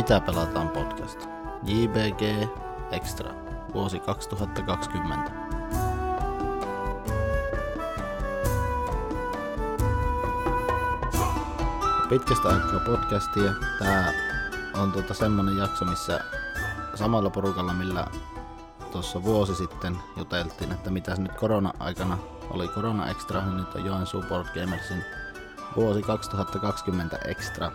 Mitä pelataan podcast? JBG Extra, vuosi 2020. Pitkästä aikaa podcastia. Tää on tuota semmonen jakso, missä samalla porukalla, millä tuossa vuosi sitten juteltiin, että mitä nyt korona-aikana oli Korona Extra, niin nyt on Joensuu Board Gamersin vuosi 2020 Extra.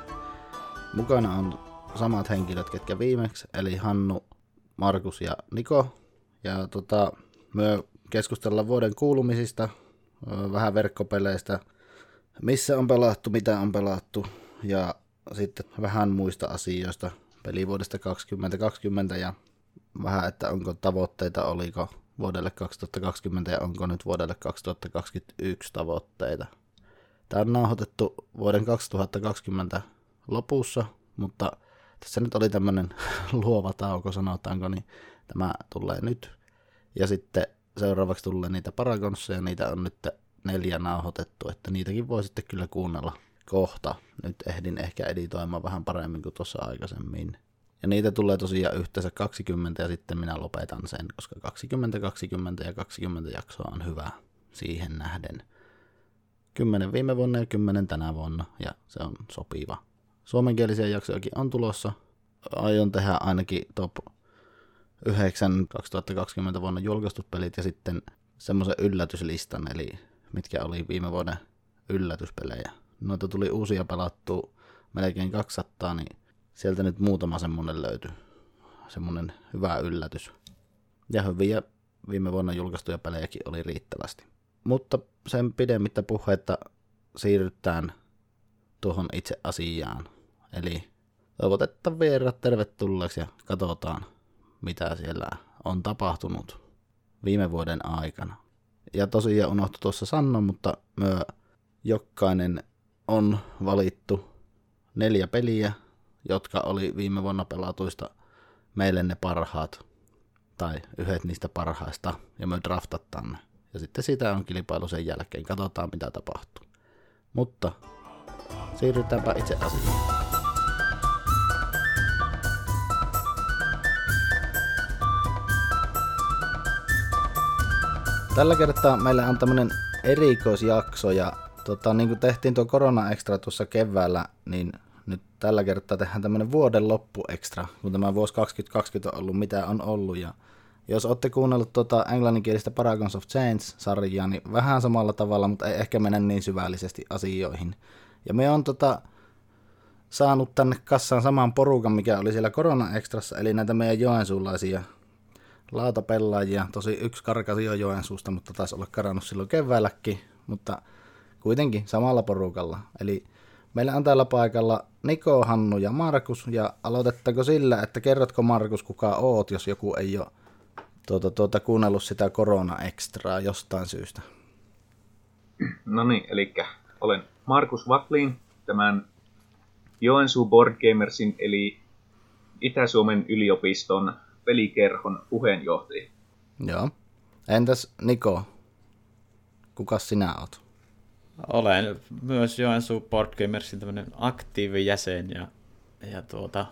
Mukana on samat henkilöt, ketkä viimeksi, eli Hannu, Markus ja Niko. Ja tota, me keskustellaan vuoden kuulumisista, vähän verkkopeleistä, missä on pelattu, mitä on pelattu ja sitten vähän muista asioista pelivuodesta 2020 ja vähän, että onko tavoitteita, oliko vuodelle 2020 ja onko nyt vuodelle 2021 tavoitteita. Tämä on nauhoitettu vuoden 2020 lopussa, mutta tässä nyt oli tämmöinen luova tauko, sanotaanko, niin tämä tulee nyt. Ja sitten seuraavaksi tulee niitä Paragonsia, niitä on nyt neljä nauhoitettu, että niitäkin voi sitten kyllä kuunnella kohta. Nyt ehdin ehkä editoimaan vähän paremmin kuin tuossa aikaisemmin. Ja niitä tulee tosiaan yhteensä 20 ja sitten minä lopetan sen, koska 20, 20 ja 20 jaksoa on hyvä siihen nähden. 10 viime vuonna ja 10 tänä vuonna ja se on sopiva. Suomenkielisiä jaksojakin on tulossa. Aion tehdä ainakin top 9 2020 vuonna julkaistut pelit ja sitten semmoisen yllätyslistan, eli mitkä oli viime vuoden yllätyspelejä. Noita tuli uusia pelattua melkein 200, niin sieltä nyt muutama semmonen löytyi. Semmonen hyvä yllätys. Ja hyviä viime vuonna julkaistuja pelejäkin oli riittävästi. Mutta sen pidemmittä puhetta siirrytään tuohon itse asiaan. Eli toivotetaan vierat tervetulleeksi ja katsotaan, mitä siellä on tapahtunut viime vuoden aikana. Ja tosiaan unohtu tuossa sanoa, mutta myö jokainen on valittu neljä peliä, jotka oli viime vuonna pelatuista meille ne parhaat, tai yhdet niistä parhaista, ja me draftataan ne. Ja sitten sitä on kilpailu sen jälkeen, katsotaan mitä tapahtuu. Mutta siirrytäänpä itse asiaan. Tällä kertaa meillä on tämmönen erikoisjakso ja tota, niin kuin tehtiin tuo korona extra tuossa keväällä, niin nyt tällä kertaa tehdään tämmönen vuoden loppu extra, kun tämä vuosi 2020 on ollut mitä on ollut. Ja jos olette kuunnellut tuota englanninkielistä Paragons of Change-sarjaa, niin vähän samalla tavalla, mutta ei ehkä mennä niin syvällisesti asioihin. Ja me on tota, saanut tänne kassaan saman porukan, mikä oli siellä Korona Extrassa, eli näitä meidän joensuulaisia lautapelaajia. Tosi yksi karkasi jo Joensuusta, mutta taisi olla karannut silloin keväälläkin, mutta kuitenkin samalla porukalla. Eli meillä on täällä paikalla Niko, Hannu ja Markus, ja aloitettaako sillä, että kerrotko Markus kuka oot, jos joku ei ole tuota, tuota, kuunnellut sitä korona-ekstraa jostain syystä? No niin, eli olen Markus Watlin, tämän Joensuu Board Gamersin, eli Itä-Suomen yliopiston pelikerhon puheenjohtaja. Joo. Entäs Niko? Kuka sinä oot? Olen myös Joensuu Board Gamersin tämmöinen aktiivijäsen ja, ja tuota,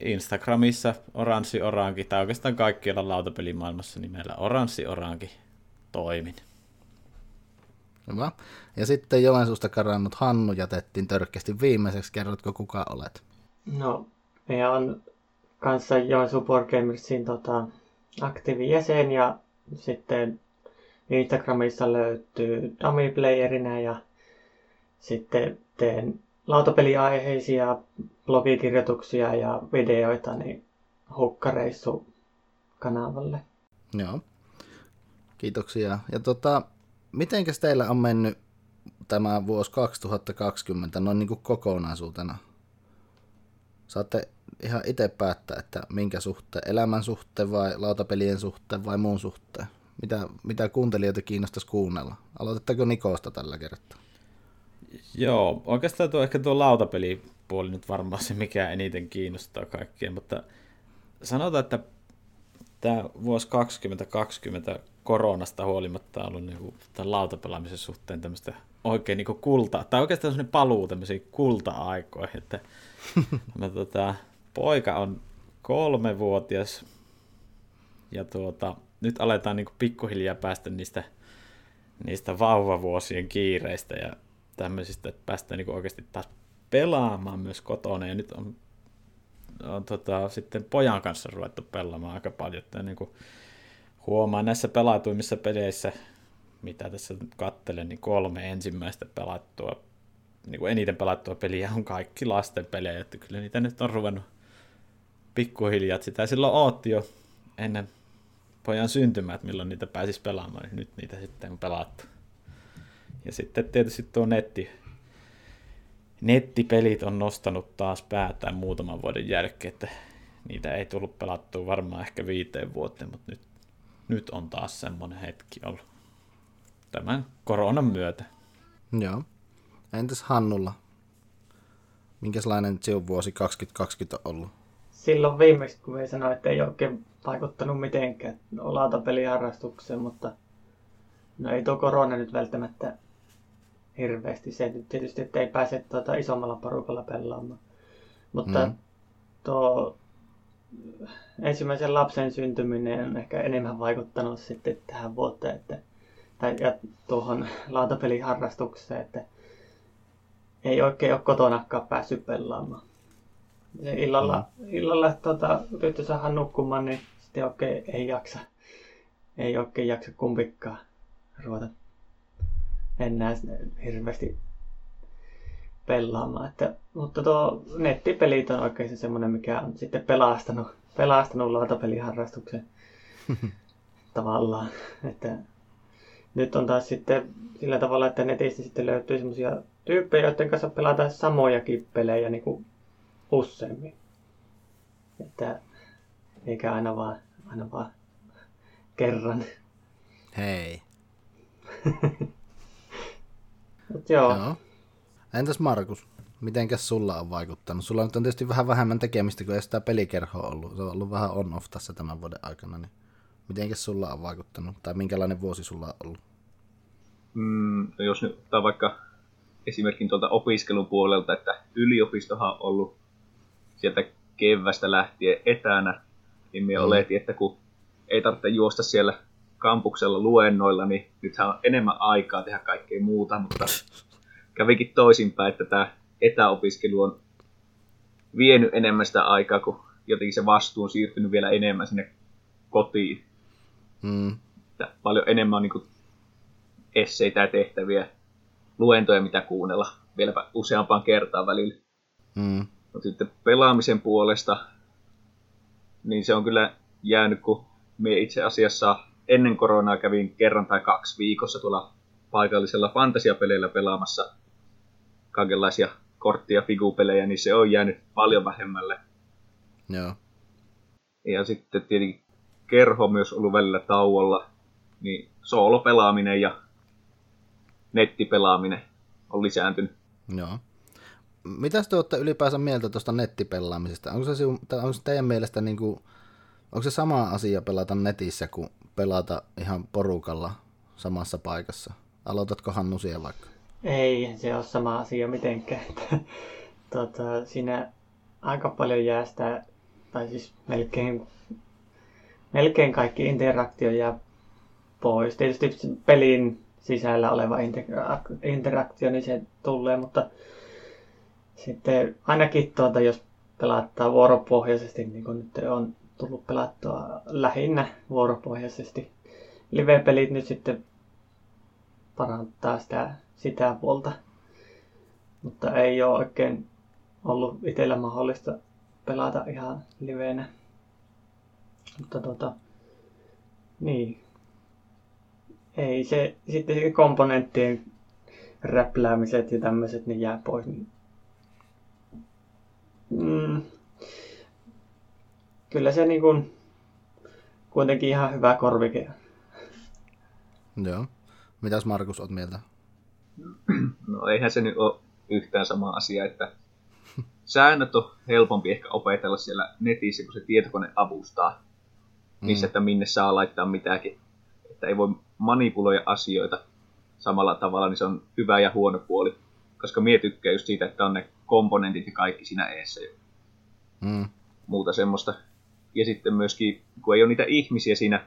Instagramissa Oranssi Oranki, tai oikeastaan kaikkialla lautapelimaailmassa nimellä Oranssi Oranki toimin. Hyvä. Ja sitten Joensuusta karannut Hannu jätettiin törkeästi viimeiseksi. Kerrotko kuka olet? No, me on kanssa Joensuu Board Gamersin tota, aktiivijäsen ja sitten Instagramissa löytyy dummy playerinä ja sitten teen lautapeliaiheisia blogikirjoituksia ja videoita niin hukkareissu kanavalle. Joo. Kiitoksia. Ja tota, mitenkäs teillä on mennyt tämä vuosi 2020 noin niin kuin kokonaisuutena? Saatte ihan itse päättää, että minkä suhteen, elämän suhteen vai lautapelien suhteen vai muun suhteen. Mitä, mitä kuuntelijoita kiinnostaisi kuunnella? Aloitettaako Nikosta tällä kertaa? Joo, oikeastaan tuo ehkä tuo lautapelipuoli nyt varmaan se, mikä eniten kiinnostaa kaikkia, mutta sanotaan, että tämä vuosi 2020 koronasta huolimatta on ollut niin tämän lautapelaamisen suhteen tämmöistä oikein niin kulta, tai oikeastaan sellainen paluu tämmöisiin kulta-aikoihin, että mä, tota, poika on kolmevuotias. Ja tuota, nyt aletaan niin pikkuhiljaa päästä niistä, niistä vauvavuosien kiireistä ja tämmöisistä, että päästään niin oikeasti taas pelaamaan myös kotona. Ja nyt on, on tota, sitten pojan kanssa ruvettu pelaamaan aika paljon, että niin huomaa näissä pelatuimmissa peleissä, mitä tässä nyt katselen, niin kolme ensimmäistä pelattua, niin kuin eniten pelattua peliä on kaikki lasten pelejä, että kyllä niitä nyt on ruvennut pikkuhiljaa, sitä silloin ootti jo ennen pojan syntymää, että milloin niitä pääsisi pelaamaan, niin nyt niitä sitten on pelattu. Ja sitten tietysti tuo netti, nettipelit on nostanut taas päätään muutaman vuoden jälkeen, että niitä ei tullut pelattua varmaan ehkä viiteen vuoteen, mutta nyt, nyt on taas semmoinen hetki ollut tämän koronan myötä. Joo. Entäs Hannulla? Minkälainen sinun vuosi 2020 on ollut? Silloin viimeksi, kun me sanoin, että ei oikein vaikuttanut mitenkään lautapeliharrastukseen, mutta no ei tuo korona nyt välttämättä hirveästi. Se nyt tietysti, että ei pääse tuota isommalla porukalla pelaamaan. Mutta mm. tuo ensimmäisen lapsen syntyminen on ehkä enemmän vaikuttanut sitten tähän vuoteen, että, tai ja tuohon lautapeliharrastukseen, että ei oikein ole kotonakaan päässyt pelaamaan. Ja illalla, mm. illalla tuota, tyttö saadaan nukkumaan, niin sitten oikein ei jaksa, ei oikein jaksa kumpikaan ruveta enää hirveästi pelaamaan. Että, mutta tuo nettipelit on oikein se semmoinen, mikä on sitten pelastanut, pelastanut lautapeliharrastuksen tavallaan. Että nyt on taas sitten sillä tavalla, että netistä sitten löytyy semmoisia tyyppejä, joiden kanssa pelataan samojakin pelejä niin kuin useammin. Että eikä aina vaan, aina vaan kerran. Hei. Mut joo. joo. Entäs Markus? Mitenkäs sulla on vaikuttanut? Sulla nyt on tietysti vähän vähemmän tekemistä kuin sitä pelikerhoa ollut. Se on ollut vähän on-off tässä tämän vuoden aikana. Niin mitenkäs sulla on vaikuttanut? Tai minkälainen vuosi sulla on ollut? Mm, no jos nyt ottaa vaikka esimerkin tuolta opiskelun puolelta, että yliopistohan on ollut sieltä kevästä lähtien etänä, niin me mm. oletin, että kun ei tarvitse juosta siellä kampuksella luennoilla, niin nythän on enemmän aikaa tehdä kaikkea muuta, mutta kävikin toisinpäin, että tämä etäopiskelu on vienyt enemmän sitä aikaa, kun jotenkin se vastuu on siirtynyt vielä enemmän sinne kotiin. Mm. Että paljon enemmän on niin esseitä ja tehtäviä, luentoja, mitä kuunnella vieläpä useampaan kertaan välillä. Mm. Mutta sitten pelaamisen puolesta, niin se on kyllä jäänyt, kun me itse asiassa ennen koronaa kävin kerran tai kaksi viikossa tuolla paikallisella fantasiapeleillä pelaamassa kaikenlaisia kortti- ja figupelejä, niin se on jäänyt paljon vähemmälle. Joo. Ja sitten tietenkin kerho myös ollut välillä tauolla, niin soolopelaaminen ja nettipelaaminen on lisääntynyt. Joo. Mitä te olette ylipäänsä mieltä tuosta nettipelaamisesta? Onko se, onko se teidän mielestä niin kuin, onko se sama asia pelata netissä kuin pelata ihan porukalla samassa paikassa? Aloitatko Hannu siellä vaikka? Ei se ole sama asia mitenkään. tota, siinä aika paljon jää sitä, tai siis melkein, melkein kaikki interaktio jää pois. Tietysti pelin sisällä oleva interaktio, niin se tulee, mutta sitten ainakin tuota, jos pelataan vuoropohjaisesti, niin kuin nyt on tullut pelattua lähinnä vuoropohjaisesti. Live-pelit nyt sitten parantaa sitä, sitä puolta. Mutta ei ole oikein ollut itsellä mahdollista pelata ihan liveenä. Mutta tota, niin. Ei se, sitten komponenttien räpläämiset ja tämmöiset, niin jää pois. Niin mm, kyllä se niin kuin, kuitenkin ihan hyvä korvike. Joo. Mitäs Markus oot mieltä? No eihän se nyt ole yhtään sama asia, että säännöt on helpompi ehkä opetella siellä netissä, kun se tietokone avustaa. missä, mm. että minne saa laittaa mitäkin. Että ei voi manipuloida asioita samalla tavalla, niin se on hyvä ja huono puoli. Koska mie tykkään just siitä, että on ne komponentit ja kaikki siinä eessä. Mm. Muuta semmoista. Ja sitten myöskin, kun ei ole niitä ihmisiä siinä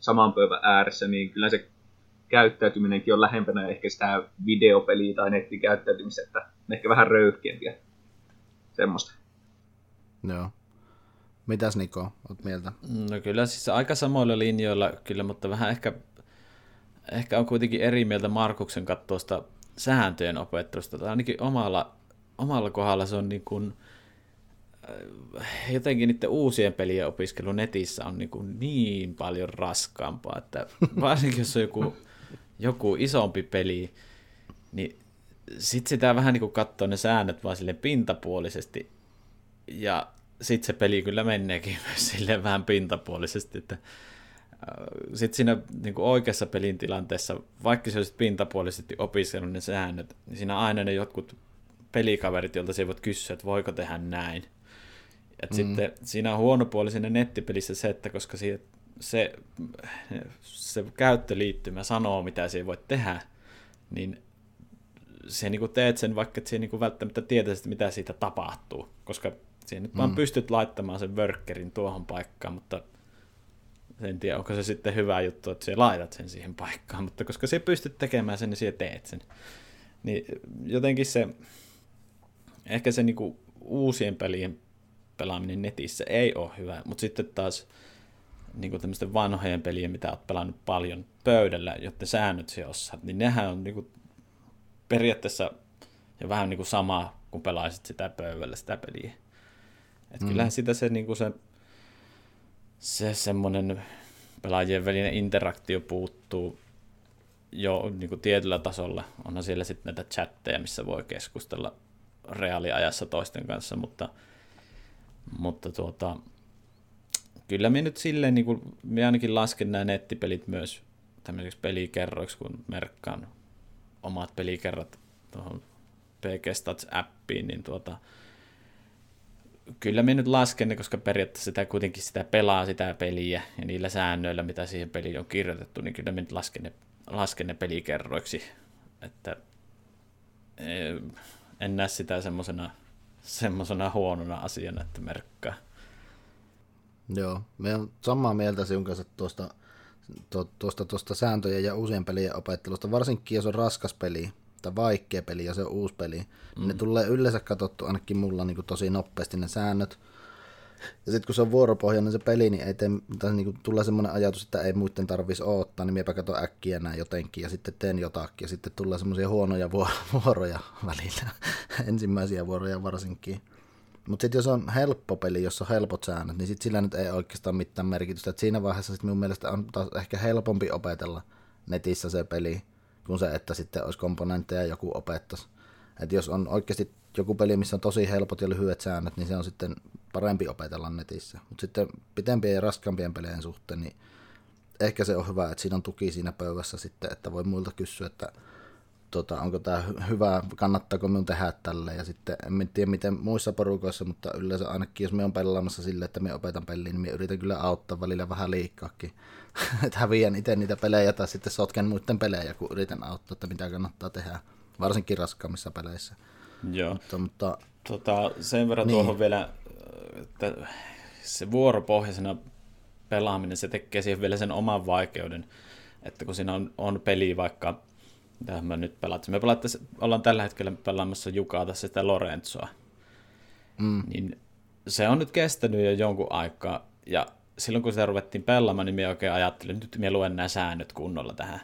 saman pöydän ääressä, niin kyllä se käyttäytyminenkin on lähempänä ehkä sitä videopeliä tai nettikäyttäytymistä, että ne ehkä vähän röyhkeämpiä. Semmoista. Joo. Mitäs Niko, oot mieltä? No kyllä siis aika samoilla linjoilla kyllä, mutta vähän ehkä, ehkä on kuitenkin eri mieltä Markuksen kattoista sääntöjen opettelusta. Tai ainakin omalla, omalla kohdalla se on niin kuin, äh, jotenkin niiden uusien pelien opiskelu netissä on niin, kuin niin paljon raskaampaa, että varsinkin jos on joku, joku isompi peli, niin sitten sitä vähän niin kuin katsoo ne säännöt vaan sille pintapuolisesti, ja sitten se peli kyllä meneekin myös silleen vähän pintapuolisesti, että sitten siinä niin kuin oikeassa pelin tilanteessa, vaikka se olisi pintapuolisesti opiskellut ne säännöt, niin siinä aina ne jotkut pelikaverit, joilta se voit kysyä, että voiko tehdä näin. Et mm. sitten siinä on huono puoli siinä nettipelissä se, että koska se, se, se käyttöliittymä sanoo, mitä se voit tehdä, niin se niin teet sen, vaikka et niin välttämättä tietäisi, mitä siitä tapahtuu, koska Siihen nyt vaan mm. pystyt laittamaan sen workerin tuohon paikkaan, mutta en tiedä, onko se sitten hyvä juttu, että sä laitat sen siihen paikkaan, mutta koska sä pystyt tekemään sen, niin sä teet sen. Niin jotenkin se, ehkä se niinku uusien pelien pelaaminen netissä ei ole hyvä, mutta sitten taas niinku tämmöisten vanhojen pelien, mitä olet pelannut paljon pöydällä, jotta säännöt se osaat, niin nehän on niinku periaatteessa ja vähän niinku sama, kun pelaisit sitä pöydällä sitä peliä. Et mm. Kyllähän sitä se, niin se, se semmoinen pelaajien välinen interaktio puuttuu jo niin kuin tietyllä tasolla. Onhan siellä sitten näitä chatteja, missä voi keskustella reaaliajassa toisten kanssa, mutta, mutta tuota, kyllä minä nyt silleen, niin kuin, minä ainakin lasken nämä nettipelit myös tämmöiseksi pelikerroiksi, kun merkkaan omat pelikerrat tuohon PG Stats-appiin, niin tuota, kyllä me nyt lasken koska periaatteessa sitä kuitenkin sitä pelaa sitä peliä ja niillä säännöillä, mitä siihen peliin on kirjoitettu, niin kyllä me nyt lasken ne, lasken ne pelikerroiksi. Että eh, en näe sitä semmoisena semmosena huonona asiana, että merkkaa. Joo, me on samaa mieltä sinun kanssa tuosta, tuosta, tuosta sääntöjen ja uusien pelien opettelusta, varsinkin jos on raskas peli, tai vaikea peli ja se on uusi peli, niin mm. ne tulee yleensä katsottu ainakin mulla niin kuin tosi nopeasti ne säännöt. Ja sitten kun se on vuoropohjainen se peli, niin, ei tee, tai niin kuin tulee semmoinen ajatus, että ei muiden tarvitsisi odottaa, niin miepä katson äkkiä näin jotenkin ja sitten teen jotakin ja sitten tulee semmoisia huonoja vuoroja välillä, ensimmäisiä vuoroja varsinkin. Mutta sitten jos on helppo peli, jossa on helpot säännöt, niin sitten sillä nyt ei oikeastaan mitään merkitystä. Et siinä vaiheessa sit mun mielestä on taas ehkä helpompi opetella netissä se peli, kuin se, että sitten olisi komponentteja ja joku opettaisi. Et jos on oikeasti joku peli, missä on tosi helpot ja lyhyet säännöt, niin se on sitten parempi opetella netissä. Mutta sitten pitempien ja raskaampien pelien suhteen, niin ehkä se on hyvä, että siinä on tuki siinä pöydässä sitten, että voi muilta kysyä, että tota, onko tämä hyvä, kannattaako minun tehdä tälle. Ja sitten en tiedä miten muissa porukoissa, mutta yleensä ainakin jos me on pelaamassa sille, että me opetan peliin, niin me yritän kyllä auttaa välillä vähän liikkaakin. että häviän itse niitä pelejä tai sitten sotken muiden pelejä, kun yritän auttaa, että mitä kannattaa tehdä, varsinkin raskaammissa peleissä. Joo. Mutta, mutta... Tota, sen verran niin. tuohon vielä, että se vuoropohjaisena pelaaminen, se tekee siihen vielä sen oman vaikeuden, että kun siinä on, on peli vaikka mitä me nyt pelataan. Me ollaan tällä hetkellä pelaamassa Jukaa tässä sitä Lorenzoa. Mm. Niin se on nyt kestänyt jo jonkun aikaa, ja silloin kun sitä ruvettiin pelaamaan, niin me oikein ajattelin, että nyt me luen nämä säännöt kunnolla tähän.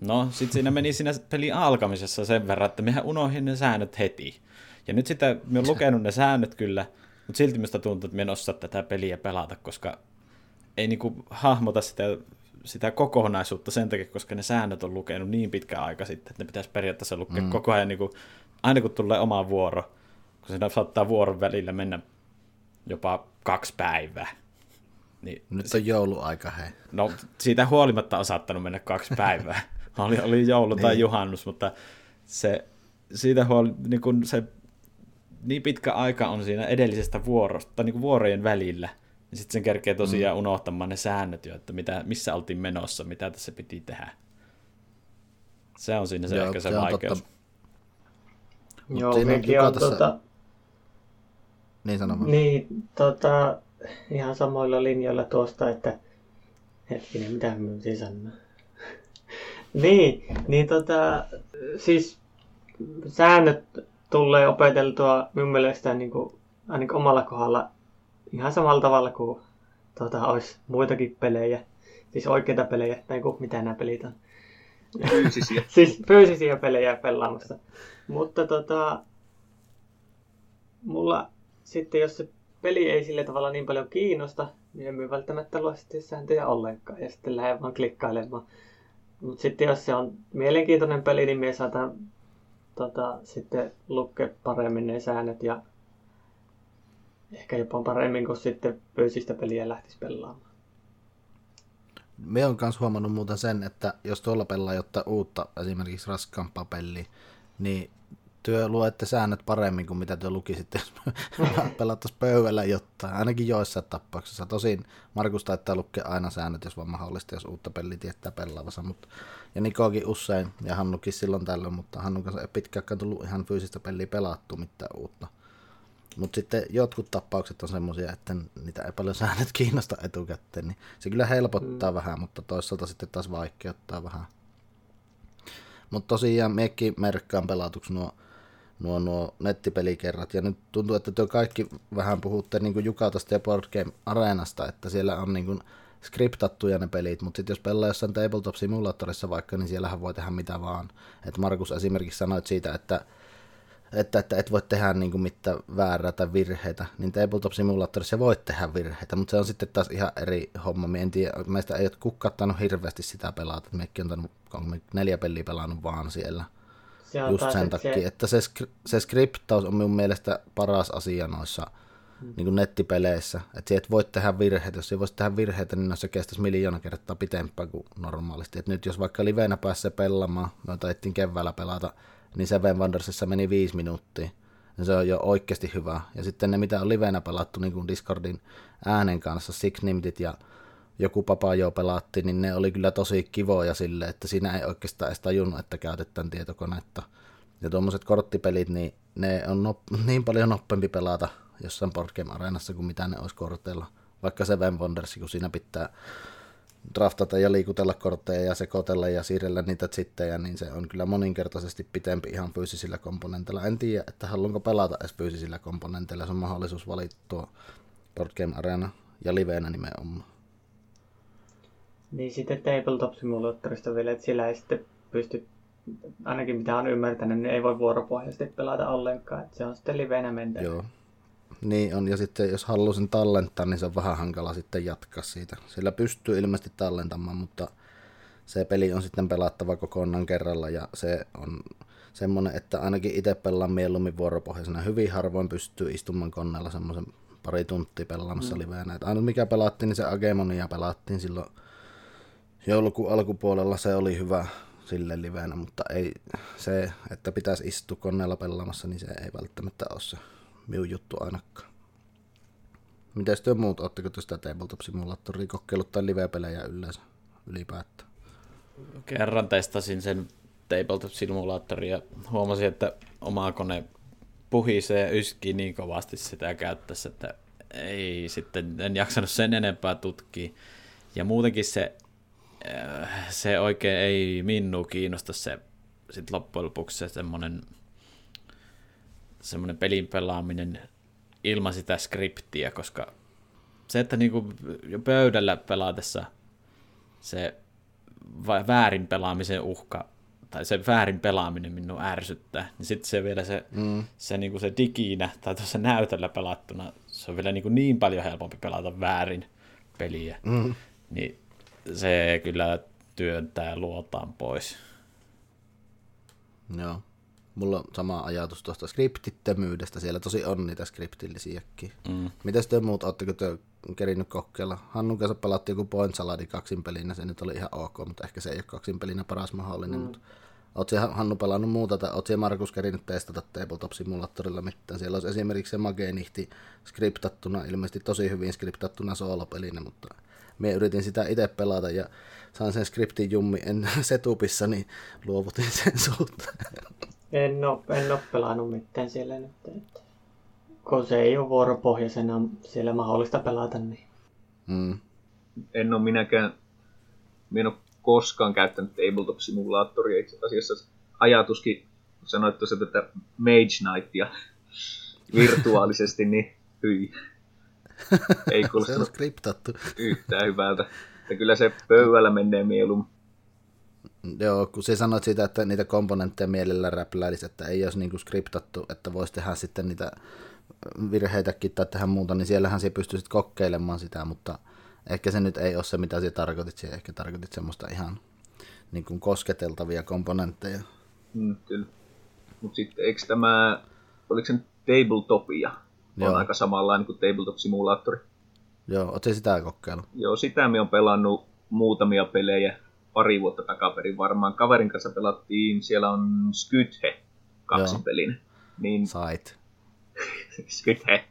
No, sitten siinä meni siinä pelin alkamisessa sen verran, että mehän unohdin ne säännöt heti. Ja nyt sitä, me on lukenut ne säännöt kyllä, mutta silti minusta tuntuu, että me en osaa tätä peliä pelata, koska ei niinku hahmota sitä sitä kokonaisuutta sen takia, koska ne säännöt on lukenut niin pitkä aika sitten, että ne pitäisi periaatteessa lukea mm. koko ajan, niin kuin, aina kun tulee oma vuoro, kun siinä saattaa vuoron välillä mennä jopa kaksi päivää. Niin, Nyt on jouluaika, hei. No, siitä huolimatta on saattanut mennä kaksi päivää. oli, oli joulu tai niin. juhannus, mutta se, siitä huoli, niin kun se niin pitkä aika on siinä edellisestä vuorosta, tai niin kuin vuorojen välillä, niin Ja sitten sen kerkee tosiaan mm. unohtamaan ne säännöt jo, että mitä, missä oltiin menossa, mitä tässä piti tehdä. Se on siinä se Joo, ehkä se, se vaikeus. Totta. Joo, mekin on tässä... tota... Niin sanomaan. Niin, tota, ihan samoilla linjoilla tuosta, että hetkinen, mitä minun siis sanoa? niin, niin tota, siis säännöt tulee opeteltua minun mielestä niin kuin, ainakin omalla kohdalla ihan samalla tavalla kuin tota, olisi muitakin pelejä. Siis oikeita pelejä, tai kuin mitä nämä pelit on. Fyysisiä. siis fyysisiä pelejä pelaamassa. Mutta tota, mulla sitten, jos se peli ei sillä tavalla niin paljon kiinnosta, niin emme välttämättä lue sitten sääntöjä ollenkaan ja sitten lähden vaan klikkailemaan. Mutta sitten jos se on mielenkiintoinen peli, niin me saatan tota, sitten lukea paremmin ne säännöt ja ehkä jopa paremmin kuin sitten fyysistä peliä lähtisi pelaamaan. Me on myös huomannut muuten sen, että jos tuolla pelaa jotta uutta, esimerkiksi raskaampaa peliä, niin työ luette säännöt paremmin kuin mitä työ lukisitte, jos pelattaisiin pöydällä jotain, ainakin joissain tapauksissa. Tosin Markus taittaa lukea aina säännöt, jos vaan mahdollista, jos uutta peliä tietää pelaavansa. Mutta, ja Nikokin usein, ja Hannukin silloin tällöin, mutta Hannun kanssa ei pitkään tullut ihan fyysistä peliä pelattu mitään uutta. Mutta sitten jotkut tapaukset on semmoisia, että niitä ei paljon säännöt kiinnosta etukäteen, niin se kyllä helpottaa mm. vähän, mutta toisaalta sitten taas vaikeuttaa vähän. Mutta tosiaan mekin merkkaan pelatuksi nuo, nuo, nuo nettipelikerrat, ja nyt tuntuu, että te kaikki vähän puhutte niin Jukatasta ja Board Game Areenasta, että siellä on niin kuin skriptattuja ne pelit, mutta sitten jos pelaa jossain Tabletop Simulatorissa vaikka, niin siellähän voi tehdä mitä vaan. Et Markus esimerkiksi sanoit siitä, että että, että et voi tehdä niin kuin mitään väärää tai virheitä, niin Tabletop Simulatorissa voit tehdä virheitä, mutta se on sitten taas ihan eri homma. Mä en tiedä, meistä ei ole kukkattanut hirveästi sitä pelata, mekin on tannut, neljä peliä pelannut vaan siellä. Se Just sen takia, se... että se, se skriptaus on minun mielestä paras asia noissa hmm. niin kuin nettipeleissä. Että et voi tehdä virheitä. Jos ei voisi tehdä virheitä, niin se kestäisi miljoona kertaa pitempään kuin normaalisti. Et nyt jos vaikka livenä pääsee pelaamaan, me taittiin keväällä pelata niin Seven Wondersissa meni viisi minuuttia. Ja se on jo oikeasti hyvä. Ja sitten ne, mitä on livenä pelattu niin kuin Discordin äänen kanssa, Six Nimdit ja joku papa jo pelatti, niin ne oli kyllä tosi kivoja sille, että siinä ei oikeastaan edes tajunnut, että käytetään tietokonetta. Ja tuommoiset korttipelit, niin ne on nop- niin paljon nopeampi pelata jossain Board Game Arenassa kuin mitä ne olisi korteilla. Vaikka Seven Wonders, kun siinä pitää draftata ja liikutella kortteja ja sekoitella ja siirrellä niitä sittejä, niin se on kyllä moninkertaisesti pitempi ihan fyysisillä komponenteilla. En tiedä, että haluanko pelata edes fyysisillä komponenteilla, se on mahdollisuus valittua Board Game Arena ja livenä nimenomaan. Niin sitten Tabletop Simulatorista vielä, että sillä ei sitten pysty, ainakin mitä on ymmärtänyt, niin ei voi vuoropohjaisesti pelata ollenkaan, että se on sitten livenä mentä. Joo, niin on, ja sitten jos haluaisin tallentaa, niin se on vähän hankala sitten jatkaa siitä. Sillä pystyy ilmeisesti tallentamaan, mutta se peli on sitten pelattava kokonaan kerralla, ja se on semmoinen, että ainakin itse pelaan mieluummin vuoropohjaisena. Hyvin harvoin pystyy istumaan koneella semmoisen pari tuntia pelaamassa mm. liveenä. Että aina mikä pelattiin, niin se Agemonia pelattiin silloin joulukuun alkupuolella, se oli hyvä sille liveenä, mutta ei se, että pitäisi istua koneella pelaamassa, niin se ei välttämättä ole se minun juttu ainakaan. Miten te muut, oletteko tästä Tabletop Simulatoria kokeillut tai live-pelejä yleensä ylipäätään? Kerran testasin sen Tabletop Simulatoria ja huomasin, että oma kone puhisee ja yskii niin kovasti sitä käyttäessä, että ei sitten, en jaksanut sen enempää tutkia. Ja muutenkin se, se oikein ei minua kiinnosta se sit loppujen lopuksi se semmoinen semmoinen pelin pelaaminen ilman sitä skriptiä, koska se, että niinku jo pöydällä pelaatessa se väärin pelaamisen uhka tai se väärin pelaaminen minun ärsyttää, niin sitten se vielä se, mm. se, niinku se diginä tai tuossa näytöllä pelattuna, se on vielä niinku niin paljon helpompi pelata väärin peliä, mm. niin se kyllä työntää luotaan pois. Joo mulla on sama ajatus tuosta skriptittömyydestä. Siellä tosi on niitä skriptillisiäkin. Mm. Mitäs te muut, ootteko te kerinyt kokeilla? Hannun kanssa pelattiin joku Point Saladi kaksin pelinä, se nyt oli ihan ok, mutta ehkä se ei ole kaksin pelinä paras mahdollinen. Mm. Mutta Oot siellä Hannu pelannut muuta, tai oot siellä Markus kerinyt testata Tabletop Simulaattorilla mitään. Siellä olisi esimerkiksi se Magenihti skriptattuna, ilmeisesti tosi hyvin skriptattuna soolopelinä, mutta me yritin sitä itse pelata ja sain sen skriptin jummi en setupissa, niin luovutin sen suhteen. En ole, en ole pelannut mitään siellä nyt. Kun se ei ole vuoropohjaisena siellä mahdollista pelata, niin Mm. En ole minäkään, minä en ole koskaan käyttänyt tabletop-simulaattoria itse asiassa. Ajatuskin, sanoit tuossa tätä Mage Knightia virtuaalisesti, niin hyi. Ei Se on skriptattu. yhtään hyvältä. Että kyllä se pöydällä menee mieluummin. Joo, kun sä sanoit sitä, että niitä komponentteja mielellä räpläilisi, että ei olisi niinku skriptattu, että voisi tehdä sitten niitä virheitäkin tai tehdä muuta, niin siellähän sä pystyisit kokeilemaan sitä, mutta ehkä se nyt ei ole se, mitä sä tarkoitit. Sä ehkä tarkoitit semmoista ihan niin kuin kosketeltavia komponentteja. Mm, kyllä. Mutta sitten eikö tämä, oliko se nyt Tabletopia? On Joo. aika samanlainen kuin Tabletop-simulaattori. Joo, oot sä sitä kokeillut? Joo, sitä me on pelannut muutamia pelejä pari vuotta takaperin varmaan. Kaverin kanssa pelattiin, siellä on Skythe kaksipelinen. Niin Sait. Skythe.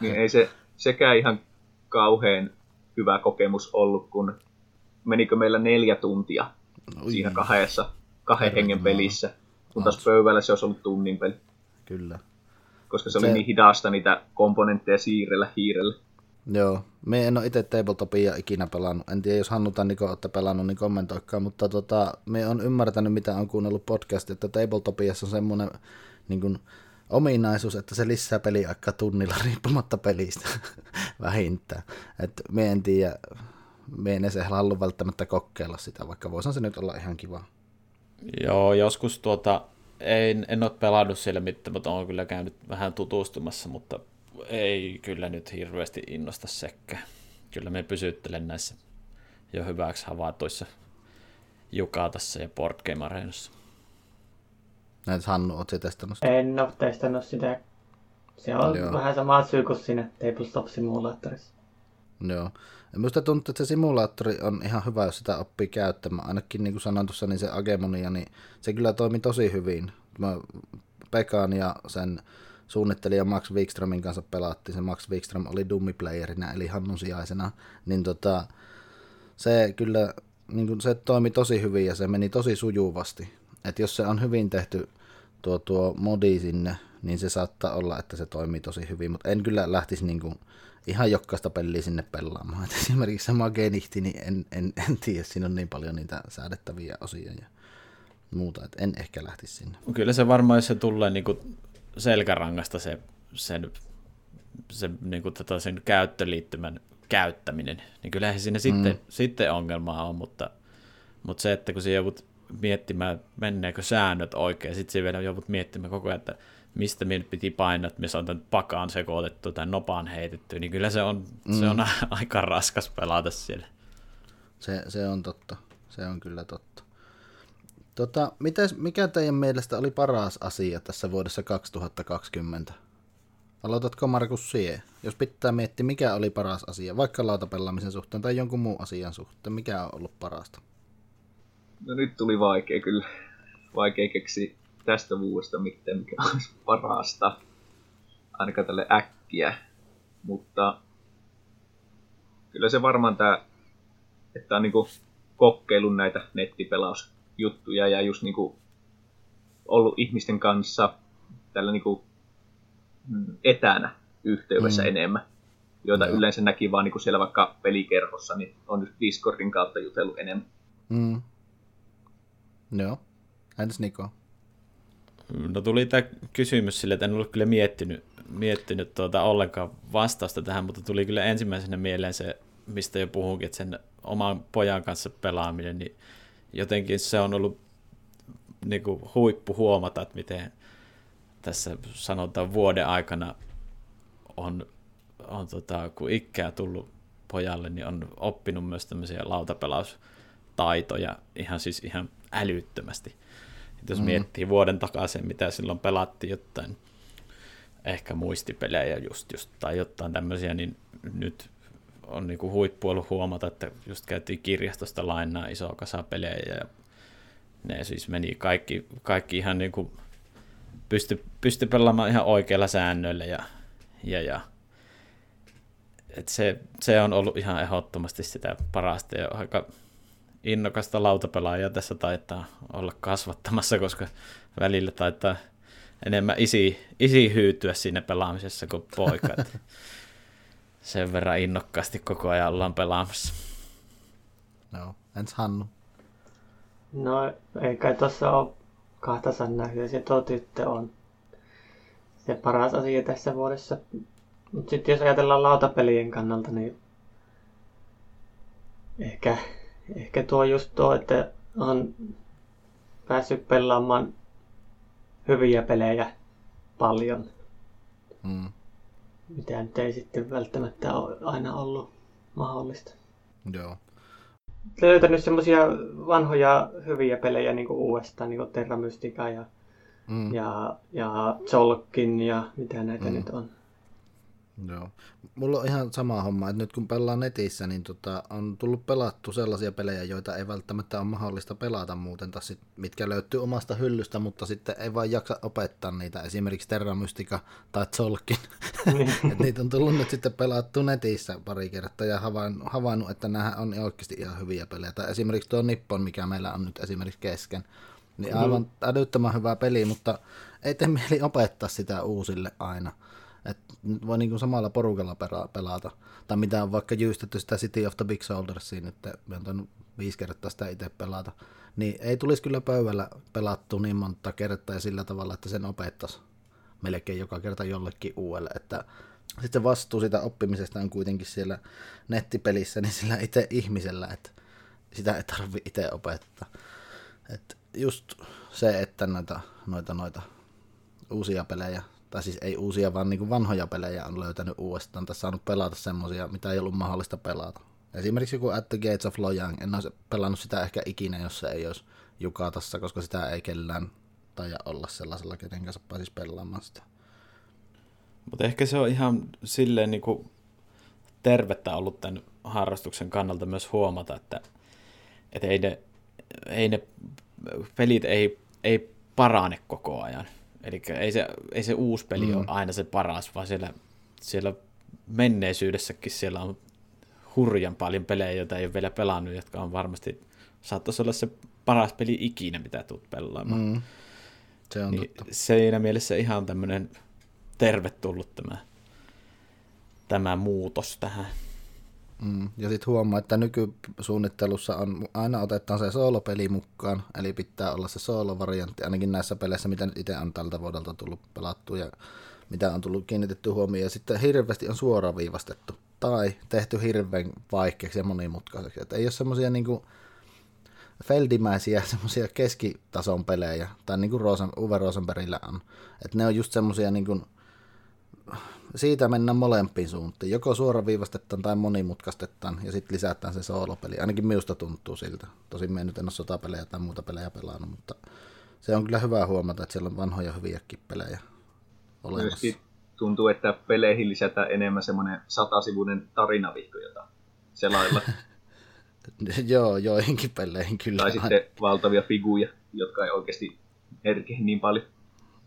Niin ei se sekään ihan kauhean hyvä kokemus ollut, kun menikö meillä neljä tuntia Ui, siinä kahdessa, kahden Herra hengen pelissä. Kun taas pöydällä se olisi ollut tunnin peli, Kyllä. Koska se oli Se- niin hidasta niitä komponentteja siirrellä hiirellä. Joo, me en ole itse Tabletopia ikinä pelannut. En tiedä, jos Hannu tai Niko olette pelannut, niin kommentoikaa. Mutta tota, me on ymmärtänyt, mitä on kuunnellut podcast, että Tabletopiassa on semmoinen niin kuin, ominaisuus, että se lisää peliaikaa tunnilla riippumatta pelistä vähintään. Et me en tiedä, me en edes halua välttämättä kokeilla sitä, vaikka voisihan se nyt olla ihan kiva. Joo, joskus tuota, en, en ole pelannut siellä mitään, mutta olen kyllä käynyt vähän tutustumassa, mutta ei kyllä nyt hirveästi innosta sekään. Kyllä me pysyttelen näissä jo hyväksi havaituissa Jukatassa ja Board Game Arenassa. Näitä Hannu, oot sä testannut sitä? en ole testannut sitä. Se on Joo. vähän sama syy kuin siinä Tabletop Simulaattorissa. Joo. Ja Minusta tuntuu, että se simulaattori on ihan hyvä, jos sitä oppii käyttämään. Ainakin niin kuin sanoin tuossa, niin se Agemonia, niin se kyllä toimi tosi hyvin. Mä Pekan ja sen suunnittelija Max Wikströmin kanssa pelattiin. Se Max Wikström oli dummiplayerina, eli Hannun sijaisena. Niin tota, se kyllä niin kuin se toimi tosi hyvin ja se meni tosi sujuvasti. Et jos se on hyvin tehty tuo, tuo modi sinne, niin se saattaa olla, että se toimii tosi hyvin, mutta en kyllä lähtisi niin kuin ihan jokaista peliä sinne pelaamaan. Et esimerkiksi se Magenihti, niin en, en, en tiedä, siinä on niin paljon niitä säädettäviä osia ja muuta, että en ehkä lähtisi sinne. Kyllä se varmaan, jos se tulee niin kuin selkärangasta se, sen, se niin kuin tota sen käyttöliittymän käyttäminen, niin kyllähän siinä sitten, Mm. sitten ongelmaa on, mutta, mutta se, että kun se joudut miettimään, menneekö säännöt oikein, sitten se vielä joudut miettimään koko ajan, että mistä minä nyt piti painaa, että missä on tämän pakaan sekoitettu tai nopaan heitetty, niin kyllä se on, mm. se on aika raskas pelata siellä. Se, se on totta. Se on kyllä totta. Tota, mites, mikä teidän mielestä oli paras asia tässä vuodessa 2020? Aloitatko Markus sie? Jos pitää miettiä, mikä oli paras asia, vaikka lautapelaamisen suhteen tai jonkun muun asian suhteen, mikä on ollut parasta? No nyt tuli vaikea kyllä. Vaikea keksiä tästä vuodesta mitään, mikä olisi parasta. Ainakaan tälle äkkiä. Mutta kyllä se varmaan tämä, että on niinku kokeillut näitä nettipelausjuttuja ja just niinku ollut ihmisten kanssa tällä niinku etänä yhteydessä Mm. mm. enemmän, joita Joo. yleensä näki vaan niinku siellä vaikka pelikerhossa, niin on nyt Discordin kautta jutellut enemmän. Mm. Joo. Entäs Niko? No tuli tämä kysymys sille, että en ollut kyllä miettinyt, miettinyt tuota ollenkaan vastausta tähän, mutta tuli kyllä ensimmäisenä mieleen se, mistä jo puhunkin, että sen oman pojan kanssa pelaaminen, niin jotenkin se on ollut niin kuin huippu huomata, että miten tässä sanotaan vuoden aikana on, on tota, kun ikää tullut pojalle, niin on oppinut myös tämmöisiä lautapelaustaitoja ihan siis ihan älyttömästi. Jos mm. miettii vuoden takaisin, mitä silloin pelattiin jotain, ehkä muistipelejä just, just tai jotain tämmöisiä, niin nyt on niinku huippu ollut huomata, että just käytiin kirjastosta lainaa isoa kasa pelejä ja ne siis meni kaikki, kaikki ihan niin kuin pysty, pysty pelaamaan ihan oikeilla säännöillä ja, ja, ja et se, se, on ollut ihan ehdottomasti sitä parasta ja aika innokasta lautapelaajaa tässä taitaa olla kasvattamassa, koska välillä taitaa enemmän isi, isi hyytyä siinä pelaamisessa kuin poika. sen verran innokkaasti koko ajan ollaan pelaamassa. Joo, ens Hannu. No, ei kai tuossa ole kahta sanaa, kyllä se tuo tyttö on se paras asia tässä vuodessa. Mutta sitten jos ajatellaan lautapelien kannalta, niin ehkä, ehkä tuo just tuo, että on päässyt pelaamaan hyviä pelejä paljon. Mm. Mitä nyt ei sitten välttämättä ole aina ollut mahdollista. Joo. Löytänyt semmoisia vanhoja hyviä pelejä niin kuin uudestaan, niin kuin Terra Mystica ja, mm. ja, ja Zolkin ja mitä näitä mm. nyt on. Joo. Mulla on ihan sama homma, että nyt kun pelaa netissä, niin tota, on tullut pelattu sellaisia pelejä, joita ei välttämättä ole mahdollista pelata muuten, tai sit, mitkä löytyy omasta hyllystä, mutta sitten ei vaan jaksa opettaa niitä, esimerkiksi Terra Mystica tai Zolkin. Niin. Et niitä on tullut nyt sitten pelattu netissä pari kertaa ja havainnut, että nämä on oikeasti ihan hyviä pelejä. Tai esimerkiksi tuo Nippon, mikä meillä on nyt esimerkiksi kesken, niin mm-hmm. aivan älyttömän hyvä peli, mutta ei tee mieli opettaa sitä uusille aina. Että voi niin samalla porukalla pelata. Tai mitä on vaikka jyystetty sitä City of the Big Soldiersia nyt, me on viisi kertaa sitä itse pelata. Niin ei tulisi kyllä pöydällä pelattu niin monta kertaa ja sillä tavalla, että sen opettaisi melkein joka kerta jollekin uudelle. Että sitten vastuu sitä oppimisesta on kuitenkin siellä nettipelissä, niin sillä itse ihmisellä, että sitä ei tarvi itse opettaa. Et just se, että noita, noita, noita uusia pelejä tai siis ei uusia, vaan niin kuin vanhoja pelejä on löytänyt uudestaan, tai saanut pelata semmoisia, mitä ei ollut mahdollista pelata. Esimerkiksi joku At the Gates of Lojang, en olisi pelannut sitä ehkä ikinä, jos se ei olisi Jukatassa, koska sitä ei kellään taja olla sellaisella, kenen kanssa pääsisi pelaamaan sitä. Mutta ehkä se on ihan silleen niin kuin tervettä ollut tämän harrastuksen kannalta myös huomata, että, että ei, ne, ei ne pelit ei, ei parane koko ajan. Eli ei se, ei se uusi peli mm. ole aina se paras, vaan siellä, siellä menneisyydessäkin siellä on hurjan paljon pelejä, joita ei ole vielä pelannut, jotka on varmasti, saattaisi olla se paras peli ikinä, mitä tulet pelaamaan. Mm. Se on niin totta. Siinä mielessä ihan tämmöinen tervetullut tämä, tämä muutos tähän. Mm. Ja sitten huomaa, että nykysuunnittelussa on, aina otetaan se soolopeli mukaan, eli pitää olla se soolovariantti, ainakin näissä peleissä, mitä nyt itse on tältä vuodelta tullut pelattu ja mitä on tullut kiinnitetty huomioon. Ja sitten hirveästi on suoraviivastettu tai tehty hirveän vaikeaksi ja monimutkaiseksi. Että ei ole semmoisia niinku feldimäisiä semmoisia keskitason pelejä, tai niin kuin Rosen, Uwe Rosenbergillä on. Että ne on just semmoisia niin kuin siitä mennään molempiin suuntiin. Joko suoraviivastetaan tai monimutkaistetaan ja sitten lisätään se soolopeli. Ainakin minusta tuntuu siltä. Tosin me nyt en ole sotapelejä tai muuta pelejä pelannut, mutta se on kyllä hyvä huomata, että siellä on vanhoja hyviäkin pelejä olemassa. Myöskin tuntuu, että peleihin lisätään enemmän semmoinen satasivuinen tarinavihko, jota selailla. Joo, joihinkin peleihin kyllä. Tai sitten valtavia figuja, jotka ei oikeasti herkehi niin paljon.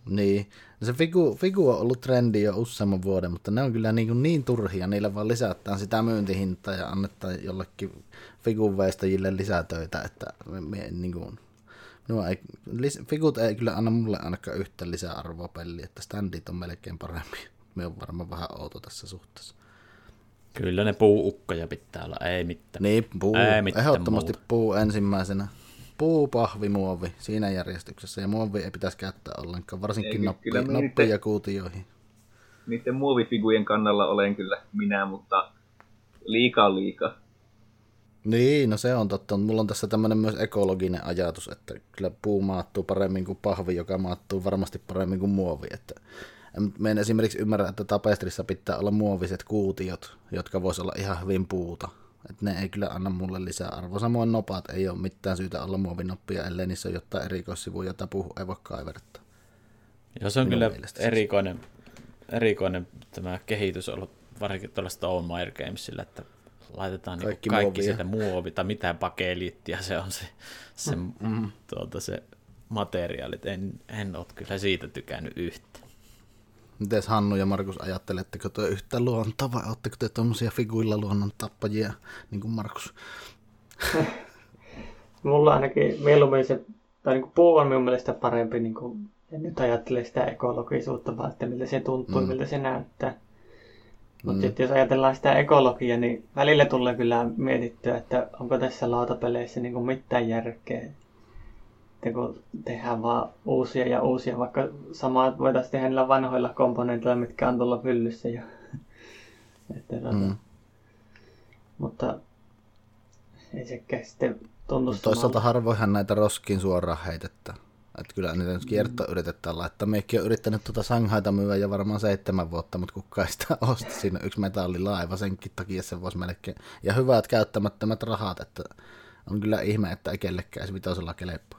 Niin. No se figu, figu on ollut trendi jo useamman vuoden, mutta ne on kyllä niin, niin turhia. Niille vaan lisätään sitä myyntihintaa ja annetaan jollekin figun veistajille lisätöitä, että me, me, niin kuin, no ei, lis, figut ei kyllä anna mulle ainakaan yhtä lisäarvoa peliä, että standit on melkein parempi. Me on varmaan vähän outo tässä suhteessa. Kyllä ne puuukkoja pitää olla, ei mitään. Niin, puu, ei mitään ehdottomasti muuta. puu ensimmäisenä puu, pahvi, muovi siinä järjestyksessä. Ja muovi ei pitäisi käyttää ollenkaan, varsinkin noppi ja kuutioihin. Niiden muovifigujen kannalla olen kyllä minä, mutta liikaa liikaa. Niin, no se on totta. Mulla on tässä tämmöinen myös ekologinen ajatus, että kyllä puu maattuu paremmin kuin pahvi, joka maattuu varmasti paremmin kuin muovi. Että me en esimerkiksi ymmärrä, että tapestrissa pitää olla muoviset kuutiot, jotka voisi olla ihan hyvin puuta. Et ne ei kyllä anna mulle lisää arvoa. Samoin nopat ei ole mitään syytä olla muovinoppia, ellei niissä ole jotain erikoissivuja, jota puhu ei voi kaivertaa. Joo, se on Minun kyllä erikoinen, erikoinen tämä kehitys ollut varsinkin tuolla Stone Meyer Gamesilla, että laitetaan Kaikki kaikki, kaikki muovia. sitä muovi tai mitään pakeliittia, se on se, se, mm. tuota, se materiaali. Et En, en ole kyllä siitä tykännyt yhtä. Mites Hannu ja Markus ajatteletteko te yhtä luontoa vai oletteko te tuommoisia figuilla luonnon tappajia, niin kuin Markus? Mulla ainakin mieluummin se, tai niin kuin puu on minun mielestä parempi, niin kuin, en nyt ajattele sitä ekologisuutta, vaan että miltä se tuntuu, mm. miltä se näyttää. Mutta mm. sitten jos ajatellaan sitä ekologiaa, niin välillä tulee kyllä mietittyä, että onko tässä lautapeleissä niin kuin mitään järkeä. Että kun tehdään vaan uusia ja uusia, vaikka samaa voitaisiin tehdä niillä vanhoilla komponenteilla, mitkä on tuolla fyllyssä. Ja, että, tuota, Mm. Mutta ei sekään sitten tunnu Mut Toisaalta harvoinhan näitä roskiin suoraan heitettä. Että kyllä niitä nyt kierto yritetään laittaa. Mekin on yrittänyt tuota Shanghaita myyä jo varmaan seitsemän vuotta, mutta kukaan ei sitä osta. Siinä yksi metallilaiva senkin takia se voisi melkein. Ja hyvät käyttämättömät rahat, että on kyllä ihme, että ei kellekään se vitosella kelepaa.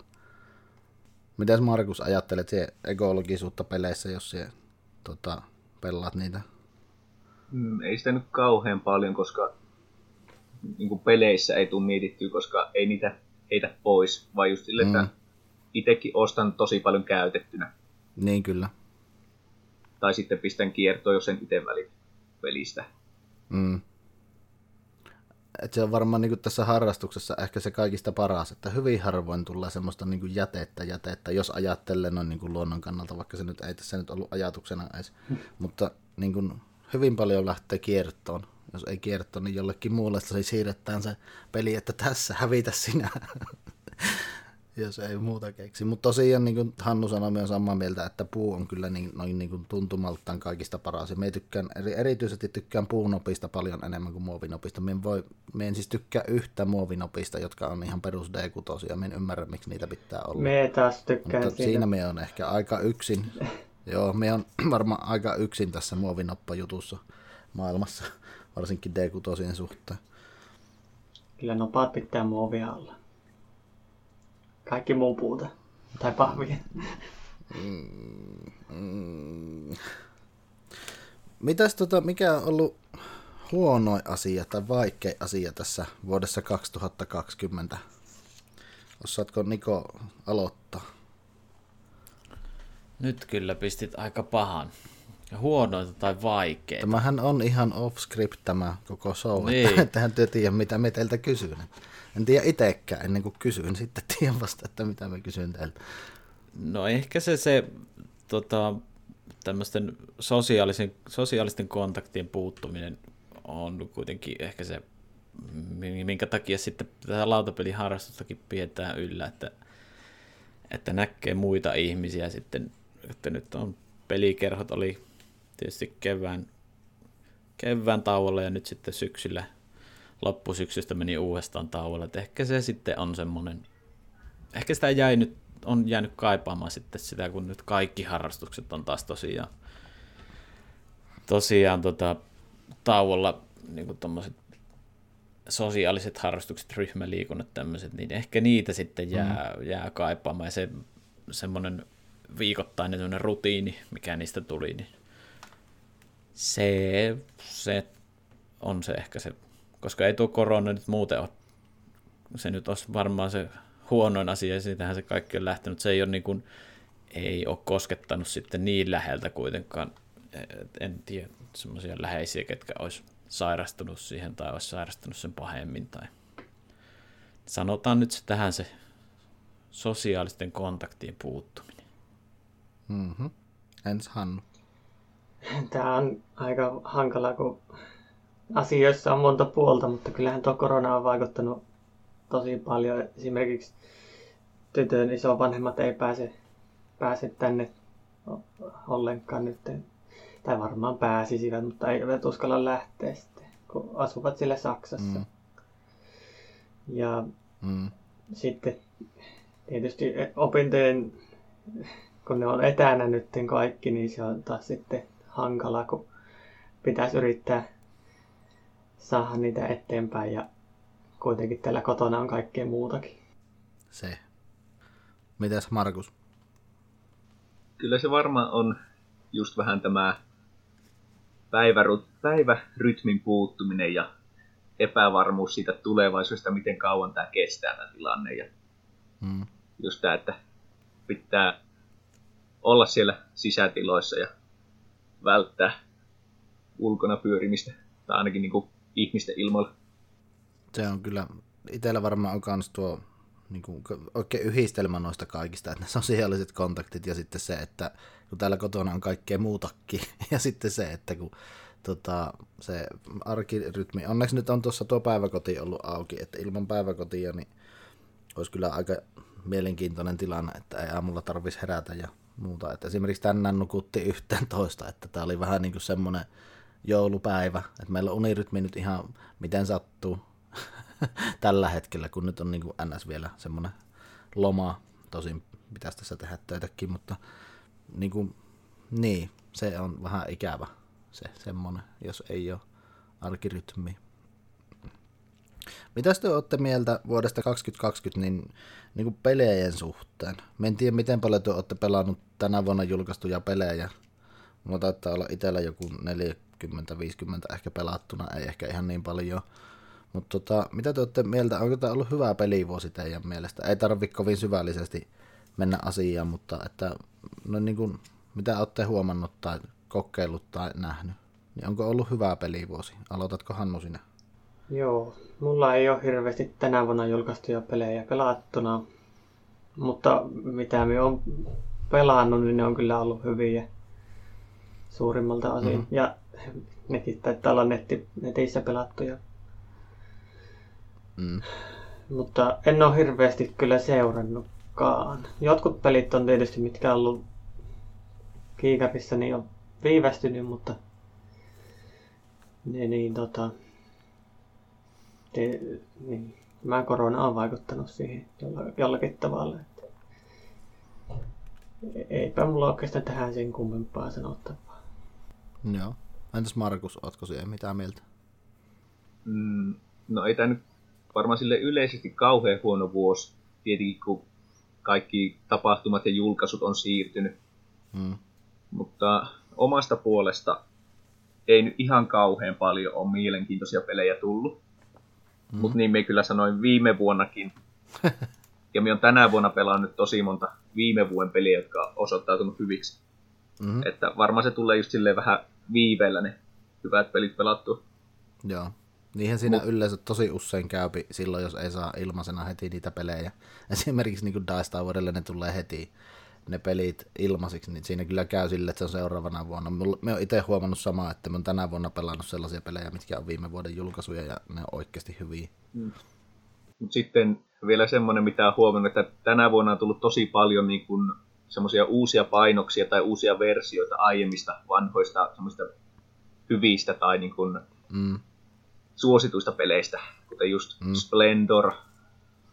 Mitäs Markus ajattelet se ekologisuutta peleissä, jos se tota, pelaat niitä? Mm, ei sitä nyt kauhean paljon, koska niin peleissä ei tule mietittyä, koska ei niitä heitä pois, vaan just sille, Mm. että itsekin ostan tosi paljon käytettynä. Niin kyllä. Tai sitten pistän kiertoon, jos en itse välit pelistä. Mm. Et se on varmaan niin tässä harrastuksessa ehkä se kaikista paras, että hyvin harvoin tulee semmoista niin kuin jätettä, jätettä, jos ajattelee noin niin luonnon kannalta, vaikka se nyt ei tässä nyt ollut ajatuksena edes. Mutta niin kuin hyvin paljon lähtee kiertoon. Jos ei kierto, niin jollekin muulle se siirretään se peli, että tässä hävitä sinä. jos ei muuta keksi. Mutta tosiaan niin kuin Hannu sanoi myös samaa mieltä, että puu on kyllä niin, noin niin kuin tuntumaltaan kaikista paras. Ja me tykkään, eri, erityisesti tykkään puunopista paljon enemmän kuin muovinopista. Me en, voi, me en siis tykkää yhtä muovinopista, jotka on ihan perus D6. Me en ymmärrä, miksi niitä pitää olla. Me taas tykkään Mutta siitä. siinä me on ehkä aika yksin. Joo, me on varmaan aika yksin tässä muovinoppajutussa maailmassa, varsinkin D6 suhteen. Kyllä nopaat pitää muovia alla. Kaikki muu puuta. Tai pahvia. Mm. Mitäs tota, mikä on ollut huonoin asia tai vaikein asia tässä vuodessa 2020? Osaatko Niko aloittaa? Nyt kyllä pistit aika pahan. Ja huonointa tai vaikeita. Tämähän on ihan off-script tämä koko show, Niin. että ettehän te tiedä mitä me teiltä kysyn. En tiedä itsekään ennen kuin kysyn, sitten tiedän vasta, että mitä me kysyn teiltä. No ehkä se, se tota, tämmöisten sosiaalisen, sosiaalisten kontaktien puuttuminen on kuitenkin ehkä se, mi- minkä takia sitten tätä lautapeliharrastustakin pidetään yllä, että, että näkee muita ihmisiä sitten, että nyt on pelikerhot oli tietysti kevään, kevään tauolla ja nyt sitten syksyllä loppusyksystä meni uudestaan tauolla, että ehkä se sitten on semmoinen, ehkä sitä jäi nyt, on jäänyt kaipaamaan sitten sitä, kun nyt kaikki harrastukset on taas tosiaan, tosiaan tota, tauolla niin kuin tommoset sosiaaliset harrastukset, ryhmäliikunnat tämmöiset, niin ehkä niitä sitten jää, mm. jää kaipaamaan ja se semmoinen viikoittainen rutiini, mikä niistä tuli, niin se, se on se ehkä se, koska ei tuo korona nyt muuten ole, se nyt olisi varmaan se huonoin asia, ja siitähän se kaikki on lähtenyt. Se ei ole, niin kuin, ei ole koskettanut sitten niin läheltä kuitenkaan, en tiedä, semmoisia läheisiä, ketkä olisi sairastunut siihen tai olisi sairastunut sen pahemmin. Tai... Sanotaan nyt se tähän se sosiaalisten kontaktien puuttuminen. Mm-hmm. Ens Hannu. Tämä on aika hankala, kun asioissa on monta puolta, mutta kyllähän tuo korona on vaikuttanut tosi paljon. Esimerkiksi tytön isovanhemmat ei pääse, pääse tänne ollenkaan nyt. Tai varmaan pääsisivät, mutta eivät uskalla lähteä sitten, kun asuvat siellä Saksassa. Mm. Ja Mm. sitten tietysti opintojen, kun ne on etänä nyt kaikki, niin se on taas sitten hankala, kun pitäisi yrittää saada niitä eteenpäin ja kuitenkin täällä kotona on kaikkea muutakin. Se. Mitäs Markus? Kyllä se varmaan on just vähän tämä päivärut, päivärytmin puuttuminen ja epävarmuus siitä tulevaisuudesta, miten kauan tämä kestää tämä tilanne. Ja Mm. just tämä, että pitää olla siellä sisätiloissa ja välttää ulkona pyörimistä, tai ainakin niin kuin ihmisten ilmoilla. Se on kyllä, itsellä varmaan on kans tuo niin kuin, oikein yhdistelmä noista kaikista, että ne sosiaaliset kontaktit ja sitten se, että kun täällä kotona on kaikkea muutakin, ja sitten se, että kun tota, se arkirytmi, onneksi nyt on tuossa tuo päiväkoti ollut auki, että ilman päiväkotia niin olisi kyllä aika mielenkiintoinen tilanne, että ei aamulla tarvitsisi herätä ja muuta. Että esimerkiksi tänään nukutti yhteen toista, että tämä oli vähän niin kuin semmoinen joulupäivä, että meillä on unirytmi nyt ihan miten sattuu tällä hetkellä, kun nyt on niin kuin NS vielä semmoinen loma, tosin pitäisi tässä tehdä töitäkin, mutta niin, kuin, niin se on vähän ikävä se semmoinen, jos ei ole arkirytmi. Mitä te olette mieltä vuodesta 2020 niin, niin kuin pelejen suhteen? Mä en tiedä, miten paljon te olette pelannut tänä vuonna julkaistuja pelejä. Mulla taitaa olla itsellä joku 40-50 ehkä pelattuna, ei ehkä ihan niin paljon. Mutta tota, mitä te olette mieltä, onko tämä ollut hyvä pelivuosi teidän mielestä? Ei tarvi kovin syvällisesti mennä asiaan, mutta että, no niin kuin, mitä olette huomannut tai kokeillut tai nähnyt? Niin onko ollut hyvä pelivuosi? Aloitatko Hannu sinä? Joo, mulla ei ole hirveästi tänä vuonna julkaistuja pelejä pelattuna, mutta mitä me on pelannut, niin ne on kyllä ollut hyviä suurimmalta osin. Mm. Ja nekin taitaa olla netti, netissä pelattuja. Mm. Mutta en ole hirveästi kyllä seurannutkaan. Jotkut pelit on tietysti, mitkä on ollut kiikapissa, niin on viivästynyt, mutta ne niin tota... Te, niin, mä korona on vaikuttanut siihen jolla- jollakin tavalla. Että eipä mulla oikeastaan tähän sen kummempaa sanottavaa. Joo. Entäs Markus, ootko siihen mitä mieltä? Mm, no ei tämä nyt varmaan sille yleisesti kauhean huono vuosi, tietenkin kun kaikki tapahtumat ja julkaisut on siirtynyt. Mm. Mutta omasta puolesta ei nyt ihan kauhean paljon ole mielenkiintoisia pelejä tullut. Mm. Mutta niin me kyllä sanoin viime vuonnakin. ja me on tänä vuonna pelannut tosi monta viime vuoden peliä, jotka on osoittautunut hyviksi. Mm-hmm. Että varmaan se tulee just silleen vähän viiveellä ne hyvät pelit pelattua. Joo. Niinhän siinä Mut... yleensä tosi usein käypi silloin, jos ei saa ilmaisena heti niitä pelejä. Esimerkiksi niin kuin Dice Towerille ne tulee heti ne pelit ilmaisiksi, niin siinä kyllä käy sille, että se on seuraavana vuonna. Me on itse huomannut samaa, että me on tänä vuonna pelannut sellaisia pelejä, mitkä on viime vuoden julkaisuja ja ne on oikeasti hyviä. Mm. Mut sitten vielä semmoinen, mitä on huomannut, että tänä vuonna on tullut tosi paljon niin kuin semmoisia uusia painoksia tai uusia versioita aiemmista vanhoista semmoista hyvistä tai niin kuin Mm. suosituista peleistä, kuten just Mm. Splendor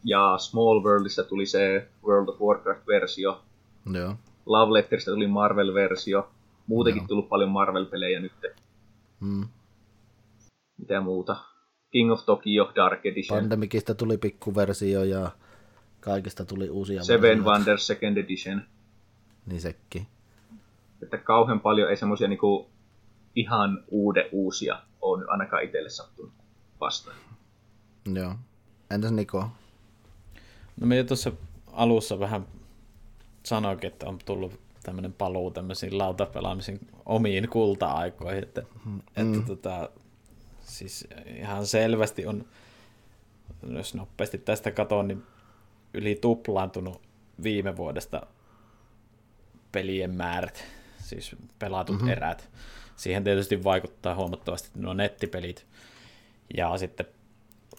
ja Small Worldista tuli se World of Warcraft-versio, Joo. Love Letterista tuli Marvel-versio, muutenkin Joo. tullut paljon Marvel-pelejä nyt. Mm. Mitä muuta? King of Tokyo Dark Edition, Pandemikista tuli pikkuversio ja kaikista tuli uusia Seven versioita. Wonders Second Edition. Niin sekin. Että kauhean paljon ei semmoisia niinku ihan uude uusia on nyt ainakaan itselle sattunut vastaan. Joo. Entäs Niko? No me jo tuossa alussa vähän sanoinkin, että on tullut tämmöinen paluu tämmöisiin lautapelaamisen omiin kulta-aikoihin, että, mm. että tota, siis ihan selvästi on, jos nopeasti tästä katon, niin yli tuplaantunut viime vuodesta pelien määrät, siis pelatut mm-hmm. erät. Siihen tietysti vaikuttaa huomattavasti nuo nettipelit ja sitten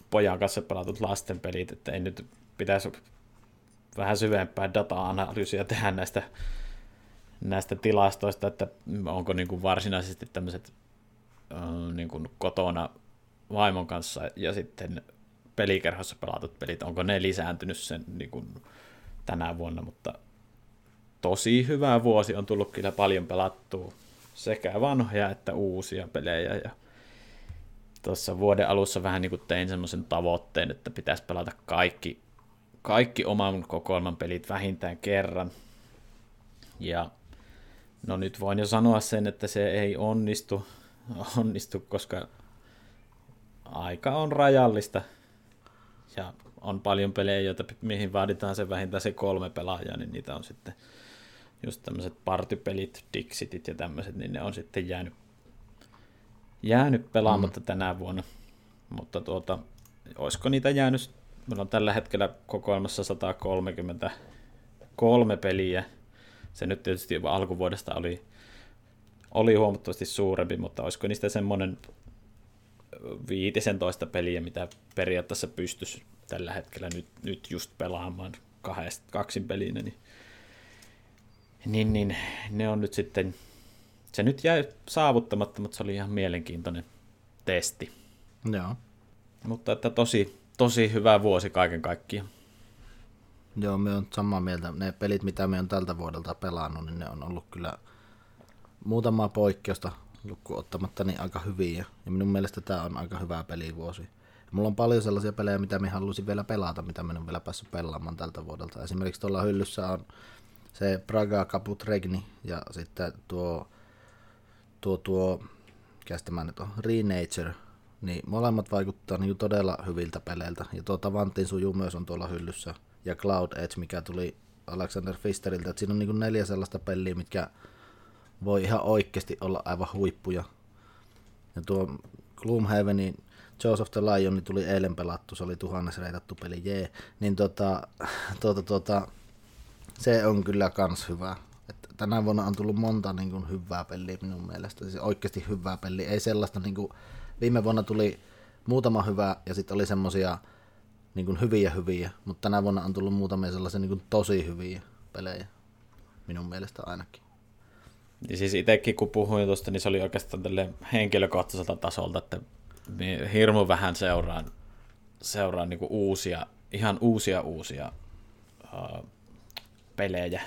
pojan kanssa pelatut lastenpelit, että ei nyt pitäisi vähän syvempää data-analyysiä tehdä näistä, näistä tilastoista, että onko niin kuin varsinaisesti tämmöiset niin kuin kotona vaimon kanssa ja sitten pelikerhossa pelatut pelit, onko ne lisääntynyt sen niin kuin tänä vuonna, mutta tosi hyvä vuosi on tullut kyllä paljon pelattua sekä vanhoja että uusia pelejä ja tuossa vuoden alussa vähän niin kuin tein semmoisen tavoitteen, että pitäisi pelata kaikki, kaikki oman kokoelman pelit vähintään kerran. Ja no nyt voin jo sanoa sen, että se ei onnistu, onnistu koska aika on rajallista. Ja on paljon pelejä, joita, mihin vaaditaan se vähintään se kolme pelaajaa, niin niitä on sitten just tämmöiset partypelit, Dixitit ja tämmöiset, niin ne on sitten jäänyt, jäänyt pelaamatta mm. tänä vuonna. Mutta tuota, olisiko niitä jäänyt, meillä on tällä hetkellä kokoelmassa 133 peliä. Se nyt tietysti alkuvuodesta oli, oli huomattavasti suurempi, mutta olisiko niistä semmoinen 15 peliä, mitä periaatteessa pystyisi tällä hetkellä nyt, nyt just pelaamaan kahdest, kaksin pelinä, niin, niin, niin ne on nyt sitten, se nyt jäi saavuttamatta, mutta se oli ihan mielenkiintoinen testi. Joo. Mutta että tosi, tosi hyvä vuosi kaiken kaikkiaan. Joo, me on samaa mieltä. Ne pelit, mitä me on tältä vuodelta pelannut, niin ne on ollut kyllä muutamaa poikkeusta lukku ottamatta niin aika hyviä. Ja minun mielestä tämä on aika hyvä pelivuosi. Mulla on paljon sellaisia pelejä, mitä me haluaisin vielä pelata, mitä minä en vielä päässyt pelaamaan tältä vuodelta. Esimerkiksi tuolla hyllyssä on se Praga Caput Regni ja sitten tuo, tuo, tuo tämä nyt on, Renature, niin molemmat vaikuttaa niin todella hyviltä peleiltä. Ja tuo Tavantin suju myös on tuolla hyllyssä. Ja Cloud Edge, mikä tuli Alexander Fisteriltä. Että siinä on niin neljä sellaista peliä, mitkä voi ihan oikeasti olla aivan huippuja. Ja tuo Gloomhavenin Jaws of the Lion niin tuli eilen pelattu, se oli tuhannes reitattu peli, jee. Niin tota, tuota, tuota, se on kyllä kans hyvä. Et tänä vuonna on tullut monta niin kuin, hyvää peliä minun mielestä, siis oikeasti hyvää peliä. Ei sellaista, niin kuin, viime vuonna tuli muutama hyvä ja sitten oli semmosia niin kuin, hyviä hyviä, mutta tänä vuonna on tullut muutamia sellaisia niin kuin, tosi hyviä pelejä, minun mielestä ainakin. Ja siis itsekin kun puhuin tuosta, niin se oli oikeastaan tälle henkilökohtaiselta tasolta, että hirmu vähän seuraan, seuraan niin uusia, ihan uusia uusia uh, pelejä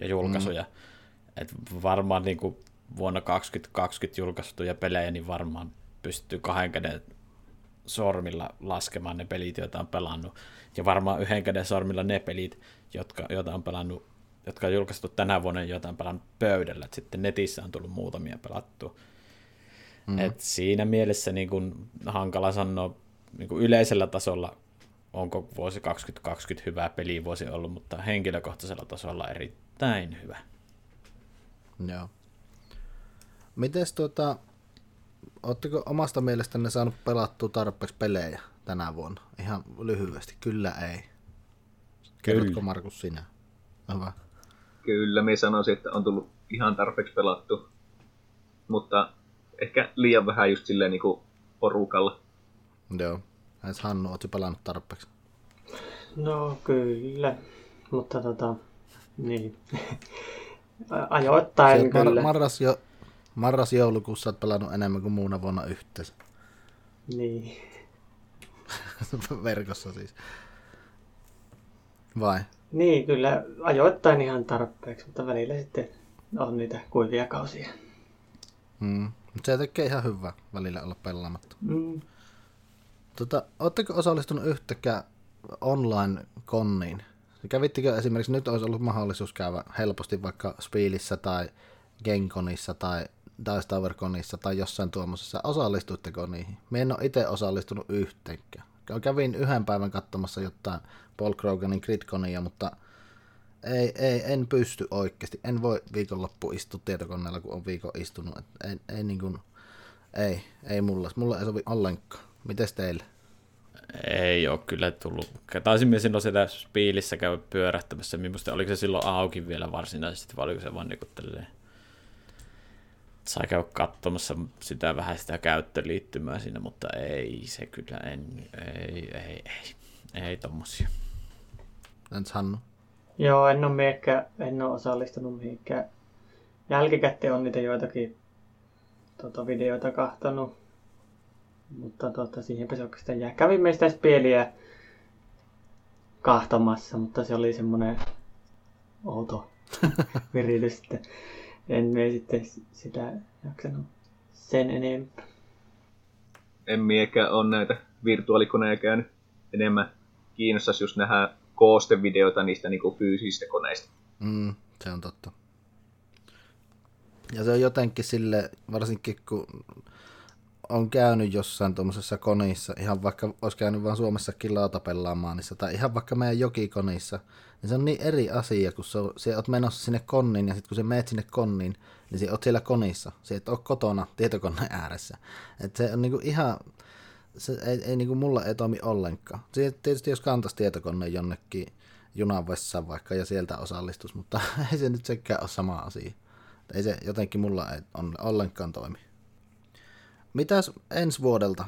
ja julkaisuja. Mm. Et varmaan niin kuin vuonna 2020 julkaistuja pelejä, niin varmaan pystyy kahden käden sormilla laskemaan ne pelit, joita on pelannut. Ja varmaan yhden käden sormilla ne pelit, jotka, joita on pelannut, jotka on julkaistu tänä vuonna, joita on pelannut pöydällä. Et sitten netissä on tullut muutamia pelattua. Mm. Et siinä mielessä niin kun, hankala sanoa niin kun yleisellä tasolla, onko vuosi 2020 hyvä pelivuosi ollut, mutta henkilökohtaisella tasolla erittäin hyvä. Joo. Mites tuota, Oletteko omasta mielestänne saanut pelattua tarpeeksi pelejä tänä vuonna? Ihan lyhyesti. Kyllä ei. Kerrotko Markus sinä? Hyvä. Kyllä, minä sanoisin, että on tullut ihan tarpeeksi pelattu. Mutta ehkä liian vähän just silleen niin kuin porukalla. Joo. Entäs Hannu, ootko pelannut tarpeeksi? No kyllä, mutta tota, niin. Ajoittain Sieltä kyllä. Mar- marras jo, Marras-joulukuussa olet pelannut enemmän kuin muuna vuonna yhteensä. Niin. Verkossa siis. Vai? Niin, kyllä ajoittain ihan tarpeeksi, mutta välillä sitten on niitä kuivia kausia. Mm. Se tekee ihan hyvää välillä olla pelaamatta. Mm. Tota, Oletteko osallistunut yhtäkään online-konniin? Kävittekö esimerkiksi, nyt olisi ollut mahdollisuus käydä helposti vaikka Spielissä tai Genkonissa tai Dice Tower Conissa tai jossain tuommoisessa, osallistuitteko niihin? Me en ole itse osallistunut yhteenkään. Kävin yhden päivän katsomassa jotain Paul Kroganin Gridconia, mutta ei, ei, en pysty oikeasti. En voi viikonloppu istua tietokoneella, kun on viikon istunut. Ei, ei, niin kuin, ei, ei mulla. Mulla ei sovi ollenkaan. Mites teille? Ei ole kyllä tullut. Taisin silloin sitä spiilissä käydä pyörähtämässä. Minusta oliko se silloin auki vielä varsinaisesti, vai oliko se vaan niin sai käydä katsomassa sitä vähän sitä käyttöliittymää siinä, mutta ei se kyllä, en, ei, ei, ei, ei tommosia. Entäs Hannu? Joo, en ole, miekkä, en ole osallistunut mihinkään. Jälkikäteen on niitä joitakin tuota, videoita kahtonut, mutta tuota, siihenpä se oikeastaan jää. Kävimme sitä spieliä kahtomassa, mutta se oli semmoinen outo viritys en me sitten sitä jaksanut sen enempää. En miekään ole näitä virtuaalikoneja käynyt enemmän kiinnostaisi just nähdä koostevideoita niistä niinku fyysisistä koneista. Mm, se on totta. Ja se on jotenkin sille, varsinkin kun on käynyt jossain tuommoisessa konissa, ihan vaikka olisi käynyt vaan Suomessakin lautapellaamaan, niin tai ihan vaikka meidän jokikonissa, niin se on niin eri asia, kun se, on, oot menossa sinne konniin, ja sitten kun se meet sinne konniin, niin se oot siellä konissa, se et ole kotona tietokoneen ääressä. Et se on niinku ihan, se ei, ei niinku mulla ei toimi ollenkaan. Se, tietysti jos kantaisi tietokoneen jonnekin junan vessaan vaikka ja sieltä osallistus, mutta ei se nyt sekään ole sama asia. Ei se jotenkin mulla ei on, ollenkaan toimi. Mitäs ensi vuodelta?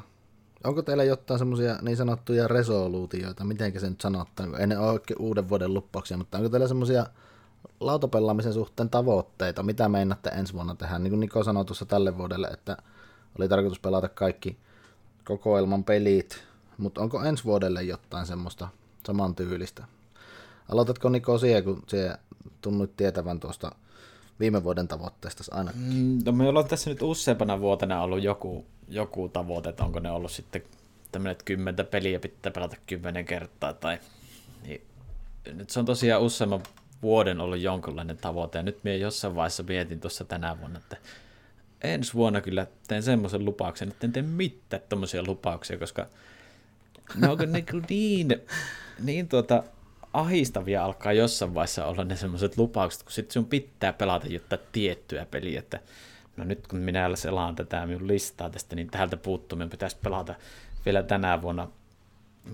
Onko teillä jotain semmoisia niin sanottuja resoluutioita, miten se nyt sanottaa, ei ne ole uuden vuoden luppauksia, mutta onko teillä semmoisia lautapelaamisen suhteen tavoitteita, mitä meinaatte ensi vuonna tehdä? Niin kuin Niko sanoi tuossa tälle vuodelle, että oli tarkoitus pelata kaikki kokoelman pelit, mutta onko ensi vuodelle jotain semmoista samantyylistä? Aloitatko Niko siihen, kun se tunnut tietävän tuosta viime vuoden tavoitteesta aina? Mm, no me ollaan tässä nyt useampana vuotena ollut joku, joku tavoite, että onko ne ollut sitten tämmöinen, että kymmentä peliä pitää pelata kymmenen kertaa, tai niin, nyt se on tosiaan useamman vuoden ollut jonkinlainen tavoite, ja nyt minä jossain vaiheessa mietin tuossa tänä vuonna, että ensi vuonna kyllä teen semmoisen lupauksen, että en tee mitään tuommoisia lupauksia, koska ne onko ne niin, niin tuota, ahistavia alkaa jossain vaiheessa olla ne semmoiset lupaukset, kun sitten sun pitää pelata jotain tiettyä peliä, että no nyt kun minä selaan tätä minun listaa tästä, niin täältä puuttuu, minun pitäisi pelata vielä tänä vuonna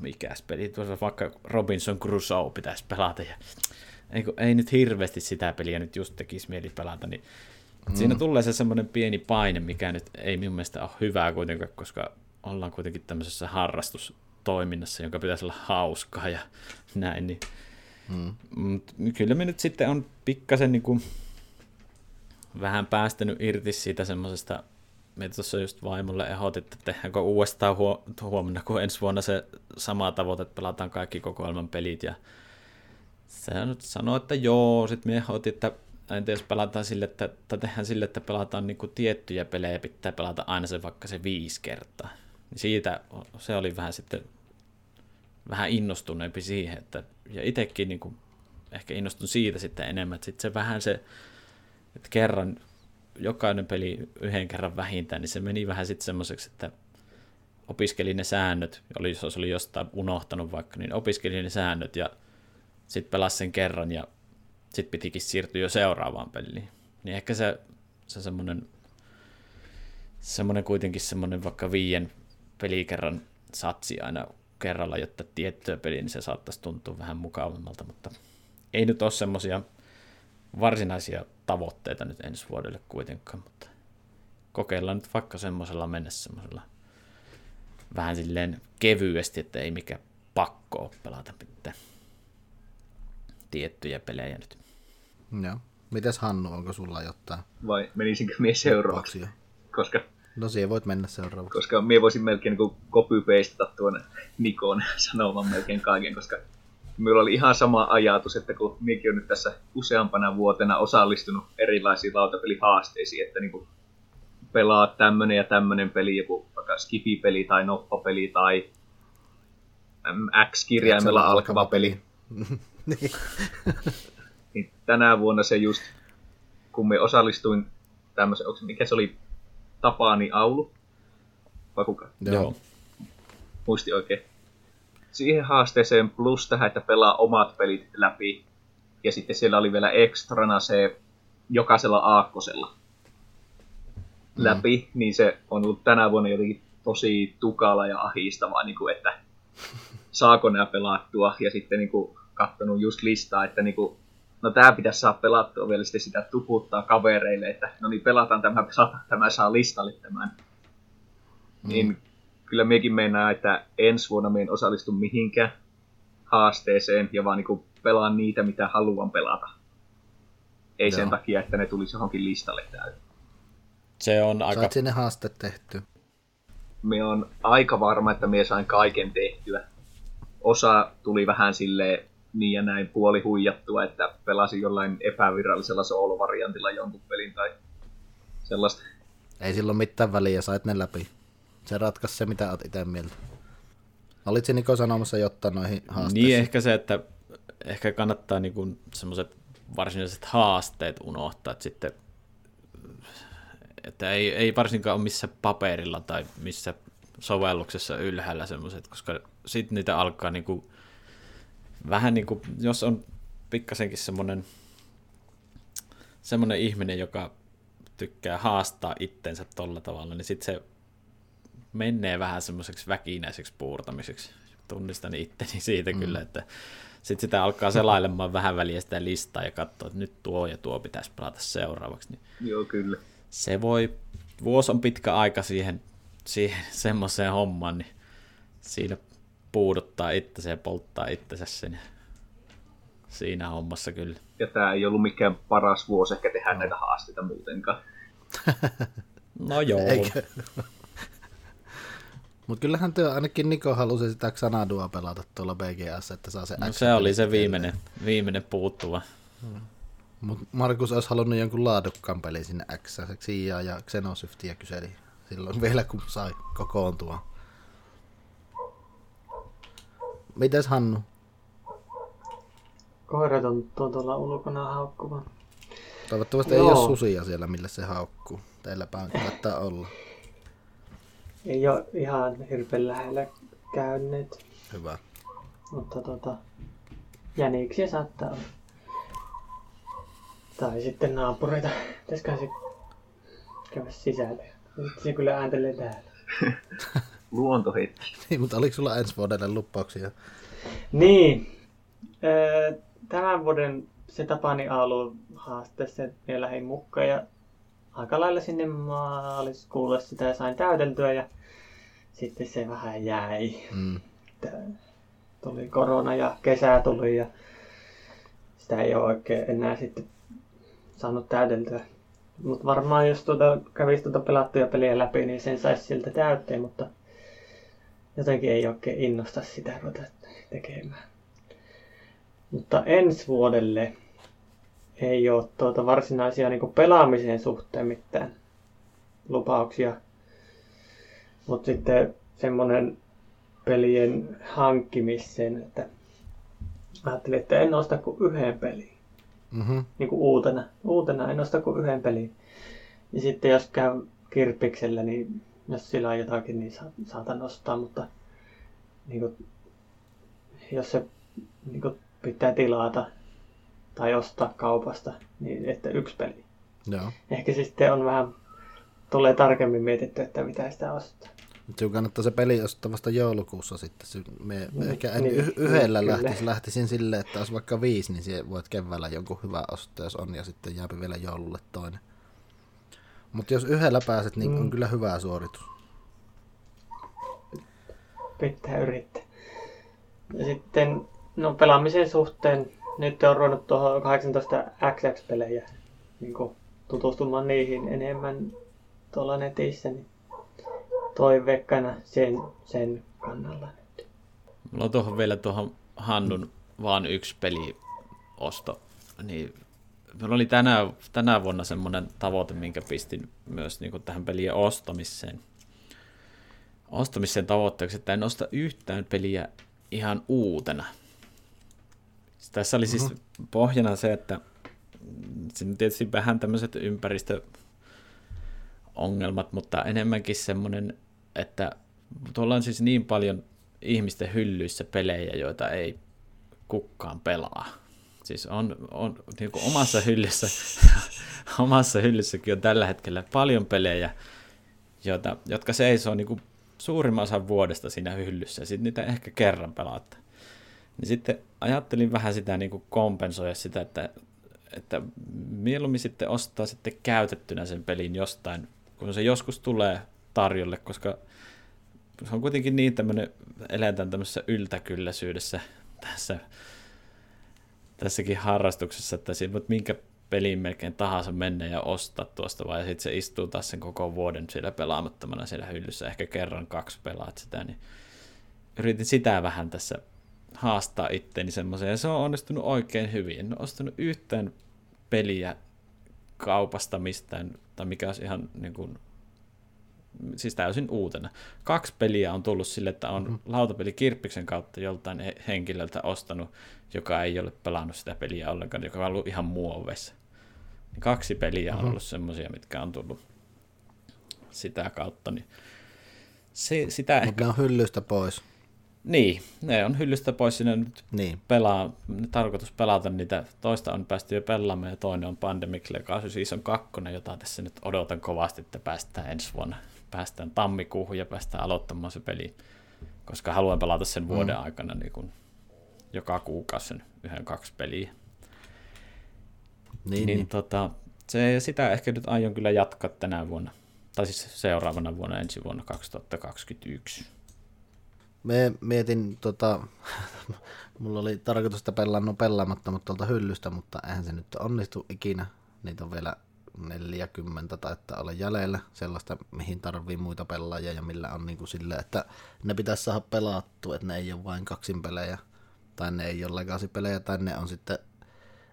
mikäs peli, tuossa vaikka Robinson Crusoe pitäisi pelata, ja ei, ei nyt hirveästi sitä peliä nyt just tekisi mieli pelata, niin mm. siinä tulee se semmoinen pieni paine, mikä nyt ei minun mielestä ole hyvää kuitenkaan, koska ollaan kuitenkin tämmöisessä harrastustoiminnassa, jonka pitäisi olla hauskaa ja näin, niin mm. Mut kyllä me nyt sitten on pikkasen niin kuin vähän päästänyt irti siitä semmoisesta, me tuossa just vaimolle ehdotin, että tehdäänkö uudestaan huomenna, kun ensi vuonna se sama tavoite, että pelataan kaikki kokoelman pelit, ja se nyt sanoi, että joo, sitten me ehdotin, että entä jos pelataan sille, että, että tehdään sille, että pelataan niin tiettyjä pelejä, pitää pelata aina se vaikka se viisi kertaa. Niin siitä se oli vähän sitten vähän innostuneempi siihen, että, ja itsekin niin kuin, ehkä innostun siitä sitten enemmän, että sitten se vähän se, että kerran, jokainen peli yhden kerran vähintään, niin se meni vähän sitten semmoiseksi, että opiskelin ne säännöt, oli, jos oli jostain unohtanut vaikka, niin opiskelin ne säännöt ja sitten pelasin sen kerran ja sitten pitikin siirtyä jo seuraavaan peliin. Niin ehkä se, se semmoinen, semmoinen kuitenkin semmoinen vaikka viien pelikerran satsi aina kerralla, jotta tiettyä peliä, niin se saattaisi tuntua vähän mukavammalta, mutta ei nyt ole semmoisia varsinaisia tavoitteita nyt ensi vuodelle kuitenkaan, mutta kokeillaan nyt vaikka semmoisella mennessä semmoisella vähän silleen kevyesti, että ei mikä pakko pelata pitää tiettyjä pelejä nyt. Joo. Mites Hannu, onko sulla jotain? Vai menisinkö mie seuraavaksi? Koska No siihen voit mennä seuraavaksi. Koska mie voisin melkein niin copy-pastata tuon Nikon sanoman melkein kaiken, koska minulla oli ihan sama ajatus, että kun minäkin olen nyt tässä useampana vuotena osallistunut erilaisiin lautapelihaasteisiin, että niin kuin pelaa tämmönen ja tämmönen peli, joku vaikka Skifi-peli tai Noppa-peli tai X-kirjaimella alkava peli. niin tänä vuonna se just, kun me osallistuin tämmöisen, mikä se oli, Tapani Aulu, vai kuka? Joo. Muisti oikein. Siihen haasteeseen plus tähän, että pelaa omat pelit läpi. Ja sitten siellä oli vielä ekstrana se jokaisella aakkosella mm. läpi, niin se on ollut tänä vuonna jotenkin tosi tukala ja ahistavaa, niin kuin, että saako nämä pelattua. Ja sitten niin kuin, katsonut just listaa, että niin kuin, no tämä pitäisi saa pelattua vielä sitten sitä tuputtaa kavereille, että no niin pelataan tämä, pelataan, tämä saa listalle tämän. Mm. Niin kyllä mekin meinaa, että ensi vuonna me en osallistu mihinkään haasteeseen ja vaan niin pelaan niitä, mitä haluan pelata. Ei Joo. sen takia, että ne tulisi johonkin listalle täytyy. Se on aika... Saat sinne haaste tehty. Me on aika varma, että me sain kaiken tehtyä. Osa tuli vähän silleen niin ja näin puoli huijattua, että pelasin jollain epävirallisella solo-variantilla jonkun pelin tai sellaista. Ei silloin mitään väliä, sait ne läpi. Se ratkaisi se, mitä olet itse mieltä. Olitko Niko sanomassa jotta noihin haasteisiin? Niin, ehkä se, että ehkä kannattaa niin semmoiset varsinaiset haasteet unohtaa, että sitten että ei, ei varsinkaan ole missä paperilla tai missä sovelluksessa ylhäällä semmoiset, koska sitten niitä alkaa niinku, vähän niin kuin, jos on pikkasenkin semmoinen semmoinen ihminen, joka tykkää haastaa itsensä tolla tavalla, niin sitten se menee vähän semmoiseksi väkinäiseksi puurtamiseksi. Tunnistan itteni siitä mm. kyllä, että sitten sitä alkaa selailemaan vähän väliä sitä listaa ja katsoa, että nyt tuo ja tuo pitäisi pelata seuraavaksi. Niin Joo, kyllä. Se voi, vuosi on pitkä aika siihen, siihen semmoiseen hommaan, niin siinä puuduttaa itsensä ja polttaa itsensä sen siinä hommassa kyllä. Ja tämä ei ollut mikään paras vuosi ehkä tehdä no. näitä haasteita muutenkaan. no joo. Eikö? Mutta kyllähän työ, ainakin Niko halusi sitä Xanadua pelata tuolla BGS, että saa se no, se oli se viimeinen, viimeinen puuttuva. Hmm. Mutta Markus olisi halunnut jonkun laadukkaan pelin sinne X, Xia ja Xenosoftia kyseli silloin vielä, kun sai kokoontua. Mites Hannu? Koirat on tuolla ulkona haukkuva. Toivottavasti Joo. ei ole susia siellä, millä se haukkuu. Teillä päin kannattaa olla. Ei ole ihan hirveän lähellä käyneet. Hyvä. Mutta tota, jäniksiä saattaa olla. Tai sitten naapureita. Pitäisikö se käydä sisälle? Nyt se kyllä ääntelee täällä. Luontohetki. niin, mutta oliko sulla ensi vuodelle lupauksia? Niin. Tämän vuoden se Tapani Aalu haasteessa minä lähdin mukaan ja aika lailla sinne maaliskuulle sitä ja sain täydeltyä ja sitten se vähän jäi. Mm. Tuli korona ja kesä tuli ja sitä ei ole oikein enää sitten saanut täydeltyä. Mutta varmaan jos tuota, kävisi tuota pelattuja peliä läpi, niin sen saisi siltä täytteen, mutta jotenkin ei oikein innosta sitä ruveta tekemään. Mutta ensi vuodelle ei ole tuota varsinaisia niin pelaamisen suhteen mitään lupauksia. Mutta sitten semmoinen pelien hankkimisen, että ajattelin, että en osta kuin yhden pelin. Mm-hmm. Niin kuin uutena. Uutena en osta kuin yhden pelin. Ja sitten jos käy kirpiksellä, niin jos sillä on jotakin, niin saatan ostaa, mutta niin kuin, jos se niin kuin, pitää tilata tai ostaa kaupasta, niin että yksi peli. Joo. Ehkä sitten on vähän, tulee tarkemmin mietitty, että mitä sitä ostaa. Sinun kannattaa se peli ostaa vasta joulukuussa sitten. Me mm, ehkä en niin, y- yhdellä niin, lähtis, lähtisin silleen, että olisi vaikka viisi, niin voit keväällä jonkun hyvä ostaa, jos on, ja sitten jääpi vielä joululle toinen. Mutta jos yhdellä pääset, niin mm. on kyllä hyvä suoritus. Pitää yrittää. Ja sitten no pelaamisen suhteen nyt on ruvennut tuohon 18 XX-pelejä niin tutustumaan niihin enemmän tuolla netissä, niin toivekkana sen, sen kannalla nyt. Mulla on tuohon vielä tuohon Hannun vaan yksi peli osto, niin Meillä oli tänä, tänä vuonna semmoinen tavoite, minkä pistin myös niin kuin tähän pelien ostamiseen. Ostamiseen tavoitteeksi, että en osta yhtään peliä ihan uutena. Tässä oli siis uh-huh. pohjana se, että siinä tietysti vähän tämmöiset ympäristöongelmat, mutta enemmänkin semmoinen, että tuolla on siis niin paljon ihmisten hyllyissä pelejä, joita ei kukaan pelaa. Siis on, on niin kuin omassa hyllyssä, omassa hyllyssäkin on tällä hetkellä paljon pelejä, joita, jotka seisoo niin kuin suurimman osan vuodesta siinä hyllyssä, sitten niitä ehkä kerran pelaatte. Niin sitten ajattelin vähän sitä niin kuin kompensoida sitä, että, että mieluummin sitten ostaa sitten käytettynä sen pelin jostain, kun se joskus tulee tarjolle, koska se on kuitenkin niin tämmöinen, eletään tämmöisessä yltäkylläisyydessä tässä, tässäkin harrastuksessa, että siinä voit minkä peliin melkein tahansa mennä ja ostaa tuosta, vai sitten se istuu taas sen koko vuoden siellä pelaamattomana siellä hyllyssä, ehkä kerran kaksi pelaat sitä, niin yritin sitä vähän tässä haastaa itteeni semmoiseen, ja se on onnistunut oikein hyvin. En ole ostanut yhtään peliä kaupasta mistään, tai mikä olisi ihan niin kuin, siis täysin uutena. Kaksi peliä on tullut sille, että on mm. lautapeli Kirppiksen kautta joltain henkilöltä ostanut, joka ei ole pelannut sitä peliä ollenkaan, joka on ollut ihan muoveissa. Kaksi peliä on mm-hmm. ollut semmoisia, mitkä on tullut sitä kautta, niin se, sitä Mutta ehkä... ne on hyllystä pois. Niin, ne on hyllystä pois sinne nyt Niin. pelaa, tarkoitus pelata niitä. Toista on päästy jo pelaamaan ja toinen on Pandemic Legacy Season 2, jota tässä nyt odotan kovasti, että päästään ensi vuonna. Päästään tammikuuhun ja päästään aloittamaan se peli, koska haluan pelata sen vuoden mm. aikana niin kuin joka kuukausi sen yhden kaksi peliä. Niin, Niin, niin. Tota, se, sitä ehkä nyt aion kyllä jatkaa tänä vuonna. Tai siis seuraavana vuonna, ensi vuonna 2021. Me mietin, tota, mulla oli tarkoitus, että pelaan no pelaamatta mutta tuolta hyllystä, mutta eihän se nyt onnistu ikinä. Niitä on vielä 40 taittaa olla jäljellä, sellaista, mihin tarvii muita pelaajia ja millä on niin kuin sille, että ne pitäisi saada pelattua, että ne ei ole vain kaksin pelejä, tai ne ei ole legacy-pelejä, tai ne on sitten,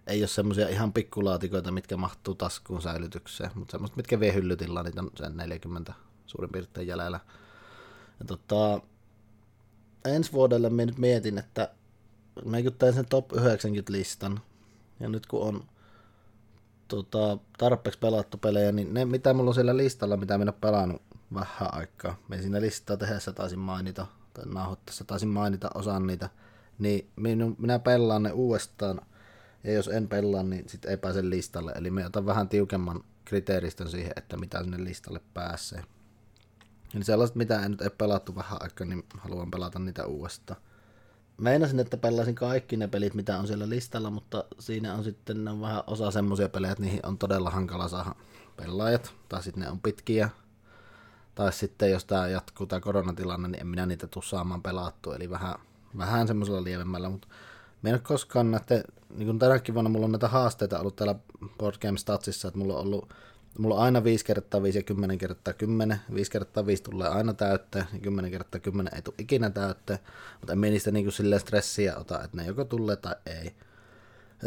ei ole semmoisia ihan pikkulaatikoita, mitkä mahtuu taskuun säilytykseen, mutta semmoista, mitkä vie hyllytilaa, niitä on sen 40 suurin piirtein jäljellä. Ja tota, ensi vuodelle mä nyt mietin, että mä tein sen top 90 listan, ja nyt kun on tota, tarpeeksi pelattu pelejä, niin ne mitä mulla on siellä listalla, mitä minä olen pelannut vähän aikaa, me siinä listaa tehdessä taisin mainita, tai nauhoittaessa taisin mainita osan niitä, niin minun, minä pelaan ne uudestaan, ja jos en pelaa, niin sitten ei pääse listalle, eli me otan vähän tiukemman kriteeristön siihen, että mitä sinne listalle pääsee. Eli sellaiset, mitä en nyt ei pelattu vähän aikaa, niin haluan pelata niitä uudestaan. Meinasin, että pelaisin kaikki ne pelit, mitä on siellä listalla, mutta siinä on sitten ne on vähän osa semmoisia pelejä, että niihin on todella hankala saada pelaajat, tai sitten ne on pitkiä, tai sitten jos tämä jatkuu tämä koronatilanne, niin en minä niitä tule saamaan pelattua, eli vähän, vähän semmoisella lievemmällä, mutta me en ole koskaan näette, niin kuin tänäkin vuonna mulla on näitä haasteita ollut täällä Board Game Statsissa, että mulla on ollut Mulla on aina 5 kertaa 5 ja 10 kertaa 10. 5 kertaa 5 tulee aina täytteen ja 10 kertaa 10 ei tule ikinä täytteen. Mutta en niistä niinku silleen stressiä ota, että ne joko tulee tai ei.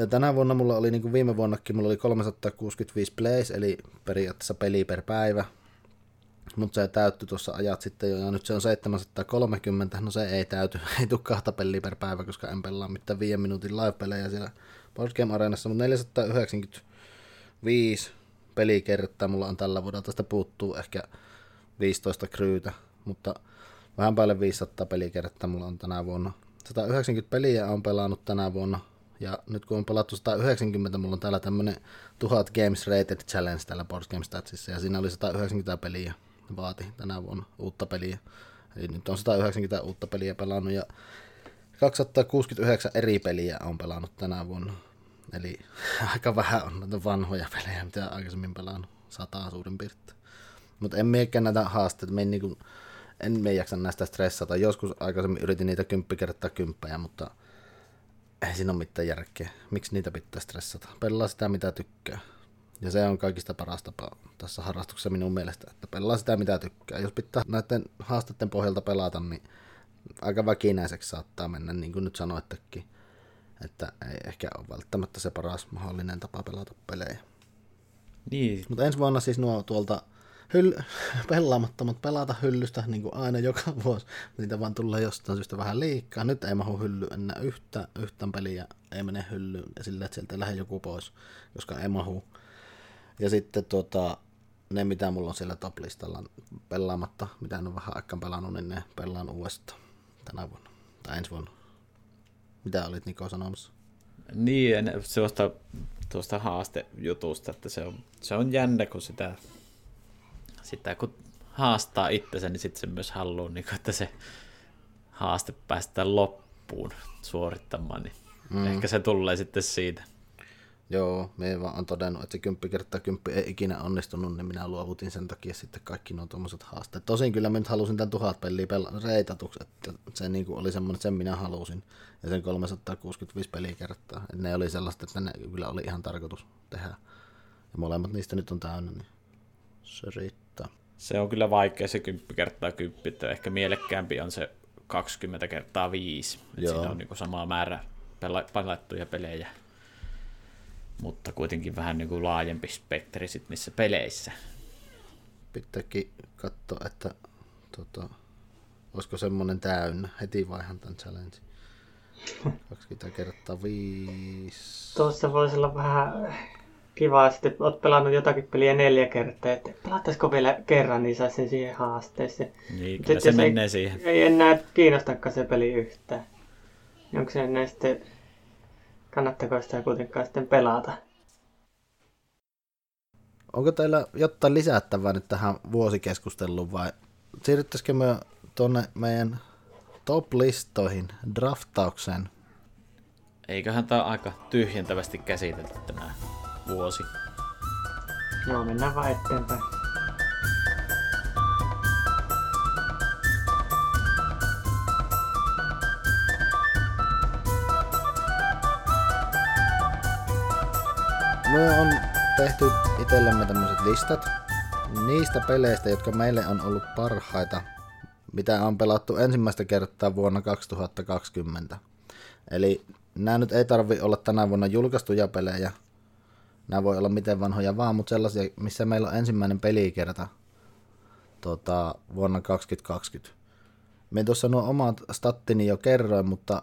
Tänä vuonna mulla oli, niin kuin viime vuonnakin, mulla oli 365 plays, eli periaatteessa peli per päivä. Mutta se täyttyi tuossa ajat sitten jo, ja nyt se on 730, no se ei täyty, ei tule kahta peliä per päivä, koska en pelaa mitään 5 minuutin live-pelejä siellä Board Game Arenassa, mutta 495 pelikertaa mulla on tällä vuodella, tästä puuttuu ehkä 15 kryytä, mutta vähän päälle 500 pelikertaa mulla on tänä vuonna. 190 peliä on pelannut tänä vuonna, ja nyt kun on pelattu 190, mulla on täällä tämmönen 1000 Games Rated Challenge täällä Board Game Statsissa, ja siinä oli 190 peliä vaati tänä vuonna uutta peliä. Eli nyt on 190 uutta peliä pelannut, ja 269 eri peliä on pelannut tänä vuonna. Eli aika vähän on näitä vanhoja pelejä, mitä aikaisemmin pelannut. Sataa suurin piirtein. Mutta en miekään näitä haasteita. Me en, niinku, en me jaksa näistä stressata. Joskus aikaisemmin yritin niitä kymppi kertaa kymppejä, mutta ei siinä ole mitään järkeä. Miksi niitä pitää stressata? Pelaa sitä, mitä tykkää. Ja se on kaikista paras tapa tässä harrastuksessa minun mielestä, että pelaa sitä, mitä tykkää. Jos pitää näiden haasteiden pohjalta pelata, niin aika väkinäiseksi saattaa mennä, niin kuin nyt sanoittekin että ei ehkä ole välttämättä se paras mahdollinen tapa pelata pelejä. Niin, Mutta ensi vuonna siis nuo tuolta hyll- pelaamattomat pelata hyllystä niin kuin aina joka vuosi. Niitä vaan tulee jostain syystä vähän liikaa. Nyt ei mahu hylly enää yhtä, yhtään peliä, ei mene hyllyyn ja sillä, että sieltä lähde joku pois, koska ei mahu. Ja sitten tuota, ne mitä mulla on siellä top-listalla pelaamatta, mitä en ole vähän aikaan pelannut, niin ne pelaan uudestaan tänä vuonna tai ensi vuonna. Mitä olit Niko sanomassa? Niin, en, sellaista tuosta haastejutusta, että se on, se on jännä, kun sitä, sitä kun haastaa itsensä, niin sitten se myös haluaa, niin kuin, että se haaste päästään loppuun suorittamaan, niin mm. ehkä se tulee sitten siitä. Joo, me vaan on todennut, että se 10 kertaa 10 ei ikinä onnistunut, niin minä luovutin sen takia sitten kaikki nuo tuommoiset haasteet. Tosin kyllä mä nyt halusin tämän tuhat peliä pela- reitatuksi, että se niin kuin oli semmoinen, että sen minä halusin. Ja sen 365 peliä kertaa. Et ne oli sellaista, että ne kyllä oli ihan tarkoitus tehdä. Ja molemmat niistä nyt on täynnä, niin se riittää. Se on kyllä vaikea se 10 kertaa 10, että ehkä mielekkäämpi on se 20 kertaa 5. Että siinä on niin sama määrä pela- pelattuja pelejä, mutta kuitenkin vähän niin kuin laajempi spektri sit niissä peleissä. Pitääkin katsoa, että tota, olisiko semmonen täynnä. Heti vaihan tämän challenge. 20 kertaa 5. Tuossa voisi olla vähän kiva, sitten oot pelannut jotakin peliä neljä kertaa, että pelattaisiko vielä kerran, niin saisi sen siihen haasteeseen. Niin, kyllä se menee ei, siihen. Ei enää kiinnostakaan se peli yhtään. Niin onko se enää sitten, kannattako sitä kuitenkaan sitten pelata? Onko teillä jotain lisättävää nyt tähän vuosikeskusteluun vai siirryttäisikö me tuonne meidän top-listoihin, draftaukseen? Eiköhän tämä aika tyhjentävästi käsitelty tänään vuosi. Joo, mennään vaan eteenpäin. Me on tehty itsellemme tämmöiset listat niistä peleistä, jotka meille on ollut parhaita, mitä on pelattu ensimmäistä kertaa vuonna 2020. Eli nämä nyt ei tarvi olla tänä vuonna julkaistuja pelejä, nämä voi olla miten vanhoja vaan, mutta sellaisia, missä meillä on ensimmäinen pelikerta tota, vuonna 2020. Me tuossa nuo omat stattini jo kerroin, mutta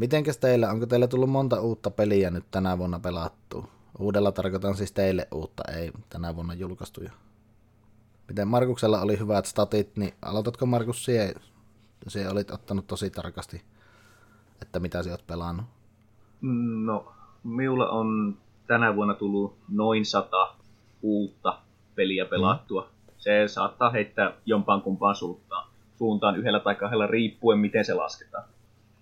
mitenkäs teillä, onko teillä tullut monta uutta peliä nyt tänä vuonna pelattu? Uudella tarkoitan siis teille uutta, ei tänä vuonna julkaistuja. Miten Markuksella oli hyvät statit, niin aloitatko Markus siihen? Se olit ottanut tosi tarkasti, että mitä sä oot pelannut. No, minulla on tänä vuonna tullut noin sata uutta peliä pelattua. Mm. Se saattaa heittää jompaan kumpaan suuntaan, suuntaan yhdellä tai kahdella riippuen, miten se lasketaan.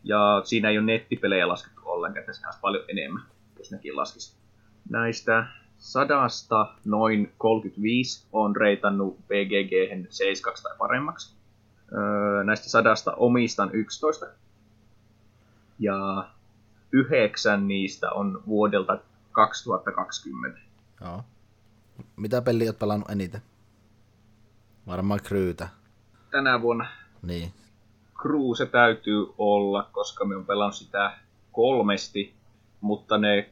Ja siinä ei ole nettipelejä laskettu ollenkaan, että se olisi paljon enemmän, jos nekin laskisi. Näistä sadasta noin 35 on reitannut BGG 7 tai paremmaksi. Öö, näistä sadasta omistan 11. Ja yhdeksän niistä on vuodelta 2020. Joo. Mitä peliä oot pelannut eniten? Varmaan Kryytä. Tänä vuonna Niin. Crew se täytyy olla, koska me on pelannut sitä kolmesti, mutta ne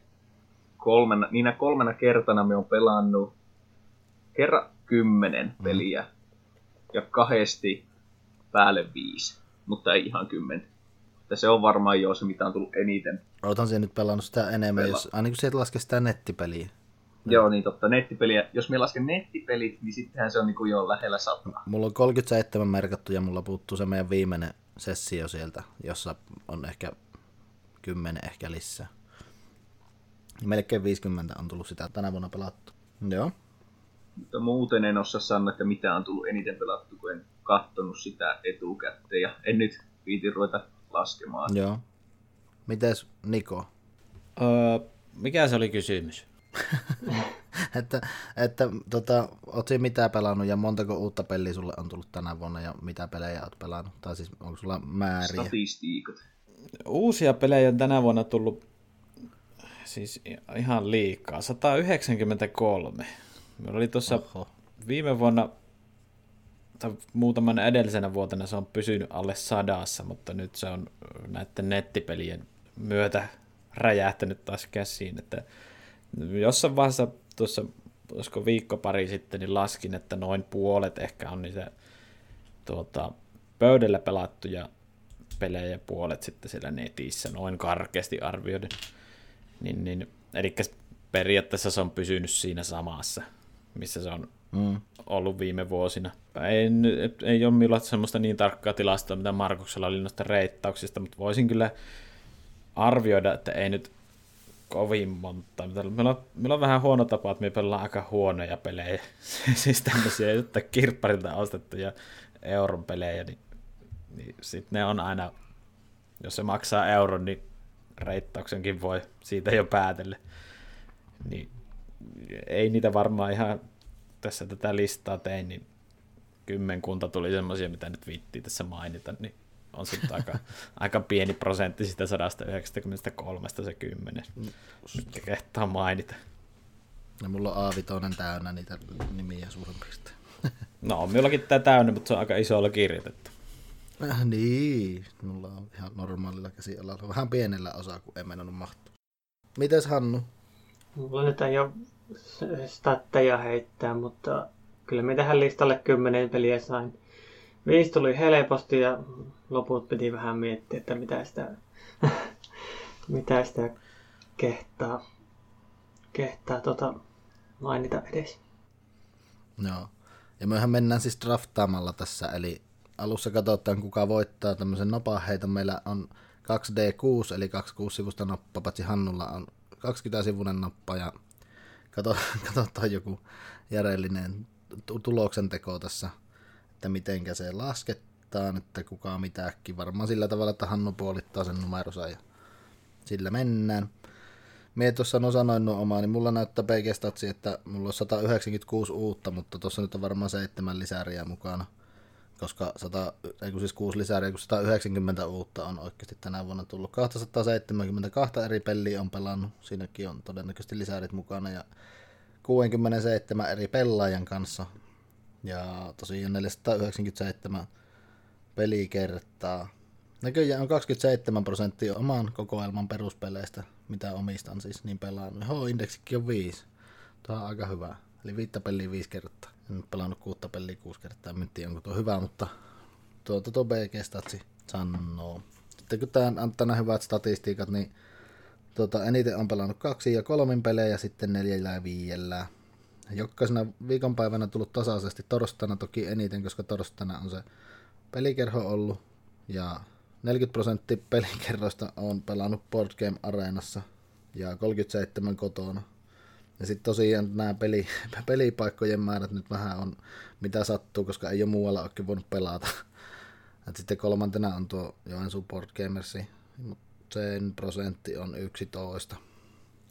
kolmena, niinä kolmena kertana me on pelannut kerran kymmenen peliä mm. ja kahdesti päälle viisi, mutta ei ihan kymmentä. Että se on varmaan jo se, mitä on tullut eniten. Oothan se nyt pelannut sitä enemmän, Pela- jos, aina kun sieltä laskee sitä nettipeliä. Joo, niin totta, nettipeliä. Jos me lasken nettipelit, niin sittenhän se on niinku jo lähellä sataa. Mulla on 37 merkattu ja mulla puuttuu se meidän viimeinen sessio sieltä, jossa on ehkä 10 ehkä lisää. Melkein 50 on tullut sitä tänä vuonna pelattu. Joo. Mutta muuten en osaa sanoa, että mitä on tullut eniten pelattu, kun en kattonut sitä etukäteen. Ja en nyt viitin ruveta laskemaan. Joo. Mites Niko? Öö, mikä se oli kysymys? että, että tota, oot siinä mitään pelannut ja montako uutta peliä sulle on tullut tänä vuonna ja mitä pelejä oot pelannut? Tai siis onko sulla määriä? Statistiikat. Uusia pelejä on tänä vuonna tullut siis ihan liikaa. 193. Meillä oli tuossa viime vuonna tai muutaman edellisenä vuotena se on pysynyt alle sadassa, mutta nyt se on näiden nettipelien myötä räjähtänyt taas käsiin. Että jossain vaiheessa tuossa, olisiko viikko pari sitten, niin laskin, että noin puolet ehkä on niitä tuota, pöydällä pelattuja pelejä puolet sitten siellä netissä, noin karkeasti arvioiden. Niin, niin, eli periaatteessa se on pysynyt siinä samassa, missä se on Mm. ollut viime vuosina. Ei, ei ole minulla semmoista niin tarkkaa tilastoa, mitä Markuksella oli noista reittauksista, mutta voisin kyllä arvioida, että ei nyt kovin monta. Meillä on, meillä on vähän huono tapa, että me pelataan aika huonoja pelejä. siis tämmöisiä jotta kirpparilta ostettuja euron pelejä, niin, niin sitten ne on aina, jos se maksaa euron, niin reittauksenkin voi siitä jo päätellä. Niin ei niitä varmaan ihan tässä tätä listaa tein, niin kymmenkunta tuli semmoisia, mitä nyt viittiin tässä mainita, niin on sitten aika, aika pieni prosentti sitä 193 se 10, mitkä kehtaa mainita. Ja mulla on A5 täynnä niitä nimiä suurin piirtein. No on minullakin tämä täynnä, mutta se on aika isolla kirjoitettu. Äh, niin, mulla on ihan normaalilla käsialalla. Vähän pienellä osaa, kun ei mennä mahtuu. Mites Hannu? Mulla nyt ei ole statteja heittää, mutta kyllä me tähän listalle kymmenen peliä sain. Viisi tuli helposti ja loput piti vähän miettiä, että mitä sitä, mitä sitä kehtaa, kehtaa tota mainita edes. Joo. Ja mehän mennään siis draftaamalla tässä, eli alussa katsotaan kuka voittaa tämmöisen nopaheiton. Meillä on 2D6, eli 26 sivusta noppa, paitsi Hannulla on 20 sivunen noppa ja katsotaan joku järjellinen tuloksen teko tässä, että mitenkä se lasketaan, että kuka mitäkin. Varmaan sillä tavalla, että Hannu puolittaa sen numerosa ja sillä mennään. Mie tuossa no sanoin omaa, niin mulla näyttää PG että mulla on 196 uutta, mutta tuossa nyt on varmaan seitsemän lisäriä mukana. Koska 100, ei siis 6 lisäriä, kun 190 uutta on oikeasti tänä vuonna tullut. 272 eri peliä on pelannut, siinäkin on todennäköisesti lisärit mukana. Ja 67 eri pelaajan kanssa. Ja tosiaan 497 pelikertaa. Näköjään on 27 prosenttia oman kokoelman peruspeleistä, mitä omistan siis, niin pelannut. H-indeksikin on 5. Tuo on aika hyvä. Eli viittä peliä viisi kertaa. En pelannut kuutta peliä kuusi kertaa. En tiedä, onko tuo hyvä, mutta tuota tuo BG-statsi sanoo. Sitten kun tämä antaa nämä hyvät statistiikat, niin tuota, eniten on pelannut kaksi ja kolmin pelejä, sitten neljällä ja viidellä. Jokaisena viikonpäivänä tullut tasaisesti. Torstaina toki eniten, koska torstaina on se pelikerho ollut. Ja 40 prosenttia pelikerroista on pelannut Board Game Areenassa ja 37 kotona. Ja sitten tosiaan nämä peli, pelipaikkojen määrät nyt vähän on mitä sattuu, koska ei ole muualla oikein voinut pelata. Et sitten kolmantena on tuo Joensuun Board Gamersi, mutta sen prosentti on 11.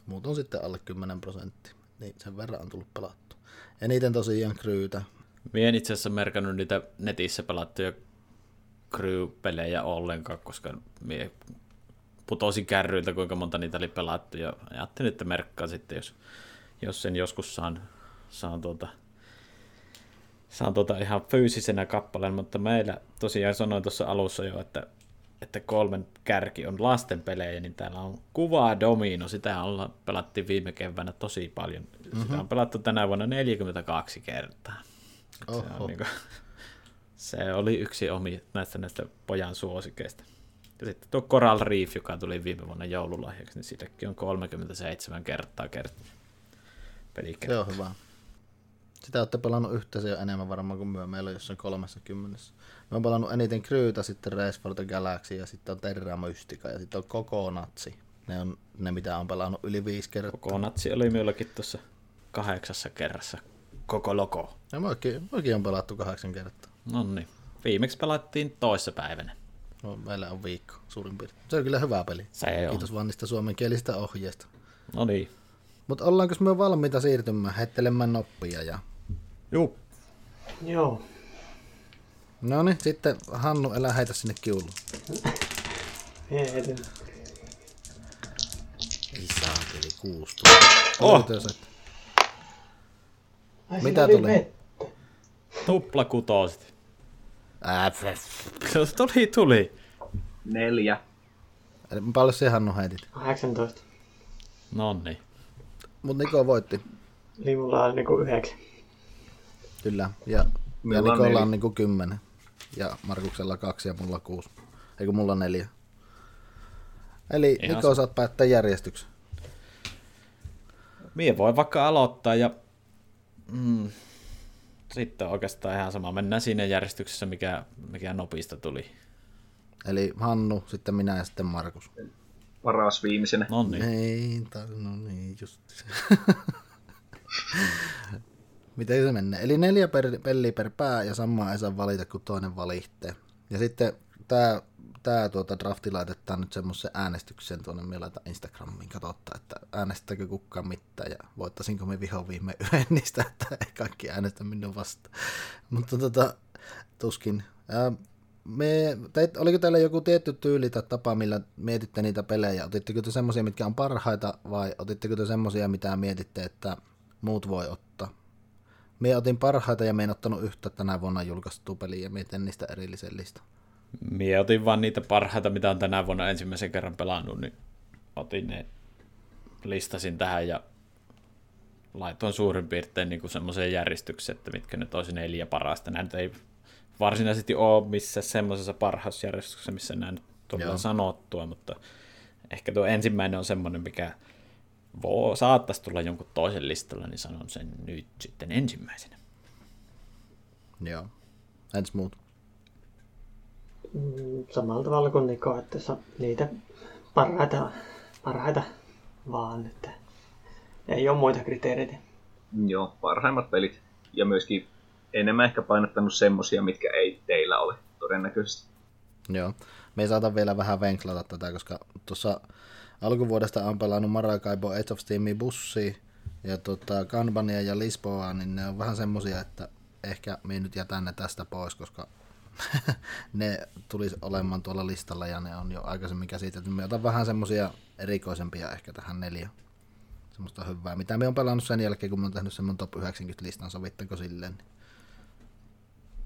Muut on sitten alle 10 prosenttia. Niin sen verran on tullut pelattu. Eniten tosiaan Kryytä. Mie en itse asiassa merkannut niitä netissä pelattuja crew-pelejä ollenkaan, koska mie putosin kärryiltä, kuinka monta niitä oli pelattu, ja ajattelin, että merkkaa sitten, jos, jos sen joskus saan, saan, tuota, saan tuota ihan fyysisenä kappaleen, mutta meillä tosiaan sanoin tuossa alussa jo, että, että kolmen kärki on lasten pelejä, niin täällä on kuvaa Domino, sitä ollaan pelattiin viime keväänä tosi paljon. Mm-hmm. Sitä on pelattu tänä vuonna 42 kertaa. Se on niin kuin, se oli yksi omi näistä, näistä pojan suosikeista. Ja sitten tuo Coral Reef, joka tuli viime vuonna joululahjaksi, niin sitäkin on 37 kertaa kertaa. Pelikertaa. Se on hyvä. Sitä olette pelannut yhteensä jo enemmän varmaan kuin myö. Meillä on jossain 30. Me on pelannut eniten Kryytä, sitten Race for the Galaxy ja sitten on Terra Mystica ja sitten on Kokonatsi. Ne on ne, mitä on pelannut yli viisi kertaa. Kokonatsi oli minullakin tuossa kahdeksassa kerrassa. Koko loko. Ja mäkin, mäkin on pelattu kahdeksan kertaa. No niin. Viimeksi pelattiin toissa päivänä. No, meillä on viikko suurin piirtein. Se on kyllä hyvä peli. Se Kiitos on. vaan niistä suomenkielisistä ohjeista. No niin. Mutta ollaanko me valmiita siirtymään hettelemään noppia? Ja... Juu. Joo. No niin, sitten Hannu, elä heitä sinne kiuluun. Heitin. Ei saakeli, kuusi Oh. Mitä tuli? Vettä. Tupla kutosit. F. tuli, tuli. Neljä. Eli paljon se Hannu heitit? 18. Nonni. Mut Niko voitti. Niin mulla on niinku 9. Kyllä. Ja, ja Nikolla on niinku 10. Ja Markuksella kaksi ja mulla kuusi. Eikö mulla neljä. Eli Ihan Niko, saat päättää järjestyksen. Mie voi vaikka aloittaa ja mm, sitten oikeastaan ihan sama. Mennään siinä järjestyksessä, mikä, mikä nopista tuli. Eli Hannu, sitten minä ja sitten Markus. Paras viimeisenä. No niin. Ei, no niin, just Miten se menee? Eli neljä per, pelliä per pää ja samaa ei saa valita, kun toinen valitsee. Ja sitten tämä tää tuota drafti laitetaan nyt semmoisen äänestykseen tuonne, me laitan Instagramiin katsottaa, että äänestäkö kukaan mitään ja voittaisinko me viho viime yhden niistä, että ei kaikki äänestä minun vastaan. Mutta tota, tuskin. Ää, me, teit, oliko teillä joku tietty tyyli tai tapa, millä mietitte niitä pelejä? Otitteko te semmoisia, mitkä on parhaita vai otitteko te semmoisia, mitä mietitte, että muut voi ottaa? Me otin parhaita ja me en ottanut yhtä tänä vuonna julkaistua peliä ja mietin niistä erillisen listan. Mie otin vaan niitä parhaita, mitä on tänä vuonna ensimmäisen kerran pelannut, niin otin ne, listasin tähän ja laitoin suurin piirtein niin semmoiseen järjestykseen, että mitkä nyt olisi neljä parasta. Näitä ei varsinaisesti ole missä semmoisessa parhausjärjestyksessä, missä näin tullaan sanottua, mutta ehkä tuo ensimmäinen on semmoinen, mikä Vo, saattaisi tulla jonkun toisen listalla, niin sanon sen nyt sitten ensimmäisenä. Joo. Entäs muut? Mm, Samalla tavalla kuin Niko, että sa- niitä parhaita, parhaita vaan, että ei ole muita kriteereitä. Joo, parhaimmat pelit. Ja myöskin enemmän ehkä painottanut semmosia, mitkä ei teillä ole todennäköisesti. Joo. Me ei saata vielä vähän venklata tätä, koska tuossa alkuvuodesta on pelannut Maracaibo Age of Steamin bussi ja tota, Kanbania ja Lisboa, niin ne on vähän semmosia, että ehkä me nyt jätän ne tästä pois, koska ne tulisi olemaan tuolla listalla ja ne on jo aikaisemmin käsitelty. Me otan vähän semmosia erikoisempia ehkä tähän neljä. Semmoista hyvää, mitä me on pelannut sen jälkeen, kun me on tehnyt semmoinen top 90 listan, sovittako silleen. Niin.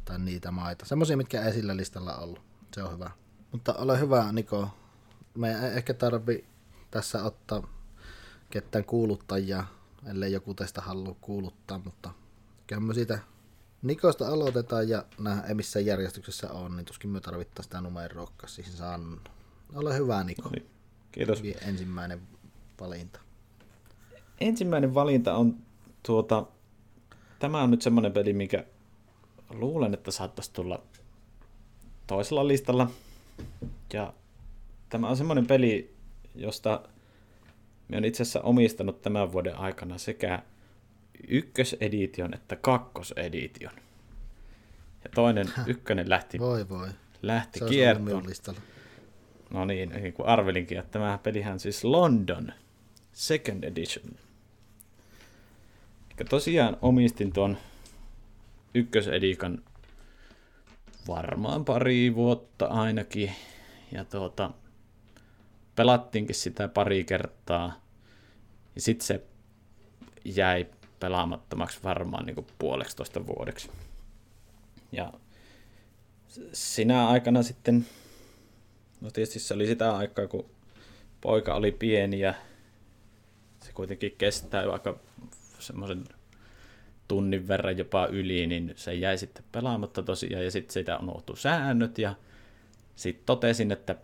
Tai niitä maita. Semmoisia, mitkä ei sillä listalla ollut. Se on hyvä. Mutta ole hyvä, Niko. Me ei ehkä tarvi tässä ottaa ketään kuuluttajia, ellei joku teistä halua kuuluttaa, mutta kyllä me siitä Nikosta aloitetaan ja nämä ei missään järjestyksessä on, niin tuskin me tarvittaa sitä numeroa siihen saan. Ole hyvä, Niko. Niin, Kiitos. Ensimmäinen valinta. Ensimmäinen valinta on tuota, tämä on nyt semmoinen peli, mikä luulen, että saattaisi tulla toisella listalla. Ja tämä on semmoinen peli, josta me on itse asiassa omistanut tämän vuoden aikana sekä ykkösedition että kakkosedition. Ja toinen, ykkönen lähti, Voi voi. lähti kiertoon. No niin, niin kuin arvelinkin, että tämä pelihän siis London Second Edition. Eli tosiaan omistin tuon ykkösedikan varmaan pari vuotta ainakin. Ja tuota, pelattiinkin sitä pari kertaa. Ja sitten se jäi pelaamattomaksi varmaan niin puoleksi toista vuodeksi. Ja sinä aikana sitten No tietysti se oli sitä aikaa, kun poika oli pieni ja se kuitenkin kestää vaikka semmoisen tunnin verran jopa yli, niin se jäi sitten pelaamatta tosiaan ja sitten sitä unohtui säännöt ja sitten totesin, että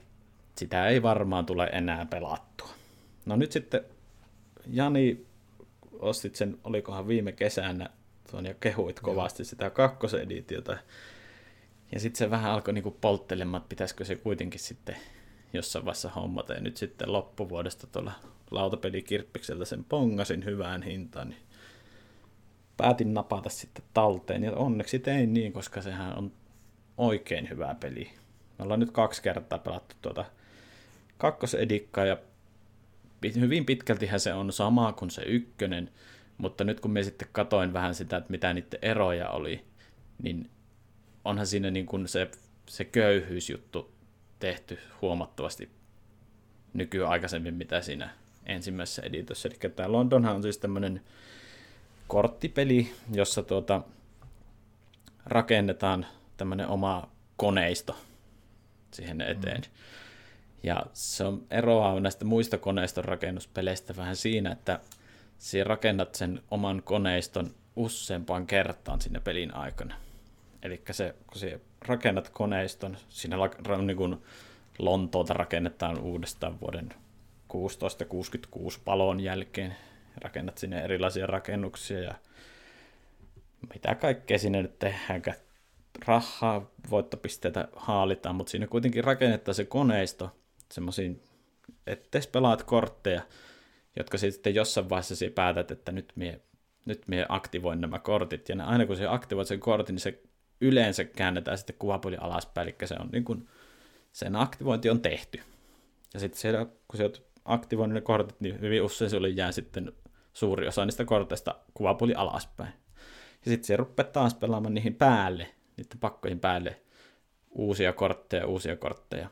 sitä ei varmaan tule enää pelattua. No nyt sitten Jani ostit sen, olikohan viime kesänä, tuon ja kehuit kovasti sitä kakkoseditiota. Ja sitten se vähän alkoi niinku polttelemaan, että pitäisikö se kuitenkin sitten jossain vaiheessa hommata. Ja nyt sitten loppuvuodesta tuolla lautapelikirppikseltä sen pongasin hyvään hintaan, niin päätin napata sitten talteen. Ja onneksi tein niin, koska sehän on oikein hyvä peli. Me ollaan nyt kaksi kertaa pelattu tuota kakkosedikkaa ja hyvin pitkältihän se on sama kuin se ykkönen, mutta nyt kun me sitten katoin vähän sitä, että mitä niiden eroja oli, niin onhan siinä niin kuin se, se köyhyysjuttu tehty huomattavasti nykyaikaisemmin, mitä siinä ensimmäisessä editossa. Eli tämä Londonhan on siis tämmöinen korttipeli, jossa tuota, rakennetaan tämmöinen oma koneisto siihen eteen. Mm. Ja se on eroaa näistä muista koneiston rakennuspeleistä vähän siinä, että sinä rakennat sen oman koneiston useampaan kertaan siinä pelin aikana. Eli se, kun sinä rakennat koneiston, siinä niin kuin Lontoota rakennetaan uudestaan vuoden 1666 palon jälkeen. Rakennat sinne erilaisia rakennuksia ja mitä kaikkea sinne nyt tehdäänkään. Rahaa, voittopisteitä haalitaan, mutta siinä kuitenkin rakennetaan se koneisto semmoisiin, ettei pelaat kortteja, jotka sitten jossain vaiheessa sinä päätät, että nyt mie, nyt mie aktivoin nämä kortit. Ja aina kun se aktivoit sen kortin, niin se yleensä käännetään sitten kuvapuoli alaspäin, eli se on niin kuin, sen aktivointi on tehty. Ja sitten siellä, kun sä oot aktivoinut ne kortit, niin hyvin usein sulle jää sitten suuri osa niistä korteista kuvapuoli alaspäin. Ja sitten se rupeaa taas pelaamaan niihin päälle, niiden pakkoihin päälle uusia kortteja, uusia kortteja.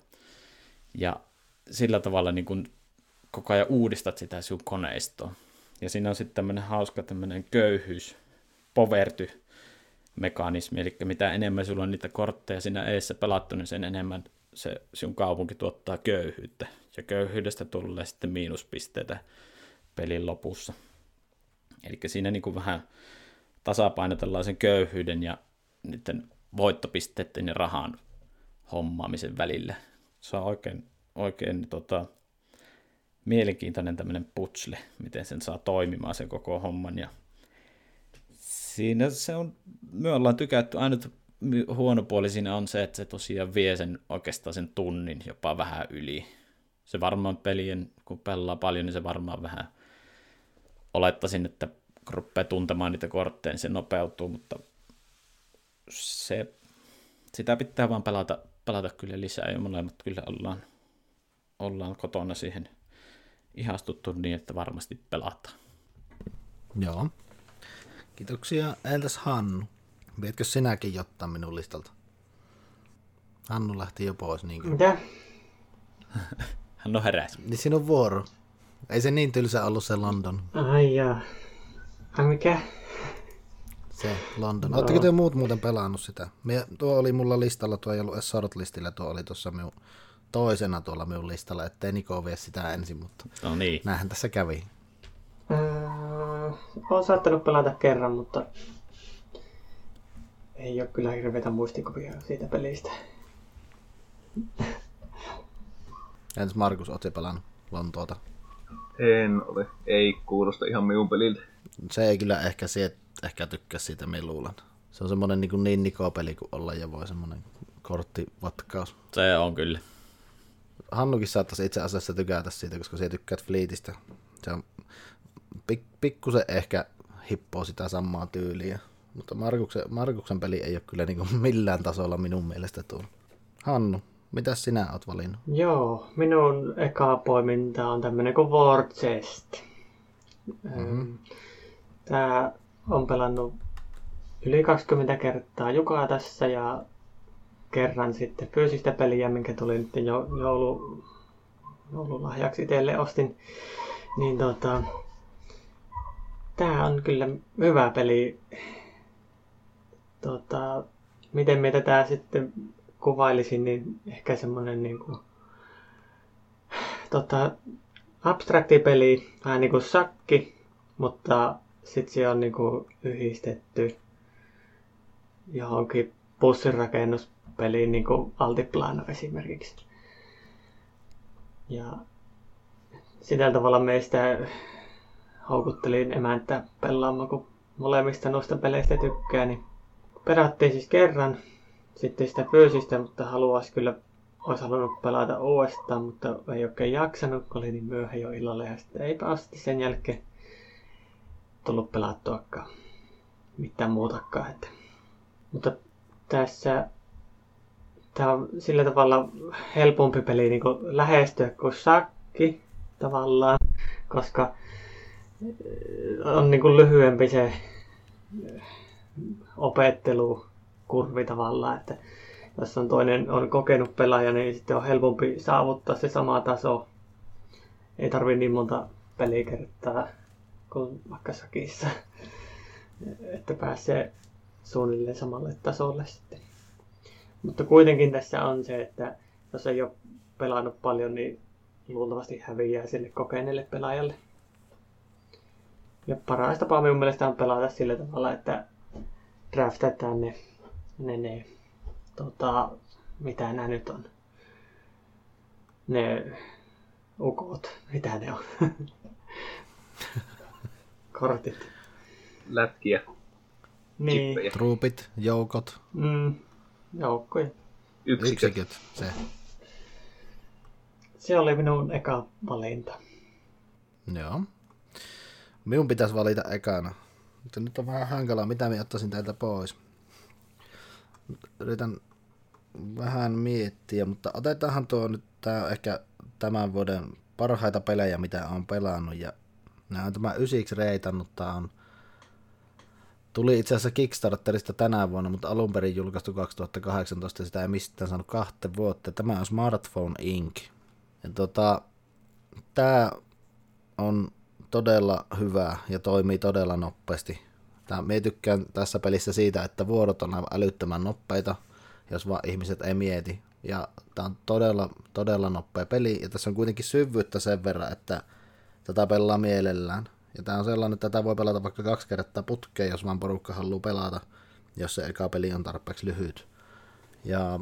Ja sillä tavalla niin kun koko ajan uudistat sitä sun koneistoa. Ja siinä on sitten tämmöinen hauska tämmöinen köyhyys, poverty mekanismi, eli mitä enemmän sulla on niitä kortteja siinä eessä pelattu, niin sen enemmän se sun kaupunki tuottaa köyhyyttä. Ja köyhyydestä tulee sitten miinuspisteitä pelin lopussa. Eli siinä niin kuin vähän tasapainotellaan sen köyhyyden ja niiden voittopisteiden ja rahan hommaamisen välillä. Se on oikein, oikein tota, mielenkiintoinen tämmöinen putsle, miten sen saa toimimaan sen koko homman. Ja siinä se on, me ollaan tykätty, ainut huono puoli siinä on se, että se tosiaan vie sen oikeastaan sen tunnin jopa vähän yli. Se varmaan pelien, kun pelaa paljon, niin se varmaan vähän olettaisin, että kun rupeaa tuntemaan niitä kortteja, niin se nopeutuu, mutta se, sitä pitää vaan pelata, pelata kyllä lisää ja molemmat kyllä ollaan, ollaan kotona siihen ihastuttu niin, että varmasti pelataan. Joo. Kiitoksia. Entäs Hannu? Vietkö sinäkin jotain minun listalta? Hannu lähti jo pois. Niin kuin. Mitä? Hän on heräs. Niin sinun vuoro. Ei se niin tylsä ollut se London. Ai jaa. Ai mikä? Se London. Oletteko te muut muuten pelannut sitä? Mie, tuo oli mulla listalla, tuo ei ollut edes shortlistillä, tuo oli tuossa minun toisena tuolla minun listalla, ettei Niko vie sitä ensin, mutta No niin. näinhän tässä kävi. Öö, olen saattanut pelata kerran, mutta ei ole kyllä hirveitä muistikuvia siitä pelistä. Entäs Markus, ootko pelannut Lontoota? En ole. Ei kuulosta ihan minun peliltä. Se ei kyllä ehkä se, ehkä tykkää siitä, me luulen. Se on semmonen niin, niin Niko-peli kuin olla ja voi semmonen korttivatkaus. Se on kyllä. Hannukin saattaisi itse asiassa tykätä siitä, koska se tykkäät Fleetistä. Se on pik, pikkusen ehkä hippoo sitä samaa tyyliä. Mutta Markuksen, Markuksen peli ei ole kyllä niin millään tasolla minun mielestä tuolla. Hannu, mitä sinä oot valinnut? Joo, minun eka poiminta on tämmönen kuin War Chest. Mm-hmm. Tää on pelannut yli 20 kertaa Jukaa tässä ja kerran sitten fyysistä peliä, minkä tuli nyt jo, joulu, joululahjaksi itselle ostin. Niin tota, tää on kyllä hyvä peli. Tota, miten me tätä sitten kuvailisin, niin ehkä semmonen niinku, tota, abstrakti peli, vähän niinku sakki, mutta sitten se on niinku yhdistetty johonkin pussirakennuspeliin, niin kuin Altiplano esimerkiksi. Ja sillä tavalla meistä houkuttelin emäntä pelaamaan, kun molemmista noista peleistä tykkää, niin pelattiin siis kerran sitten sitä fyysistä, mutta haluaisi kyllä, olisi halunnut pelata uudestaan, mutta ei oikein jaksanut, kun oli niin myöhä jo illalla ja sitten eipä asti sen jälkeen tullut pelattuakaan mitään muutakaan. Että. Mutta tässä tämä on sillä tavalla helpompi peli niin kuin lähestyä kuin sakki tavallaan, koska on niin kuin lyhyempi se opettelukurvi tavallaan, että jos on toinen on kokenut pelaaja, niin sitten on helpompi saavuttaa se sama taso. Ei tarvi niin monta pelikertaa kuin vaikka sakissa, että pääsee suunnilleen samalle tasolle sitten. Mutta kuitenkin tässä on se, että jos ei ole pelannut paljon, niin luultavasti häviää sille kokeneelle pelaajalle. Ja paras tapa minun mielestä on pelata sillä tavalla, että draftataan ne, ne, ne tota, mitä nämä nyt on. Ne ukot, mitä ne on. Kortit. Lätkiä. Niin. Chippejä. Truupit, joukot, Mm, joukkoja. Yksiköt. yksiköt, se. Se oli minun eka valinta. Joo. Minun pitäisi valita ekana. Mutta nyt on vähän hankalaa, mitä minä ottaisin täältä pois. Yritän vähän miettiä, mutta otetaanhan tuo nyt tää ehkä tämän vuoden parhaita pelejä, mitä on pelannut. Ja nämä on tämä ysiksi reitannut, tää on Tuli itse asiassa Kickstarterista tänä vuonna, mutta alun perin julkaistu 2018 ja sitä ei mistään saanut kahteen vuotta. Tämä on Smartphone Inc. Ja tota, tämä on todella hyvä ja toimii todella nopeasti. Tää, me tykkään tässä pelissä siitä, että vuorot on aivan älyttömän nopeita, jos vaan ihmiset ei mieti. Ja tämä on todella, todella nopea peli, ja tässä on kuitenkin syvyyttä sen verran, että tätä pelaa mielellään. Ja tämä on sellainen, että tätä voi pelata vaikka kaksi kertaa putkeen, jos vaan porukka haluaa pelata, jos se eka peli on tarpeeksi lyhyt. Ja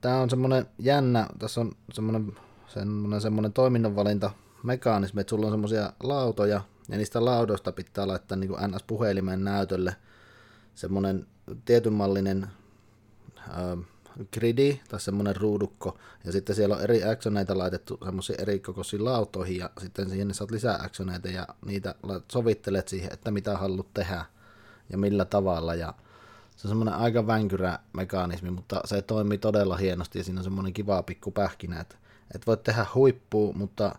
tämä on semmoinen jännä, tässä on semmoinen, semmoinen, semmoinen toiminnanvalinta mekaanismi, että sulla on semmoisia lautoja, ja niistä laudoista pitää laittaa niin kuin NS-puhelimen näytölle semmoinen tietynmallinen äh, gridi tai semmoinen ruudukko, ja sitten siellä on eri actioneita laitettu semmoisiin eri kokoisiin lautoihin, ja sitten siihen saat lisää actioneita, ja niitä sovittelet siihen, että mitä haluat tehdä, ja millä tavalla, ja se on semmoinen aika vänkyrä mekanismi, mutta se toimii todella hienosti, ja siinä on semmoinen kiva pikku pähkinä, että et voit tehdä huippua, mutta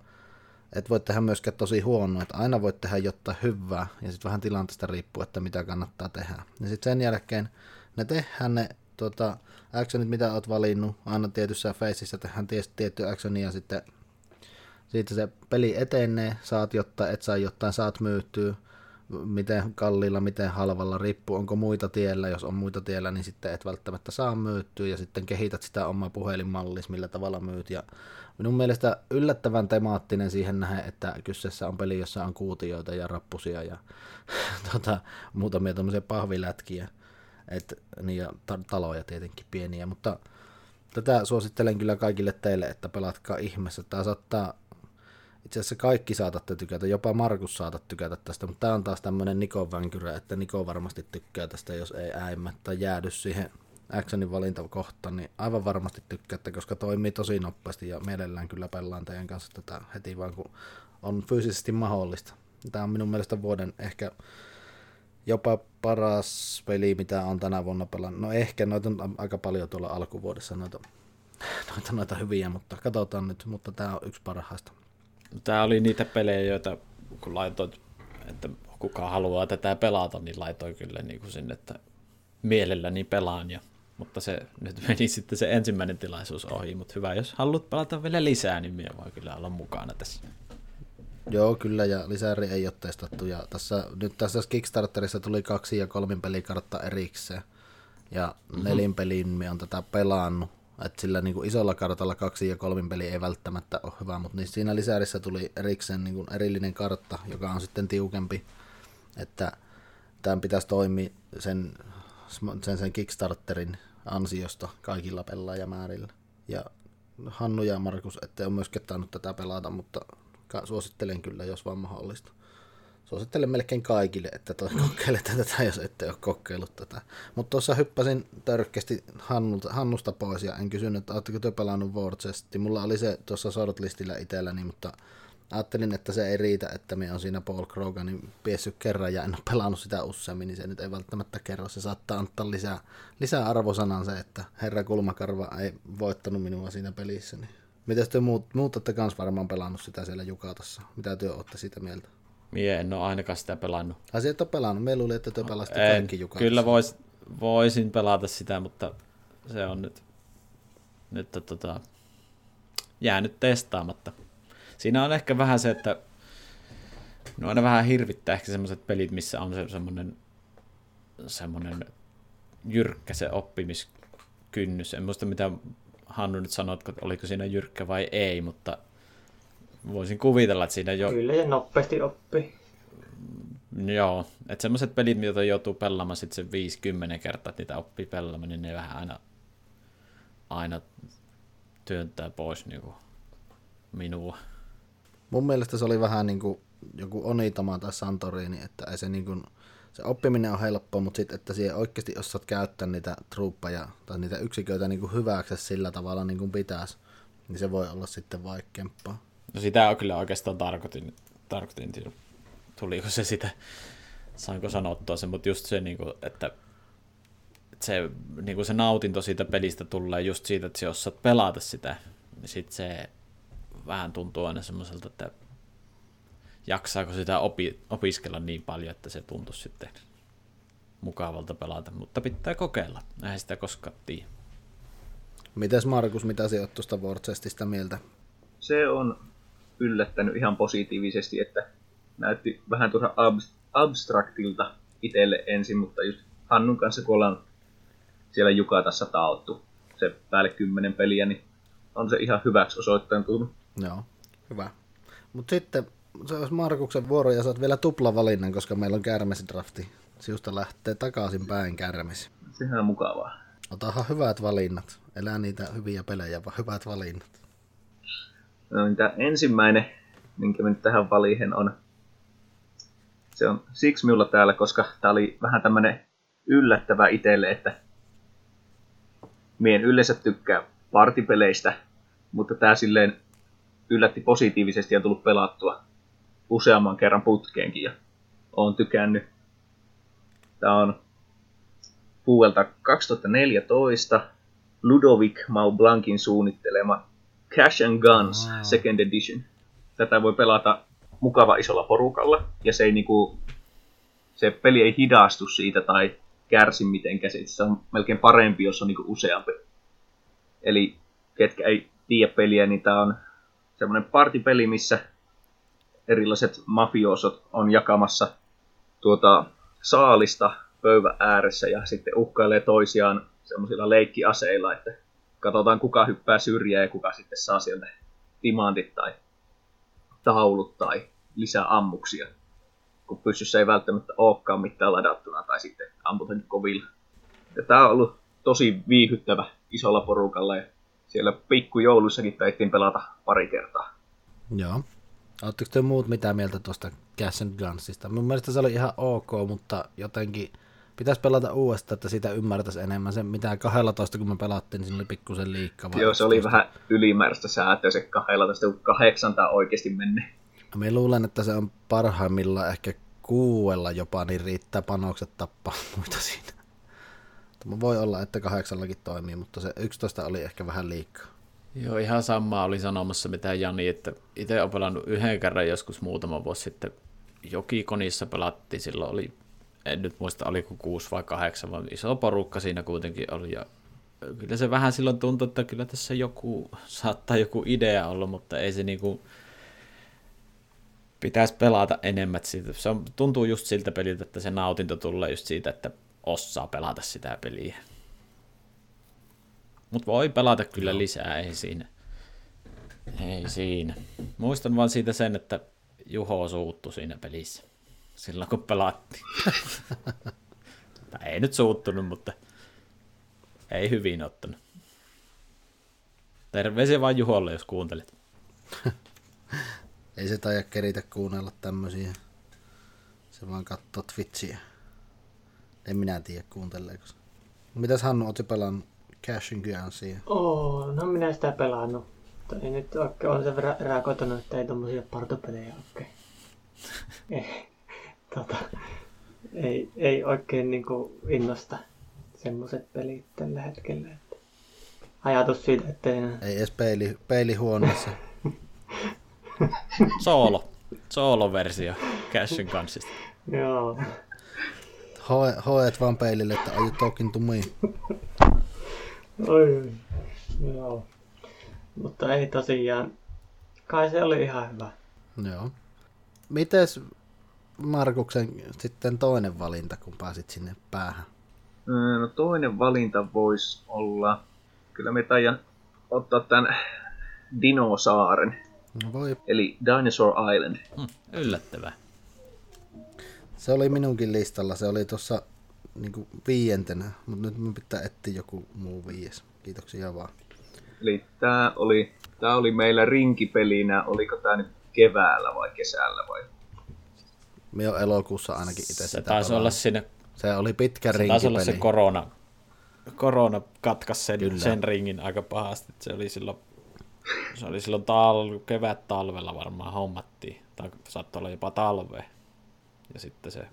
et voi tehdä myöskään tosi huono, että aina voit tehdä jotain hyvää, ja sitten vähän tilanteesta riippuu, että mitä kannattaa tehdä. Ja sitten sen jälkeen ne tehdään ne tuota, actionit, mitä oot valinnut, aina tietyssä faceissa tehdään tietty actionia, ja sitten siitä se peli etenee, saat jotain, et saa jotain, saat myytyä, miten kalliilla, miten halvalla, riippuu onko muita tiellä, jos on muita tiellä, niin sitten et välttämättä saa myytyä, ja sitten kehität sitä omaa puhelinmallis, millä tavalla myyt, ja minun mielestä yllättävän temaattinen siihen nähden, että kyseessä on peli, jossa on kuutioita ja rappusia ja tota, muutamia tämmöisiä pahvilätkiä. Et, niin ja ta- taloja tietenkin pieniä, mutta tätä suosittelen kyllä kaikille teille, että pelatkaa ihmeessä. Tämä saattaa, itse asiassa kaikki saatatte tykätä, jopa Markus saatat tykätä tästä, mutta tämä on taas tämmöinen Nikon vänkyrä, että Niko varmasti tykkää tästä, jos ei äimä tai jäädy siihen actionin valintakohta, niin aivan varmasti tykkäätte, koska toimii tosi nopeasti ja mielellään kyllä pelaan teidän kanssa tätä heti vaan kun on fyysisesti mahdollista. Tämä on minun mielestä vuoden ehkä jopa paras peli, mitä on tänä vuonna pelannut. No ehkä noita on aika paljon tuolla alkuvuodessa noita, noita, noita hyviä, mutta katsotaan nyt, mutta tämä on yksi parhaista. Tämä oli niitä pelejä, joita kun laitoit, että kuka haluaa tätä pelata, niin laitoin kyllä niin kuin sinne, että mielelläni pelaan ja mutta se nyt meni sitten se ensimmäinen tilaisuus ohi, mutta hyvä, jos haluat pelata vielä lisää, niin minä voi kyllä olla mukana tässä. Joo, kyllä, ja lisäri ei ole testattu, ja tässä, nyt tässä Kickstarterissa tuli kaksi ja kolmin pelikartta erikseen, ja mm-hmm. nelin pelin me on tätä pelannut, että sillä niin kuin isolla kartalla kaksi ja kolmin peli ei välttämättä ole hyvä, mutta niin siinä lisärissä tuli erikseen niin kuin erillinen kartta, joka on sitten tiukempi, että tämän pitäisi toimia sen, sen, sen Kickstarterin ansiosta kaikilla pelaajamäärillä. Ja Hannu ja Markus, ette ole myöskään tainnut tätä pelata, mutta suosittelen kyllä, jos vaan mahdollista. Suosittelen melkein kaikille, että toi kokeilette tätä, jos ette ole kokeillut tätä. Mutta tuossa hyppäsin törkeästi Hannusta, Hannusta pois ja en kysynyt, että oletteko te pelannut War Mulla oli se tuossa shortlistillä itselläni, mutta ajattelin, että se ei riitä, että me on siinä Paul Kroganin piessyt kerran ja en ole pelannut sitä useammin, niin se nyt ei välttämättä kerro. Se saattaa antaa lisää, lisää arvosanan se, että herra Kulmakarva ei voittanut minua siinä pelissä. Niin. Miten te muut, muut olette kans varmaan pelannut sitä siellä Jukatassa? Mitä te olette siitä mieltä? Mie en ole ainakaan sitä pelannut. Ai et ole pelannut? Me luulin, että te pelasitte kaikki Jukatassa. Kyllä vois, voisin pelata sitä, mutta se on nyt, nyt tota, jäänyt testaamatta siinä on ehkä vähän se, että no aina vähän hirvittää ehkä semmoiset pelit, missä on se semmoinen semmoinen jyrkkä se oppimiskynnys. En muista mitä Hannu nyt sanoi, että oliko siinä jyrkkä vai ei, mutta voisin kuvitella, että siinä jo... Kyllä ja nopeasti oppi. Joo, että semmoiset pelit, mitä joutuu pelaamaan sitten se 50 kertaa, että niitä oppii pelaamaan, niin ne vähän aina, aina työntää pois niin kuin minua mun mielestä se oli vähän niin kuin joku Onitama tai Santorini, että ei se niin kuin, se oppiminen on helppoa, mutta sitten, että siihen oikeasti osaat käyttää niitä truuppeja tai niitä yksiköitä niin kuin hyväksi sillä tavalla niin kuin pitäisi, niin se voi olla sitten vaikeampaa. No sitä on kyllä oikeastaan tarkoitin, tarkoitin tuliko se sitä, saanko sanottua se, mutta just se, niin kuin, että se, niin kuin se nautinto siitä pelistä tulee just siitä, että sä osaat pelata sitä, niin sitten se vähän tuntuu aina semmoiselta, että jaksaako sitä opi, opiskella niin paljon, että se tuntuu sitten mukavalta pelata, mutta pitää kokeilla. Eihän sitä koskaan tiedä. Mites Markus, mitä sinä olet tuosta Warchestista mieltä? Se on yllättänyt ihan positiivisesti, että näytti vähän tuossa ab- abstraktilta itselle ensin, mutta just Hannun kanssa, kun ollaan siellä Jukatassa taottu se päälle kymmenen peliä, niin on se ihan hyväksi osoittanut. Joo, hyvä. Mutta sitten se olisi Markuksen vuoro ja saat vielä tuplavalinnan, koska meillä on kärmesidrafti. Siusta lähtee takaisin päin kärmesi. Sehän on mukavaa. Otahan hyvät valinnat. Elää niitä hyviä pelejä, vaan hyvät valinnat. No, niin tämä ensimmäinen minkä nyt tähän valihen on. Se on siksi minulla täällä, koska tämä oli vähän tämmönen yllättävä itselle, että mien yleensä tykkää partipeleistä, mutta tämä silleen yllätti positiivisesti ja tullut pelattua useamman kerran putkeenkin ja olen tykännyt. Tämä on vuodelta 2014 Ludovic Maublankin suunnittelema Cash and Guns wow. Second Edition. Tätä voi pelata mukava isolla porukalla, ja se, ei niinku, se peli ei hidastu siitä tai kärsi mitenkään. Se on melkein parempi, jos on niinku useampi. Eli ketkä ei tiedä peliä, niin tämä on semmoinen partipeli, missä erilaiset mafiosot on jakamassa tuota saalista pöydän ääressä ja sitten uhkailee toisiaan semmoisilla leikkiaseilla, että katsotaan kuka hyppää syrjää ja kuka sitten saa sieltä timantit tai taulut tai lisää ammuksia, kun pyssyssä ei välttämättä olekaan mitään ladattuna tai sitten ammutaan kovilla. Ja tämä on ollut tosi viihyttävä isolla porukalla ja siellä pikkujoulussakin taittiin pelata pari kertaa. Joo. Oletteko te muut mitä mieltä tuosta Cash and Gunsista? Mun mielestä se oli ihan ok, mutta jotenkin pitäisi pelata uudestaan, että sitä ymmärtäisi enemmän. Se mitä 12 kun me pelattiin, niin siinä oli pikkusen liikkaa. Joo, se oli vähän ylimääräistä säätöä se 12, kun kahdeksan tämä oikeasti menne. Me luulen, että se on parhaimmillaan ehkä kuuella jopa, niin riittää panokset tappaa muita siinä. Tämä voi olla, että kahdeksallakin toimii, mutta se 11 oli ehkä vähän liikaa. Joo, ihan samaa oli sanomassa mitä Jani, että itse olen pelannut yhden kerran joskus muutama vuosi sitten Jokikonissa pelattiin, silloin oli, en nyt muista oliko kuusi vai kahdeksan, vaan iso porukka siinä kuitenkin oli ja kyllä se vähän silloin tuntui, että kyllä tässä joku, saattaa joku idea olla, mutta ei se niinku, pitäisi pelata enemmän siitä. Se on, tuntuu just siltä peliltä, että se nautinto tulee just siitä, että osaa pelata sitä peliä. Mutta voi pelata kyllä lisää, ei siinä. Ei siinä. Muistan vaan siitä sen, että Juho suuttu siinä pelissä. Silloin kun pelattiin. tai ei nyt suuttunut, mutta ei hyvin ottanut. Terveisiä vain Juholle, jos kuuntelet. ei se taida keritä kuunnella tämmöisiä. Se vaan katsoo Twitchiä. En minä tiedä, kuunteleeko se. Mitäs Hannu, ootko pelannut Cash and Gunsia? Oo, no minä sitä pelannut. Mutta ei nyt oikein, on sen verran rääkoitunut, että ei tommosia partopelejä oikein. ei, tota, ei, ei oikein niinku innosta semmoset pelit tällä hetkellä. Että ajatus siitä, että ei... Ei edes peili, peilihuoneessa. Soolo. Soolo-versio Cash and Gunsista. Joo. Hoe, hoet vaan peilille, että are you talking to me? Oi, joo. Mutta ei tosiaan. Kai se oli ihan hyvä. Joo. Mites Markuksen sitten toinen valinta, kun pääsit sinne päähän? No toinen valinta voisi olla, kyllä me taidan ottaa tämän Dinosaaren. No voi. Eli Dinosaur Island. Hmm, yllättävää. Se oli minunkin listalla, se oli tuossa niin viientenä, mutta nyt minun pitää etsiä joku muu viies. Kiitoksia vaan. Eli tämä oli, tää oli meillä rinkipelinä, oliko tämä nyt keväällä vai kesällä vai? Me on elokuussa ainakin itse se taisi olla siinä, Se oli pitkä se rinkipeli. taisi olla se korona, korona katkas sen, sen ringin aika pahasti. Se oli silloin, se oli silloin tal, kevät talvella varmaan hommattiin. Tai saattoi olla jopa talve. Ja sitten se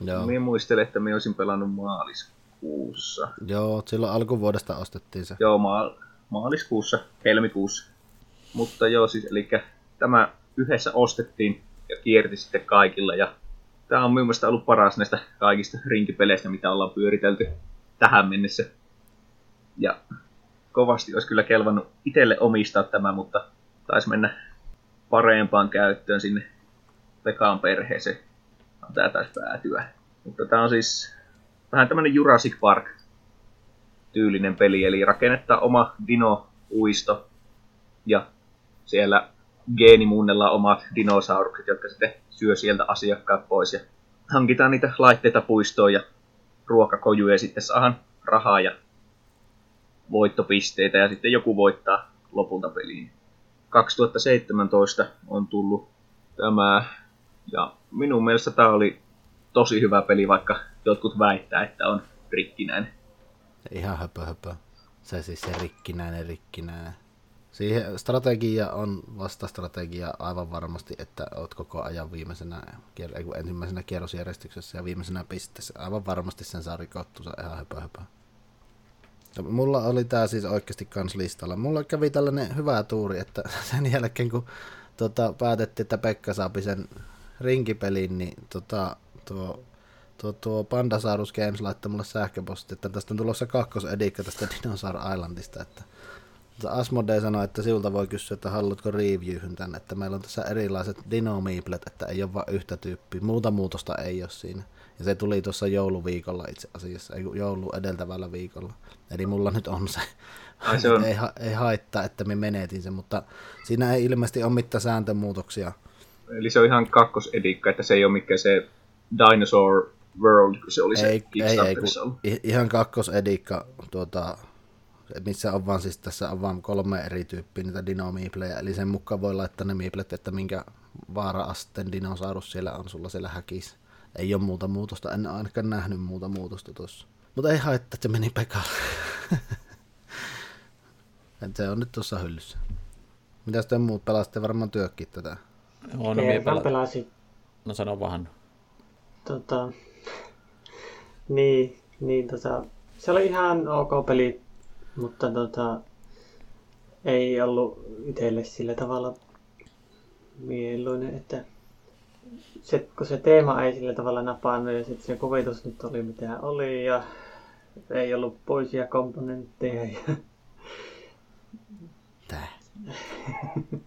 Joo. Minä muistelen, että minä olisin pelannut maaliskuussa. Joo, silloin alkuvuodesta ostettiin se. Joo, ma- maaliskuussa, helmikuussa. Mutta joo, siis eli tämä yhdessä ostettiin ja kierti sitten kaikilla. Ja tämä on minun mielestä ollut paras näistä kaikista rinkipeleistä, mitä ollaan pyöritelty tähän mennessä. Ja kovasti olisi kyllä kelvannut itselle omistaa tämä, mutta taisi mennä parempaan käyttöön sinne Pekaan perheeseen. Tämä taisi päätyä. Mutta tämä on siis vähän tämmöinen Jurassic Park tyylinen peli, eli rakennettaa oma dino-uisto ja siellä geenimuunnellaan omat dinosaurukset, jotka sitten syö sieltä asiakkaat pois ja hankitaan niitä laitteita puistoon ja ruokakojuja ja sitten saadaan rahaa ja voittopisteitä ja sitten joku voittaa lopulta peliin. 2017 on tullut tämä, ja minun mielestä tämä oli tosi hyvä peli, vaikka jotkut väittää, että on rikkinäinen. Ihan höpö höpö. Se siis se rikkinäinen rikkinäinen. Siihen strategia on vastastrategia aivan varmasti, että oot koko ajan viimeisenä, ensimmäisenä kierrosjärjestyksessä ja viimeisenä pisteessä. Aivan varmasti sen saa rikottu, se ihan höpö höpö. Mulla oli tää siis oikeasti kans listalla. Mulla kävi tällainen hyvä tuuri, että sen jälkeen kun tota, päätettiin, että Pekka saapi sen rinkipelin, niin tota, tuo, tuo, tuo Pandasaurus Games laittoi mulle sähköposti, että tästä on tulossa kakkosedikka tästä Dinosaur Islandista, että Asmodee sanoi, että siltä voi kysyä, että haluatko reviewhyn tänne, että meillä on tässä erilaiset dino että ei ole vain yhtä tyyppiä. Muuta muutosta ei ole siinä. Ja se tuli tuossa jouluviikolla itse asiassa, ei joulu edeltävällä viikolla. Eli mulla nyt on se. Ai se on. ei, ei haittaa, että me menetin sen, mutta siinä ei ilmeisesti ole mitään sääntömuutoksia. Eli se on ihan kakkosedikka, että se ei ole mikään se Dinosaur World, kun se oli se ei, ei, ei, kun, ihan kakkosedikka, tuota, missä on vaan siis tässä on vaan kolme eri tyyppiä niitä dinomiiplejä, eli sen mukaan voi laittaa ne miiplet, että minkä vaara-asteen dinosaurus siellä on sulla siellä häkissä. Ei ole muuta muutosta, en ainakaan nähnyt muuta muutosta tuossa. Mutta ei haittaa, että meni Pekalle. se on nyt tuossa hyllyssä. Mitäs te muut pelasitte varmaan työkkiä tätä? On, no, pela- pelasin. No sano vaan. Tota, niin, niin tota, se oli ihan ok peli, mutta tota, ei ollut itselle sillä tavalla mieluinen, että se, kun se teema ei sillä tavalla napannut ja sitten se kuvitus nyt oli mitä oli ja ei ollut poisia komponentteja. Ja... Tää.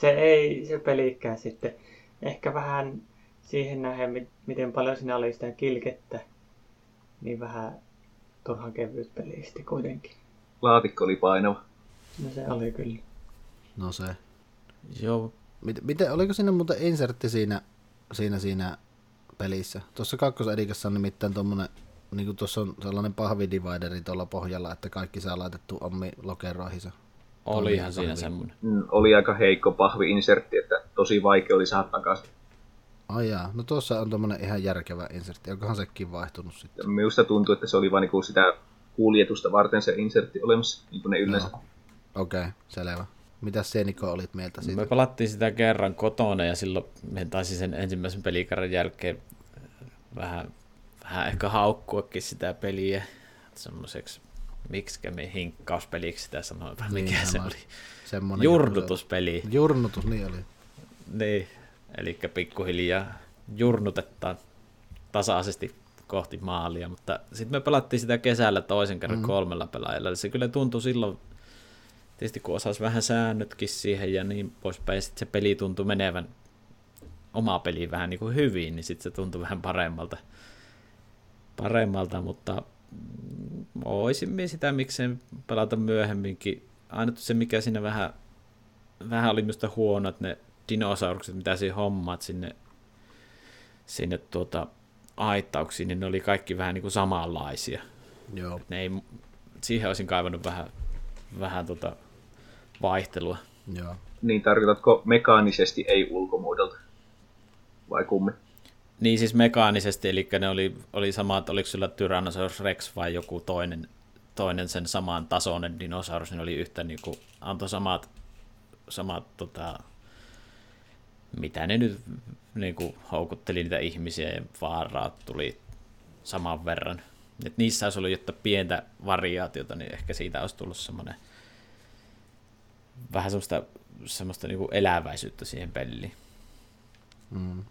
se ei se pelikää sitten. Ehkä vähän siihen nähden, miten paljon siinä oli sitä kilkettä, niin vähän turhan kevyt pelisti kuitenkin. Laatikko oli painava. No se oli kyllä. No se. Joo. Miten, miten oliko siinä muuten insertti siinä, siinä, siinä pelissä? Tuossa kakkosedikassa on nimittäin tuommoinen, niin kuin tuossa on sellainen pahvidivideri tuolla pohjalla, että kaikki saa laitettu ommi lokeroihinsa. Olihan siinä semmoinen. Mm, oli aika heikko pahvi-insertti, että tosi vaikea oli saada takaisin. Ai jaa, no tuossa on tuommoinen ihan järkevä insertti, onkohan sekin vaihtunut sitten? Minusta tuntuu, että se oli vain niinku sitä kuljetusta varten se insertti olemassa, niin kuin ne yleensä. Okei, okay, selvä. Mitä se Niko olit mieltä siitä? Me pelattiin sitä kerran kotona ja silloin me taisi sen ensimmäisen pelikerran jälkeen vähän, vähän ehkä haukkuakin sitä peliä semmoiseksi miksi me hinkkauspeliksi sitä sanoi, vai mikä niin, se oli? Semmoinen Jurnutuspeli. Jurnutus, niin oli. Niin, eli pikkuhiljaa jurnutetaan tasaisesti kohti maalia, mutta sitten me pelattiin sitä kesällä toisen kerran mm. kolmella pelaajalla, se kyllä tuntui silloin, tietysti kun osasi vähän säännötkin siihen ja niin poispäin, sitten se peli tuntui menevän oma peli vähän niin kuin hyvin, niin sitten se tuntui vähän paremmalta, paremmalta mutta olisin sitä miksei pelata myöhemminkin. Aina se, mikä siinä vähän, vähän oli minusta huono, että ne dinosaurukset, mitä siinä hommat sinne, sinne tuota, aittauksiin, niin ne oli kaikki vähän niin kuin samanlaisia. Joo. ne ei, siihen olisin kaivannut vähän, vähän tota vaihtelua. Joo. Niin tarkoitatko mekaanisesti, ei ulkomuodolta? Vai kummi? Niin siis mekaanisesti, eli ne oli, oli samat, oliko sillä Tyrannosaurus Rex vai joku toinen, toinen sen saman tasoinen dinosaurus, ne oli yhtä niin kuin, antoi samat, samat tota, mitä ne nyt niin kuin, houkutteli niitä ihmisiä ja vaaraa tuli saman verran. Et niissä olisi ollut jotta pientä variaatiota, niin ehkä siitä olisi tullut semmoinen vähän semmoista, semmoista niin kuin eläväisyyttä siihen peliin. Mm.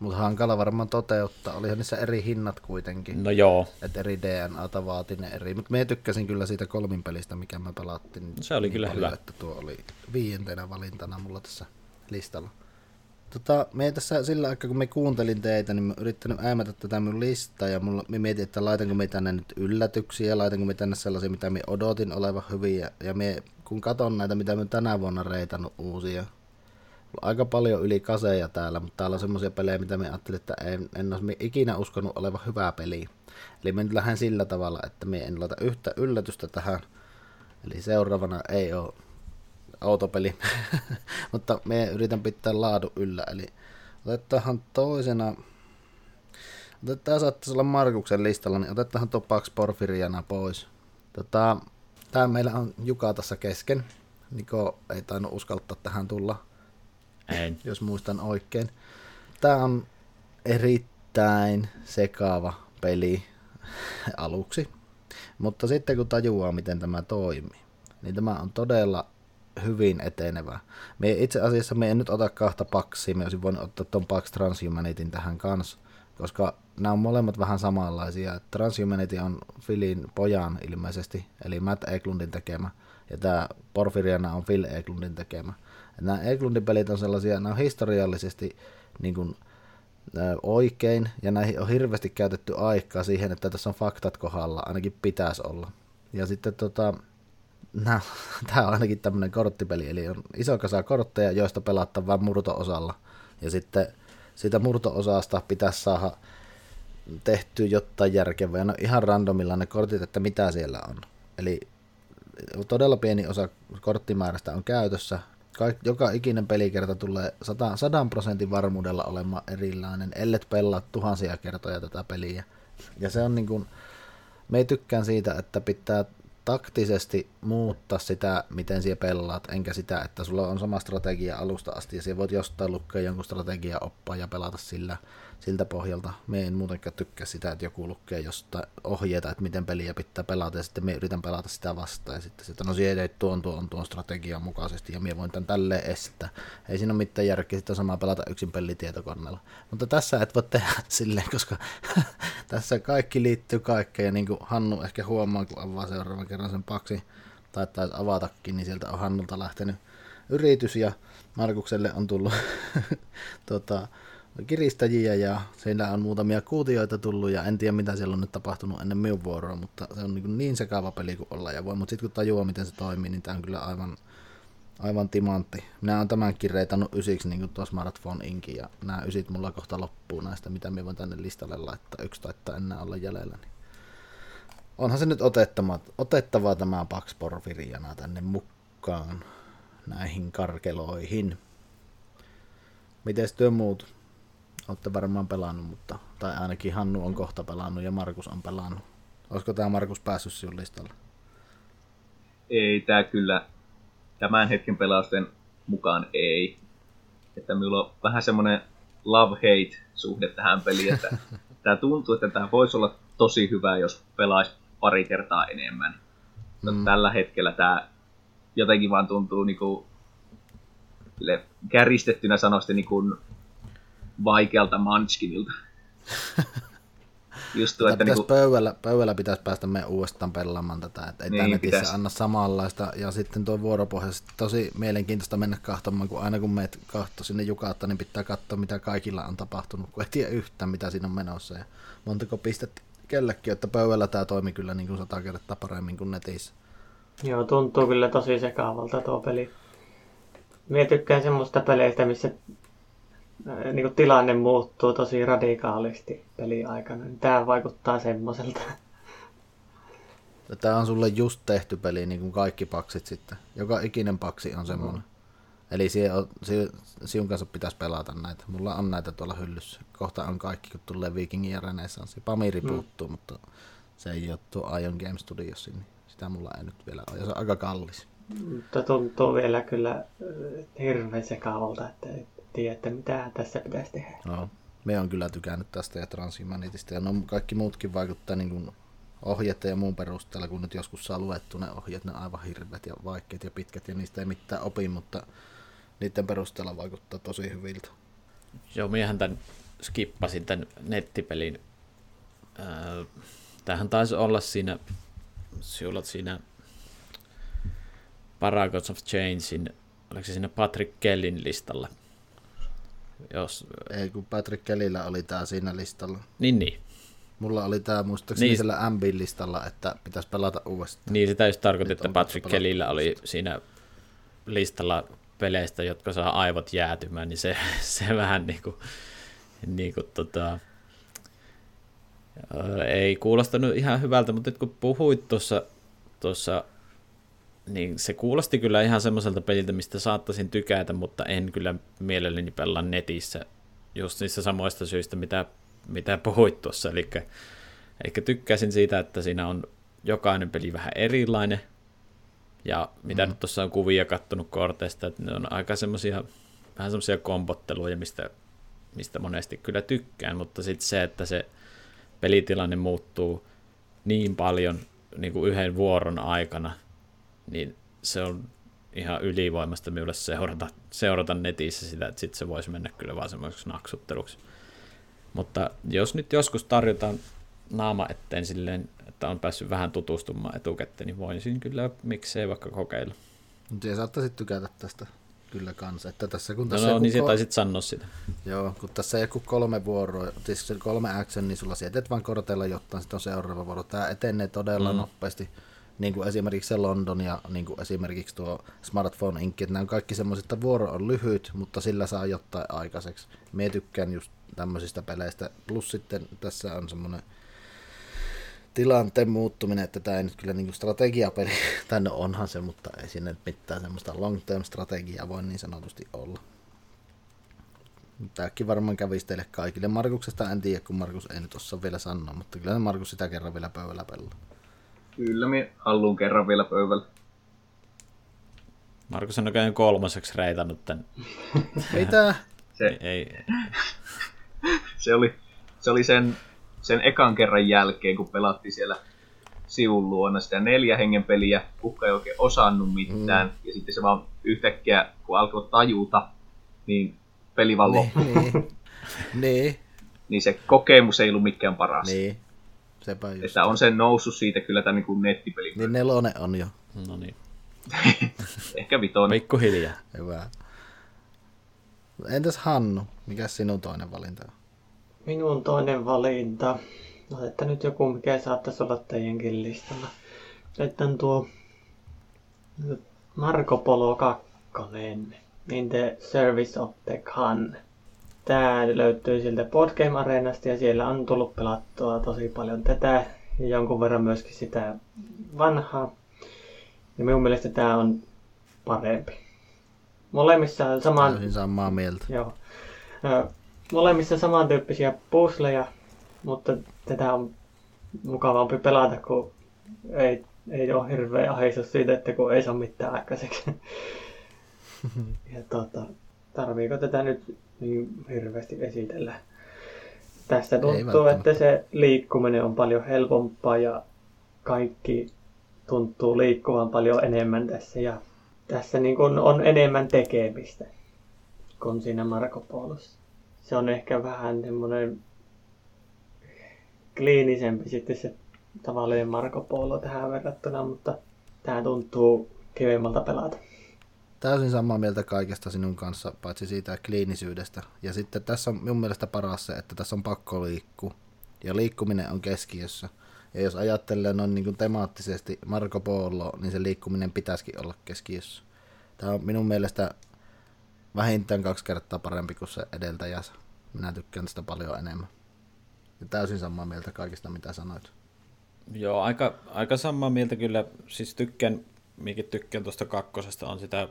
Mutta hankala varmaan toteuttaa. Olihan niissä eri hinnat kuitenkin. No joo. Että eri DNAta vaati ne eri. Mutta me tykkäsin kyllä siitä kolmin pelistä, mikä me pelattiin. Se oli niin kyllä paljon, hyvä. Että tuo oli viientenä valintana mulla tässä listalla. Tota, me tässä sillä aikaa, kun me kuuntelin teitä, niin mä yrittänyt äämätä tätä mun listaa ja mulla, mä mietin, että laitanko me tänne nyt yllätyksiä, laitanko me tänne sellaisia, mitä me odotin olevan hyviä. Ja me, kun katon näitä, mitä me tänä vuonna reitannut uusia, aika paljon yli kaseja täällä, mutta täällä on semmoisia pelejä, mitä me ajattelin, että en, en olisi ikinä uskonut olevan hyvää peliä. Eli me nyt lähden sillä tavalla, että me en laita yhtä yllätystä tähän. Eli seuraavana ei ole outo peli. Mutta me yritän pitää laadu yllä, eli otetaan toisena, otetaan saattaisi olla Markuksen listalla, niin otetaan tuo Pax Porfiriana pois. Tota, tää meillä on Juka tässä kesken. Niko ei tainnut uskaltaa tähän tulla, En. jos muistan oikein. Tää on erittäin sekaava peli aluksi, mutta sitten kun tajuaa, miten tämä toimii, niin tämä on todella hyvin etenevä. Me itse asiassa me en nyt ota kahta paksia, me olisin voinut ottaa ton Pax Transhumanitin tähän kanssa, koska nämä on molemmat vähän samanlaisia. Transhumanity on Philin pojan ilmeisesti, eli Matt Eklundin tekemä, ja tämä Porfiriana on Phil Eklundin tekemä. Nämä Eklundin pelit on sellaisia, nämä on historiallisesti niin kuin, oikein, ja näihin on hirveästi käytetty aikaa siihen, että tässä on faktat kohdalla, ainakin pitäisi olla. Ja sitten tota, tämä on ainakin tämmöinen korttipeli, eli on iso kasa kortteja, joista pelataan vain murto-osalla. Ja sitten siitä murto-osasta pitäisi saada tehtyä jotain järkevää. No ihan randomilla ne kortit, että mitä siellä on. Eli todella pieni osa korttimäärästä on käytössä. Kaik, joka ikinen pelikerta tulee 100, 100 prosentin varmuudella olemaan erilainen, ellet pelaa tuhansia kertoja tätä peliä. Ja se on niin kuin, me tykkään siitä, että pitää taktisesti muuttaa sitä, miten siellä pelaat, enkä sitä, että sulla on sama strategia alusta asti ja siellä voit jostain lukea jonkun strategia oppaa ja pelata sillä, siltä pohjalta. Me en muutenkaan tykkää sitä, että joku lukee jostain ohjeita, että miten peliä pitää pelata ja sitten me yritän pelata sitä vastaan ja sitten että no siellä ei tuon tuon tuon strategian mukaisesti ja minä voin tämän tälleen estää. Ei siinä ole mitään järkeä, sitten on pelata yksin pelitietokoneella. Mutta tässä et voi tehdä silleen, koska tässä kaikki liittyy kaikkeen ja niin kuin Hannu ehkä huomaa, kun avaa seuraavan kerran sen paksi tai taisi avatakin, niin sieltä on Hannulta lähtenyt yritys ja Markukselle on tullut tota, kiristäjiä ja siellä on muutamia kuutioita tullut ja en tiedä mitä siellä on nyt tapahtunut ennen minun vuoroa, mutta se on niin, niin sekava peli kuin olla ja voi, mutta sitten kun tajuaa miten se toimii, niin tämä on kyllä aivan, aivan timantti. Minä olen tämänkin reitannut ysiksi niin kuin tuo Smartphone Inki ja nämä ysit mulla kohta loppuu näistä, mitä minä voin tänne listalle laittaa. Yksi taittaa enää olla jäljellä. Niin. Onhan se nyt otettava, otettavaa tämä Pax Porfiriana tänne mukaan näihin karkeloihin. Miten työ muut? Olette varmaan pelannut, mutta, tai ainakin Hannu on kohta pelannut ja Markus on pelannut. Olisiko tämä Markus päässyt sinun listalle? Ei tää kyllä tämän hetken pelausten mukaan ei. Että minulla on vähän semmoinen love-hate suhde tähän peliin, että tää tuntuu, että tämä voisi olla tosi hyvä, jos pelaisi pari kertaa enemmän. Mutta Mm. tällä hetkellä tämä jotenkin vaan tuntuu niinku, sille kärjistettynä sanoisesti niinku vaikealta Munchkinilta. Just tuo, että pitäisi niinku, pöydällä, pöydällä pitäisi päästä me uudestaan pelaamaan tätä, että ei Niin, niin, netissä pitäisi. anna samanlaista. Ja sitten tuo vuoropohjaisesti tosi mielenkiintoista mennä kahtomaan, kun aina kun meet kahto sinne Jukaatta, niin pitää katsoa, mitä kaikilla on tapahtunut, kun ei tiedä yhtään, mitä siinä on menossa. Ja montako pistettä kellekin, että pöydällä tämä toimi kyllä niin kuin sata kertaa paremmin kuin netissä. Joo, tuntuu kyllä tosi sekaavalta tuo peli. Mie tykkään semmoista peleistä, missä niin tilanne muuttuu tosi radikaalisti peliaikana. Tämä vaikuttaa semmoiselta. Tämä on sulle just tehty peli, niin kuin kaikki paksit sitten. Joka ikinen paksi on semmoinen. Eli sie, sie, sinun kanssa pitäisi pelata näitä. Mulla on näitä tuolla hyllyssä. Kohta on kaikki, kun tulee Vikingin ja Renesanssi. Pamiri puuttuu, mutta se ei ole tuo Ion Game Studios, niin sitä mulla ei nyt vielä ole. Ja se on aika kallis. Mutta tuntuu vielä kyllä ää, hirveän sekaavalta, että tiedä, että mitä tässä pitäisi tehdä. No, me on kyllä tykännyt tästä ja Transhumanitista. Ja no, kaikki muutkin vaikuttaa niin kuin ohjeiden ja muun perusteella, kun nyt joskus saa luettu ne ohjeet, ne on aivan hirveät ja vaikeat ja pitkät ja niistä ei mitään opi, mutta niiden perusteella vaikuttaa tosi hyviltä. Joo, miehän tämän skippasin tämän nettipelin. Öö, Tämähän taisi olla siinä, sinulla siinä Paragons of Changein, oliko se siinä Patrick Kellin listalla? Jos, Ei, kun Patrick Kellillä oli tää siinä listalla. niin, niin. Mulla oli tää muistaakseni Niin. sillä MB-listalla, että pitäisi pelata uudestaan. Niin, sitä just tarkoitin, Nyt että Patrick Kellillä oli siinä listalla peleistä, jotka saa aivot jäätymään, niin se, se vähän niin kuin, niin kuin tota, ei kuulostanut ihan hyvältä, mutta nyt kun puhuit tuossa, tuossa niin se kuulosti kyllä ihan semmoiselta peliltä, mistä saattaisin tykätä, mutta en kyllä mielelläni pelaa netissä just niissä samoista syistä, mitä, mitä puhuit tuossa. Eli, eli tykkäsin siitä, että siinä on jokainen peli vähän erilainen, ja mitä mm. nyt tuossa on kuvia kattonut korteista, että ne on aika semmoisia, vähän semmoisia kompotteluja, mistä, mistä monesti kyllä tykkään, mutta sitten se, että se pelitilanne muuttuu niin paljon niin kuin yhden vuoron aikana, niin se on ihan ylivoimasta minulle seurata, seurata netissä sitä, että sitten se voisi mennä kyllä vaan semmoiseksi naksutteluksi. Mutta jos nyt joskus tarjotaan naama eteen silleen, että on päässyt vähän tutustumaan etukäteen, niin voisin kyllä miksei vaikka kokeilla. Mutta saattaisit tykätä tästä kyllä kanssa. Että tässä, kun no, tässä no, niin ko- se taisit sanoa sitä. Joo, kun tässä joku kolme vuoroa, siis kolme action, niin sulla sietet vaan korteilla jotta sitten on seuraava vuoro. Tämä etenee todella mm. nopeasti niin kuin esimerkiksi se London ja niin kuin esimerkiksi tuo Smartphone Inc. Nämä on kaikki semmoiset, että vuoro on lyhyt, mutta sillä saa jotain aikaiseksi. Me tykkään just tämmöisistä peleistä. Plus sitten tässä on semmoinen tilanteen muuttuminen, että tämä ei nyt kyllä niin strategiapeli, tai no onhan se, mutta ei sinne mitään semmoista long term strategiaa voi niin sanotusti olla. Tämäkin varmaan kävisi teille kaikille. Markuksesta en tiedä, kun Markus ei nyt osaa vielä sanoa, mutta kyllä Markus sitä kerran vielä pöydällä pelaa. Kyllä, minä haluan kerran vielä pöydällä. Markus on oikein kolmoseksi reitannut tän. Mitä? Se, ei, ei. se, oli, se oli sen, sen ekan kerran jälkeen, kun pelattiin siellä sivun luona sitä neljä hengen peliä, kukka ei oikein osannut mitään, mm. ja sitten se vaan yhtäkkiä, kun alkoi tajuta, niin peli vaan loppui. Niin, niin. niin se kokemus ei ollut mikään paras. Niin. Sepä just. Että on se noussut siitä kyllä tämän niin nettipeli. Niin nelonen on jo. No niin. Ehkä vitonen. Pikku hiljaa. Hyvä. Entäs Hannu, mikä sinun toinen valinta on? Minun toinen valinta. No, että nyt joku, mikä saattaisi olla teidänkin listalla. Että on tuo Marco Polo 2. In the Service of the Khan. Tää löytyy sieltä Podgame Areenasta ja siellä on tullut pelattua tosi paljon tätä ja jonkun verran myöskin sitä vanhaa. Ja minun mielestä tämä on parempi. Molemmissa saman... Täysin samaa mieltä. Joo. Molemmissa samantyyppisiä pusleja, mutta tätä on mukavampi pelata, kun ei, ei ole hirveä ahisus siitä, että kun ei saa mitään aikaiseksi. ja tota, tarviiko tätä nyt niin hirveästi esitellä? Tässä tuntuu, että se liikkuminen on paljon helpompaa ja kaikki tuntuu liikkuvan paljon enemmän tässä ja tässä niin kuin on enemmän tekemistä kuin siinä Marko Polossa. Se on ehkä vähän semmoinen kliinisempi sitten se tavallinen Marko Polo tähän verrattuna, mutta tämä tuntuu kivemmalta pelata. Täysin samaa mieltä kaikesta sinun kanssa, paitsi siitä kliinisyydestä. Ja sitten tässä on minun mielestä paras se, että tässä on pakko liikkua. Ja liikkuminen on keskiössä. Ja jos ajattelee noin niin kuin temaattisesti Marco Polo, niin se liikkuminen pitäisikin olla keskiössä. Tämä on minun mielestä vähintään kaksi kertaa parempi kuin se edeltäjänsä. Minä tykkään tästä paljon enemmän. Ja täysin samaa mieltä kaikista, mitä sanoit. Joo, aika, aika samaa mieltä kyllä. Siis tykkään, mikä tykkään tuosta kakkosesta, on sitä,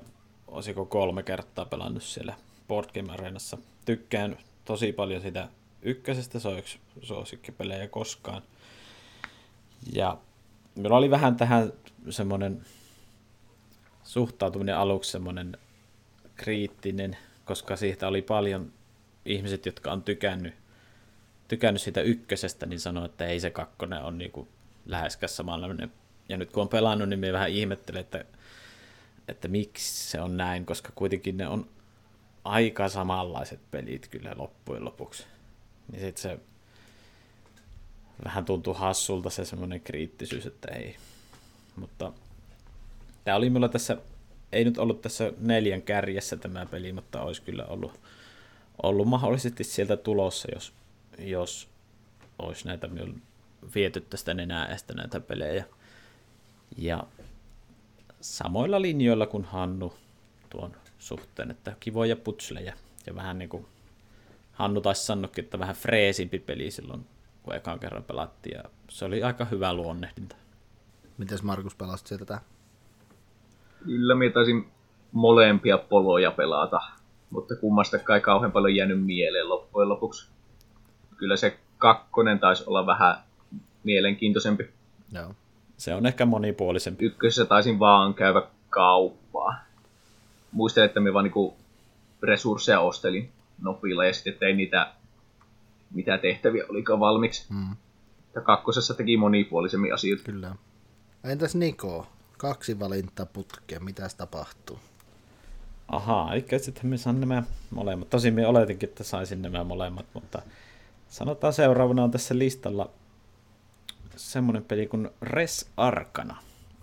olisiko kolme kertaa pelannut siellä Board Game Arenassa. Tykkään tosi paljon sitä ykkösestä, se on yksi suosikkipelejä koskaan. Ja minulla oli vähän tähän semmoinen suhtautuminen aluksi semmoinen kriittinen, koska siitä oli paljon ihmiset, jotka on tykännyt, tykännyt siitä ykkösestä, niin sanoi, että ei se kakkonen on niin läheskään samanlainen. Ja nyt kun on pelannut, niin me vähän ihmettelen, että, että miksi se on näin, koska kuitenkin ne on aika samanlaiset pelit kyllä loppujen lopuksi. Niin sitten se vähän tuntuu hassulta se semmoinen kriittisyys, että ei. Mutta tämä oli mulla tässä, ei nyt ollut tässä neljän kärjessä tämä peli, mutta olisi kyllä ollut, ollut mahdollisesti sieltä tulossa, jos, jos olisi näitä viety tästä nenäästä näitä pelejä. Ja samoilla linjoilla kuin Hannu tuon suhteen, että kivoja putsleja ja vähän niin kuin Hannu taisi sanoakin, että vähän freesimpi peli silloin, kun ekan kerran pelattiin ja se oli aika hyvä luonnehdinta. Mites Markus pelasit sieltä tätä? Kyllä minä taisin molempia poloja pelata, mutta kummastakaan ei kauhean paljon jäänyt mieleen loppujen lopuksi. Kyllä se kakkonen taisi olla vähän mielenkiintoisempi. Joo. Se on ehkä monipuolisempi. Ykkösessä taisin vaan käydä kauppaa. Muistelin, että me vaan niinku resursseja ostelin nopilla ja sitten tein niitä, mitä tehtäviä olikaan valmiiksi. Mm, Ja kakkosessa teki monipuolisemmin asioita. kyllä. Entäs Niko? Kaksi valintaa putkeen, mitäs tapahtuu? Ahaa, eli sitten me saan nämä molemmat. Tosin me oletinkin, että saisin nämä molemmat, mutta sanotaan seuraavana on tässä listalla semmoinen peli kuin Res Arcana.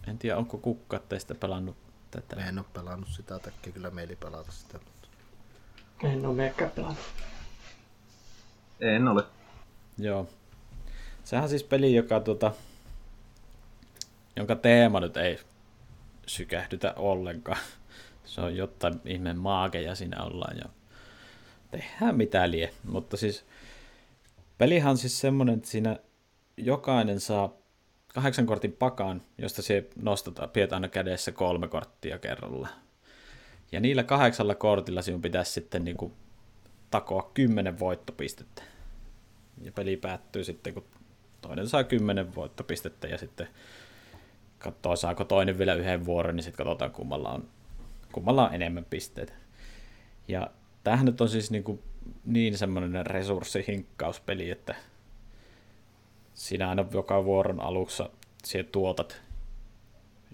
En tiedä, onko kukka teistä pelannut tätä. Me en ole pelannut sitä, tekee kyllä mieli pelata sitä. Mutta... En ole mekään pelannut. En ole. Joo. Sehän on siis peli, joka tuota, jonka teema nyt ei sykähdytä ollenkaan. Se on jotain ihmeen maakeja siinä ollaan ja tehdään mitä lie. Mutta siis pelihan on siis semmoinen, että siinä jokainen saa kahdeksan kortin pakaan, josta se nostetaan, pidät aina kädessä kolme korttia kerralla. Ja niillä kahdeksalla kortilla sinun pitäisi sitten niin kuin takoa kymmenen voittopistettä. Ja peli päättyy sitten, kun toinen saa kymmenen voittopistettä ja sitten katsoo, saako toinen vielä yhden vuoron, niin sitten katsotaan, kummalla on, kummalla on enemmän pisteitä. Ja tämähän nyt on siis niin, kuin niin semmoinen resurssihinkkauspeli, että sinä aina joka vuoron alussa siellä tuotat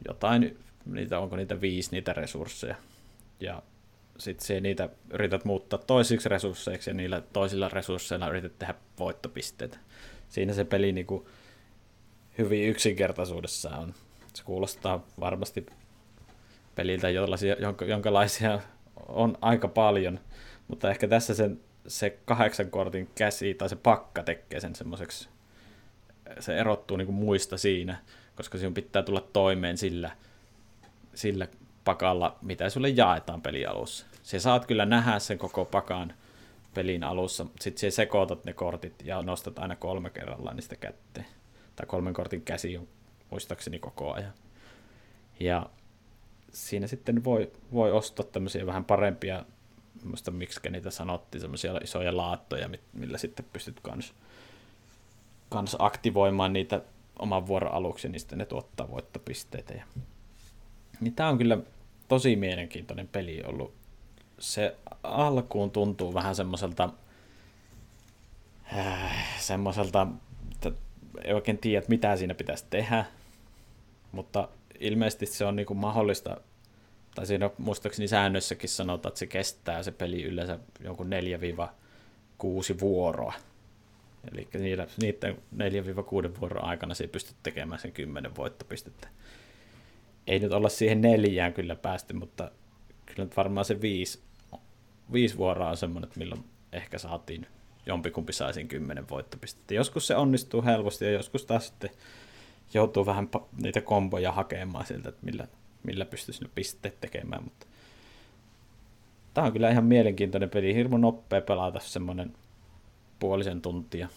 jotain, niitä, onko niitä viisi niitä resursseja. Ja sitten se niitä yrität muuttaa toisiksi resursseiksi ja niillä toisilla resursseilla yrität tehdä voittopisteitä. Siinä se peli niin kuin hyvin yksinkertaisuudessaan on. Se kuulostaa varmasti peliltä, jonka, jonkalaisia on aika paljon, mutta ehkä tässä sen, se kahdeksan kortin käsi tai se pakka tekee sen semmoiseksi, se erottuu niin kuin muista siinä, koska sinun pitää tulla toimeen sillä, sillä pakalla, mitä sulle jaetaan pelialussa. Se saat kyllä nähdä sen koko pakan pelin alussa, sitten se sekoitat ne kortit ja nostat aina kolme kerrallaan niistä kätteen. Tai kolmen kortin käsi on muistaakseni koko ajan. Ja siinä sitten voi, voi ostaa tämmöisiä vähän parempia, muista miksi niitä sanottiin, semmoisia isoja laattoja, millä sitten pystyt kans, kans aktivoimaan niitä oman vuoron aluksi, niin sitten ne tuottaa voittopisteitä. Ja... Niin tämä on kyllä tosi mielenkiintoinen peli ollut. Se alkuun tuntuu vähän semmoiselta, äh, semmoiselta, että ei oikein tiedä, mitä siinä pitäisi tehdä, mutta ilmeisesti se on niinku mahdollista, tai siinä muistaakseni säännössäkin sanotaan, että se kestää se peli yleensä jonkun 4-6 vuoroa. Eli niiden 4-6 vuoron aikana se ei pysty tekemään sen 10 voittopistettä. Ei nyt olla siihen neljään kyllä päästy, mutta kyllä nyt varmaan se viisi, viisi vuoroa on semmoinen, että milloin ehkä saatiin jompikumpi saisin 10 voittopistettä. Joskus se onnistuu helposti ja joskus taas sitten joutuu vähän niitä komboja hakemaan siltä, että millä, millä pystyisi ne pisteet tekemään. Mutta tämä on kyllä ihan mielenkiintoinen peli. Hirmu nopea pelata semmoinen puolisen tuntia.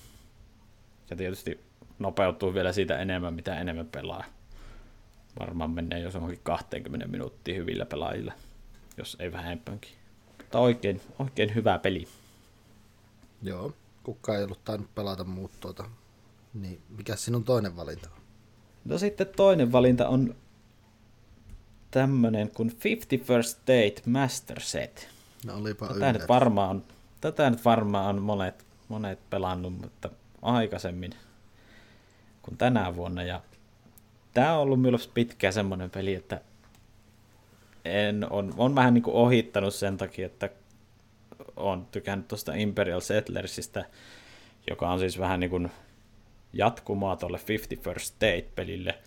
Ja tietysti nopeutuu vielä siitä enemmän, mitä enemmän pelaa. Varmaan menee jos onkin 20 minuuttia hyvillä pelaajilla, jos ei vähempäänkin. Mutta oikein, oikein hyvä peli. Joo, kukaan ei ollut tainnut pelata muut tuota. Niin, mikä sinun toinen valinta on? No sitten toinen valinta on tämmönen kuin 50 First Date Master Set. No olipa tätä nyt varmaan tätä nyt varmaan on monet, monet pelannut, mutta aikaisemmin kuin tänä vuonna. Ja tämä on ollut myös pitkään semmoinen peli, että en, on, on vähän niin kuin ohittanut sen takia, että on tykännyt tuosta Imperial Settlersista, joka on siis vähän niin kuin jatkumaa tuolle 50 First Date-pelille.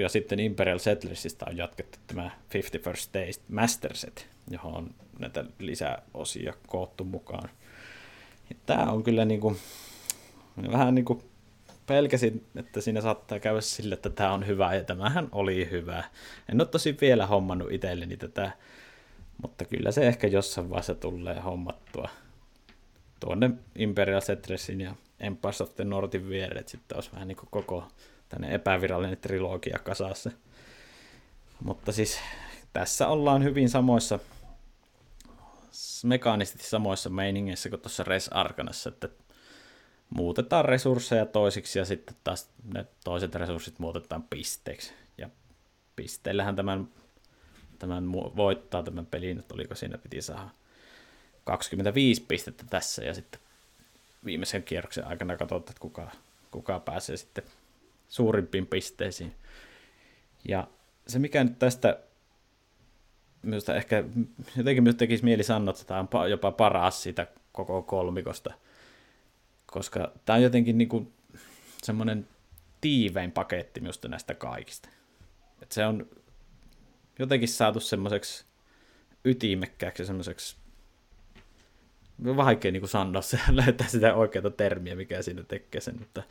Ja sitten Imperial Settlersista on jatkettu tämä 50 First Date Master Set, johon on näitä lisäosia koottu mukaan. Tämä on kyllä niin kuin, vähän niin kuin pelkäsin, että siinä saattaa käydä sille, että tämä on hyvä, ja tämähän oli hyvä. En ole tosi vielä hommannut itselleni tätä, mutta kyllä se ehkä jossain vaiheessa tulee hommattua tuonne Imperial Settlersin ja Empires of the Northin viereen, että sitten olisi vähän niin kuin koko tänne epävirallinen trilogia kasassa. Mutta siis tässä ollaan hyvin samoissa, mekaanisesti samoissa meiningeissä kuin tuossa Res Arkanassa, että muutetaan resursseja toisiksi ja sitten taas ne toiset resurssit muutetaan pisteeksi. Ja pisteillähän tämän, tämän voittaa tämän pelin, että oliko siinä piti saada 25 pistettä tässä ja sitten viimeisen kierroksen aikana katsotaan, että kuka, kuka pääsee sitten suurimpiin pisteisiin. Ja se mikä nyt tästä minusta ehkä jotenkin myös tekisi mieli sanoa, että tämä on jopa paras siitä koko kolmikosta, koska tämä on jotenkin niin kuin semmoinen tiivein paketti minusta näistä kaikista. Että se on jotenkin saatu semmoiseksi ytimekkääksi semmoiseksi vaikea niin sanoa se, löytää sitä oikeaa termiä, mikä siinä tekee sen, mutta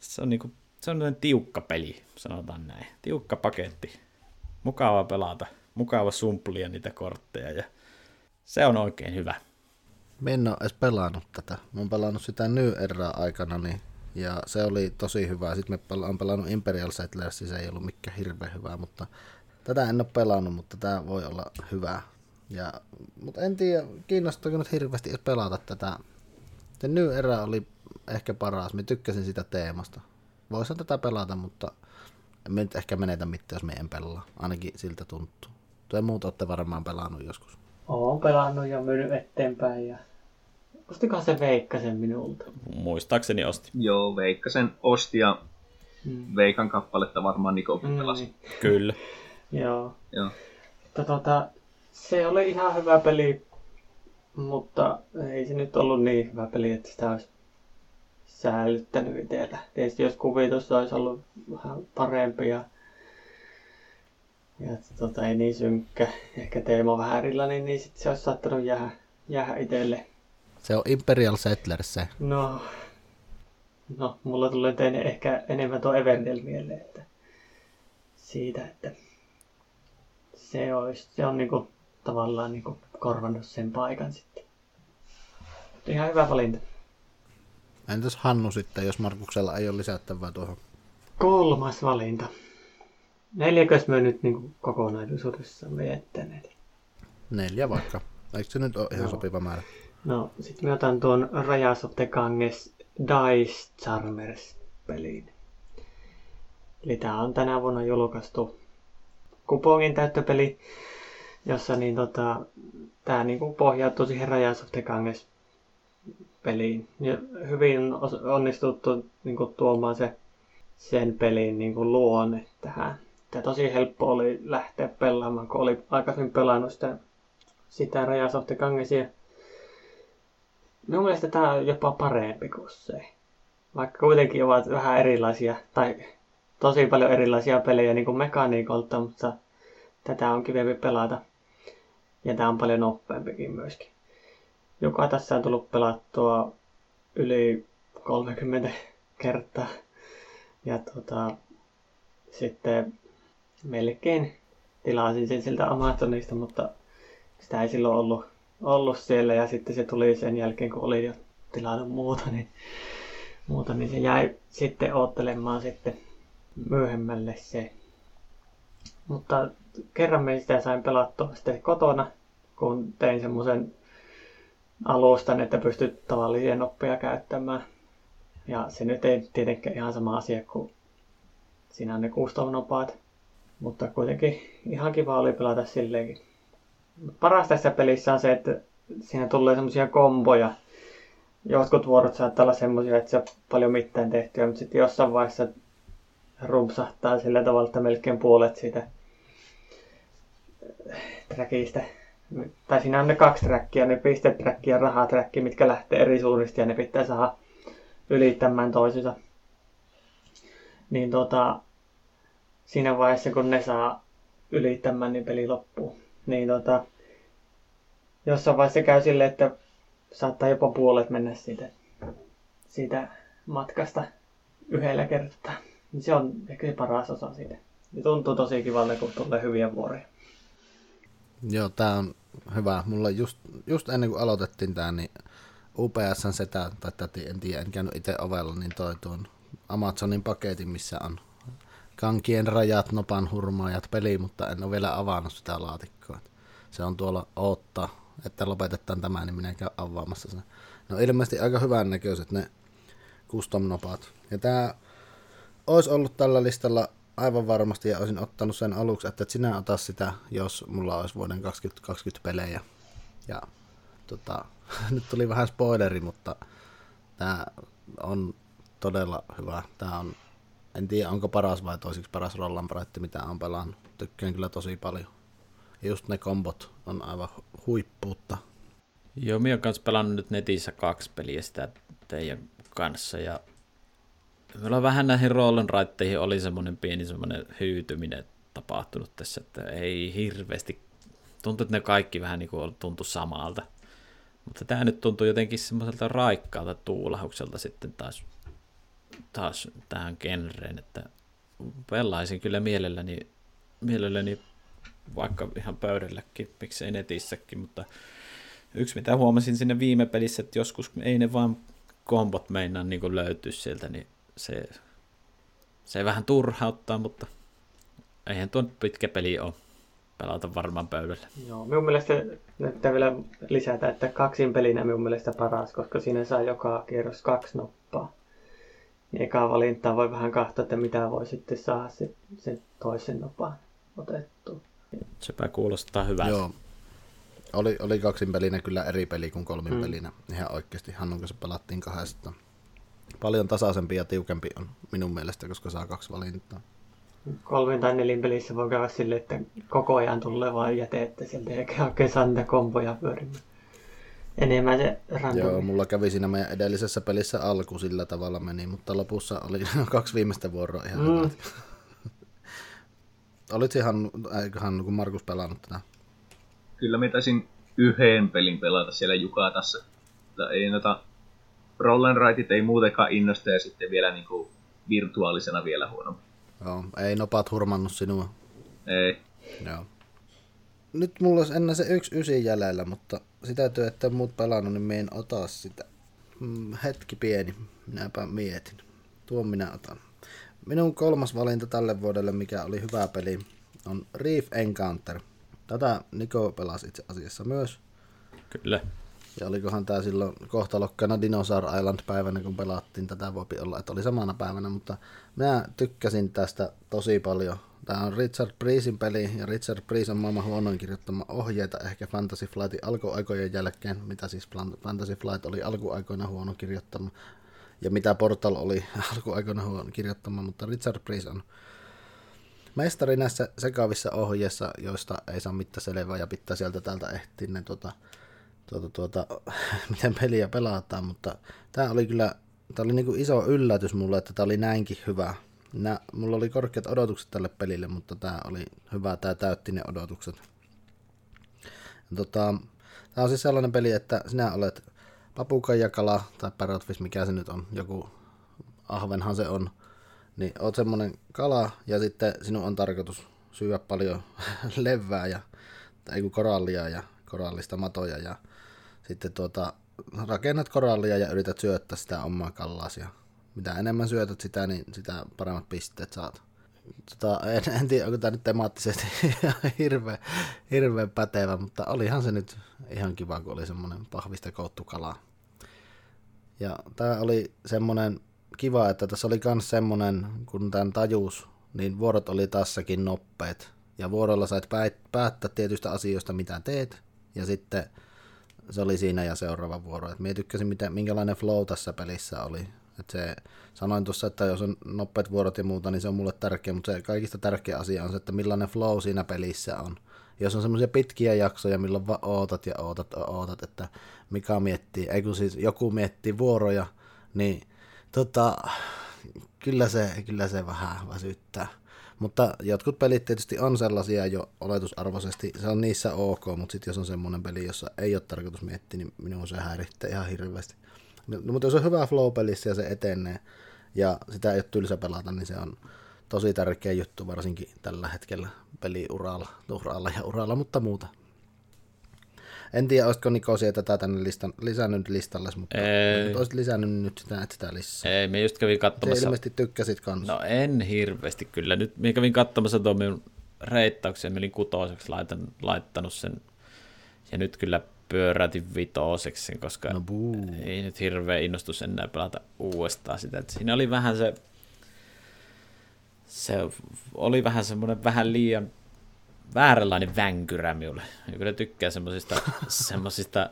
se on, niin kuin, se on tiukka peli, sanotaan näin. Tiukka paketti. Mukava pelata, mukava sumplia niitä kortteja ja se on oikein hyvä. Mä en ole edes pelannut tätä. Mä oon pelannut sitä New Era aikana, niin, ja se oli tosi hyvä. Sitten mä oon pelannut Imperial Settlers, se ei ollut mikään hirveän hyvää, mutta tätä en ole pelannut, mutta tämä voi olla hyvä. Ja, mutta en tiedä, kiinnostaako nyt hirveästi pelata tätä. Se New Era oli ehkä paras. Mä tykkäsin sitä teemasta. Voisin tätä pelata, mutta en nyt ehkä menetä mitään, jos me en pelaa. Ainakin siltä tuntuu. Tuo muut olette varmaan pelannut joskus. Oon pelannut ja myynyt eteenpäin ja Ostikohan se Veikka sen minulta? Muistaakseni osti. Joo, Veikka sen osti ja mm. Veikan kappaletta varmaan Niko mm, pelasi. Kyllä. Joo. Joo. Mutta tota, se oli ihan hyvä peli, mutta ei se nyt ollut niin hyvä peli, että sitä olisi säilyttänyt itsellä. Tietysti jos kuvitus olisi ollut vähän parempi ja, ja tota, ei niin synkkä, ehkä teema vähän erilainen, niin sit se olisi saattanut jäädä, jäädä itselle. Se on Imperial Settlers se. No, no mulla tulee teille ehkä enemmän tuo Everdell mieleen, että siitä, että se, olisi, se on niinku tavallaan niinku korvannut sen paikan sitten. Ihan hyvä valinta. Entäs Hannu sitten, jos Markuksella ei ole lisättävää tuohon? Kolmas valinta. Neljäkös me nyt niin kokonaisuudessaan viettäneet? Neljä vaikka. Eikö se nyt ole ihan no. sopiva määrä? No, sitten me otan tuon Rajas of the Ganges Dice Charmers peliin. Eli tää on tänä vuonna julkaistu kupongin täyttöpeli, jossa niin tota, tää niinku pohjautuu siihen Rajas of the Ganges peliin. Ja hyvin onnistuttu niin kuin, tuomaan se, sen pelin niin kuin, luonne tähän. Tämä tosi helppo oli lähteä pelaamaan, kun oli aikaisemmin pelannut sitä, sitä Rajasofte Kangesia. Minun mielestä tämä on jopa parempi kuin se. Vaikka kuitenkin ovat vähän erilaisia, tai tosi paljon erilaisia pelejä niin kuin mekaniikolta, mutta tätä on kivempi pelata. Ja tämä on paljon nopeampikin myöskin joka tässä on tullut pelattua yli 30 kertaa. Ja tota, sitten melkein tilasin sen siltä Amazonista, mutta sitä ei silloin ollut, ollut siellä ja sitten se tuli sen jälkeen, kun oli jo tilannut muuta, niin, muuta, niin se jäi sitten oottelemaan sitten myöhemmälle se. Mutta kerran me sitä sain pelattua sitten kotona, kun tein semmoisen alustan, että pystyt tavallisia noppeja käyttämään. Ja se nyt ei tietenkään ihan sama asia kuin siinä on ne kuustonopaat. Mutta kuitenkin ihan kiva oli pelata silleenkin. Paras tässä pelissä on se, että siinä tulee semmoisia komboja. Jotkut vuorot saattaa olla semmoisia, että se on paljon mitään tehtyä, mutta sitten jossain vaiheessa rumpsahtaa sillä tavalla, että melkein puolet siitä trackista tai siinä on ne kaksi trackia, ne pisteträkki ja rahaträkki, mitkä lähtee eri suunnista ja ne pitää saada ylittämään toisensa. Niin tota, siinä vaiheessa kun ne saa ylittämään, niin peli loppuu. Niin tota, jossain vaiheessa käy sille, että saattaa jopa puolet mennä siitä, siitä matkasta yhdellä kertaa. Se on ehkä se paras osa siitä. Ja tuntuu tosi kivalta, kun tulee hyviä vuoroja. Joo, tää on hyvä. Mulla just, just ennen kuin aloitettiin tää, niin UPSn setä, tai täti, en tiedä, en käynyt itse ovella, niin toi tuon Amazonin paketin, missä on kankien rajat, nopan hurmaajat peli, mutta en ole vielä avannut sitä laatikkoa. Se on tuolla oottaa, että lopetetaan tämä, niin minä käyn avaamassa sen. No ilmeisesti aika hyvän näköiset ne custom-nopat. Ja tämä olisi ollut tällä listalla aivan varmasti ja olisin ottanut sen aluksi, että sinä ota sitä, jos mulla olisi vuoden 2020 pelejä. Ja tota, nyt tuli vähän spoileri, mutta tämä on todella hyvä. Tämä on, en tiedä onko paras vai toisiksi paras rollanpraitti, mitä on pelannut. Tykkään kyllä tosi paljon. Ja just ne kombot on aivan huippuutta. Joo, minä olen kanssa pelannut nyt netissä kaksi peliä sitä teidän kanssa ja Meillä vähän näihin rollenraitteihin oli semmoinen pieni semmoinen hyytyminen tapahtunut tässä, että ei hirveästi, tuntuu, että ne kaikki vähän niin kuin tuntuu samalta. Mutta tämä nyt tuntuu jotenkin semmoiselta raikkaalta tuulahukselta sitten taas, taas tähän genreen, että pelaisin kyllä mielelläni, mielelläni vaikka ihan pöydälläkin, miksei netissäkin, mutta yksi mitä huomasin sinne viime pelissä, että joskus ei ne vaan kombot meinaa niin löytyä sieltä, niin se, se vähän turhauttaa, mutta eihän tuon pitkä peli ole pelata varmaan pöydällä. Joo, minun mielestä nyt vielä lisätä, että kaksin pelinä minun mielestä paras, koska siinä saa joka kierros kaksi noppaa. Niin eka valintaa voi vähän katsoa, että mitä voi sitten saada se, se toisen nopaan otettu. Sepä kuulostaa hyvältä. Joo. Oli, oli kaksin pelinä kyllä eri peli kuin kolmin mm. pelinä. Ihan oikeasti Hannun kanssa pelattiin kahdesta paljon tasaisempi ja tiukempi on minun mielestä, koska saa kaksi valintaa. Kolmen tai nelin pelissä voi käydä sille, että koko ajan tulee vain jätettä sieltä eikä oikein saa niitä kompoja pyörimään. Enemmän se random. Joo, mulla kävi siinä meidän edellisessä pelissä alku sillä tavalla meni, mutta lopussa oli kaksi viimeistä vuoroa ihan mm. hyvät. Olit ihan, eiköhän kun Markus pelannut tätä? Kyllä mä taisin yhden pelin pelata siellä Jukatassa. Ei noita roll ei muutenkaan innosta ja sitten vielä niin kuin virtuaalisena vielä huono. Joo, ei nopat hurmannut sinua. Ei. Joo. Nyt mulla olisi enää se yksi ysi jäljellä, mutta sitä työ, että muut pelannut, niin en ota sitä. Mm, hetki pieni, minäpä mietin. Tuon minä otan. Minun kolmas valinta tälle vuodelle, mikä oli hyvä peli, on Reef Encounter. Tätä Niko pelasi itse asiassa myös. Kyllä. Ja olikohan tämä silloin kohtalokkana Dinosaur Island-päivänä, kun pelattiin. Tätä voi olla, että oli samana päivänä, mutta minä tykkäsin tästä tosi paljon. Tämä on Richard Priestin peli, ja Richard Priest on maailman huonoin kirjoittama ohjeita ehkä Fantasy Flightin alkuaikojen jälkeen, mitä siis Fantasy Flight oli alkuaikoina huono kirjoittama, ja mitä Portal oli alkuaikoina huono kirjoittama, mutta Richard Priest on mestari näissä sekavissa ohjeissa, joista ei saa mitään selvää ja pitää sieltä täältä ehtiä ne tuota, tuota, tuota, miten peliä pelataan, mutta tämä oli kyllä tämä oli niinku iso yllätys mulle, että tämä oli näinkin hyvä. Nä, mulla oli korkeat odotukset tälle pelille, mutta tämä oli hyvä, tämä täytti ne odotukset. Tota, tämä on siis sellainen peli, että sinä olet papukaijakala tai parrotfish, mikä se nyt on, joku ahvenhan se on, niin oot semmoinen kala ja sitten sinun on tarkoitus syödä paljon levää ja, tai korallia ja korallista matoja ja sitten tuota, rakennat korallia ja yrität syöttää sitä omaa kallaasi. Mitä enemmän syötät sitä, niin sitä paremmat pisteet saat. Tota, en, en tiedä, onko tämä nyt temaattisesti hirveän hirveä pätevä, mutta olihan se nyt ihan kiva, kun oli semmoinen pahvista koottu kala. Ja tämä oli semmoinen kiva, että tässä oli myös semmoinen, kun tämän tajus, niin vuorot oli tassakin noppeet. Ja vuorolla sait päättää tietystä asioista, mitä teet. Ja sitten se oli siinä ja seuraava vuoro. Et mie tykkäsin, miten, minkälainen flow tässä pelissä oli. Et se, sanoin tuossa, että jos on nopeat vuorot ja muuta, niin se on mulle tärkeä, mutta se kaikista tärkeä asia on se, että millainen flow siinä pelissä on. Jos on semmoisia pitkiä jaksoja, milloin vaan ootat ja ootat ja ootat, että mikä miettii, ei kun siis joku miettii vuoroja, niin tota, kyllä se, kyllä se vähän väsyttää. Mutta jotkut pelit tietysti on sellaisia jo oletusarvoisesti, se on niissä ok, mutta sitten jos on semmoinen peli, jossa ei ole tarkoitus miettiä, niin minun se häirittää ihan hirveästi. No, mutta jos on hyvä flow-pelissä ja se etenee, ja sitä ei ole tylsä pelata, niin se on tosi tärkeä juttu, varsinkin tällä hetkellä peliuralla, uralla ja uralla, mutta muuta. En tiedä, olisiko Nikosia tätä tänne listan, lisännyt listalle, mutta Ei. olisit lisännyt, nyt sitä, et sitä lisää. Ei, me just kävin Se katsomassa. ilmeisesti tykkäsit kanssa. No en hirveästi kyllä. Nyt minä kävin katsomassa tuon minun reittauksen, minä olin kutoseksi laitan, laittanut sen. Ja nyt kyllä pyörätin vitoseksi koska No buu. ei nyt hirveä innostus enää pelata uudestaan sitä. Et siinä oli vähän se, se oli vähän semmoinen vähän liian vääränlainen vänkyrä minulle. Ja kyllä tykkää semmoisista, semmoisista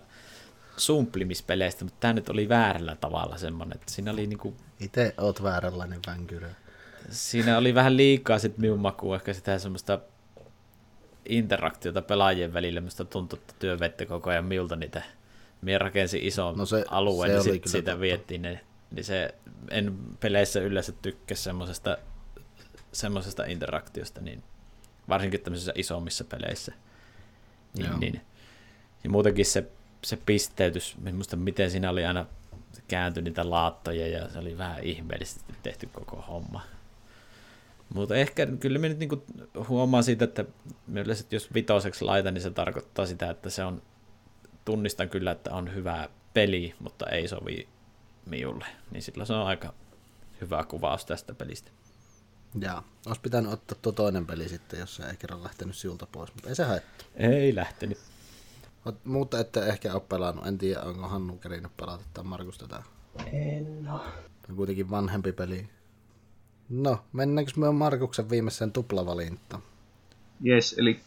sumplimispeleistä, mutta tämä nyt oli väärällä tavalla semmoinen, että siinä oli niinku Itse oot vääränlainen vänkyrä. siinä oli vähän liikaa sit minun makuun ehkä sitä semmoista interaktiota pelaajien välillä, mistä tuntui, että työ vette koko ajan miltä niitä. Minä rakensin ison No se- alueen, se niin sit siitä totta. viettiin ne. Niin se, en peleissä yleensä tykkää semmoisesta, semmoisesta interaktiosta, niin varsinkin tämmöisissä isommissa peleissä. Niin, Joo. niin. Ja muutenkin se, se pisteytys, minusta miten siinä oli aina kääntyi niitä laattoja ja se oli vähän ihmeellisesti tehty koko homma. Mutta ehkä kyllä minä nyt niinku huomaan siitä, että yleensä, että jos vitoseksi laitan, niin se tarkoittaa sitä, että se on, tunnistan kyllä, että on hyvä peli, mutta ei sovi miulle. Niin silloin se on aika hyvä kuvaus tästä pelistä. Jaa, olisi pitänyt ottaa tuo toinen peli sitten, jos se ei kerran lähtenyt sinulta pois, mutta ei se haittaa. Ei lähtenyt. Mut- Mutta ette ehkä ole pelannut, en tiedä onko Hannu kerinyt pelata tai Markus tätä. En oo. On kuitenkin vanhempi peli. No, mennäänkö me Markuksen viimeiseen tuplavalintaan? Jes, eli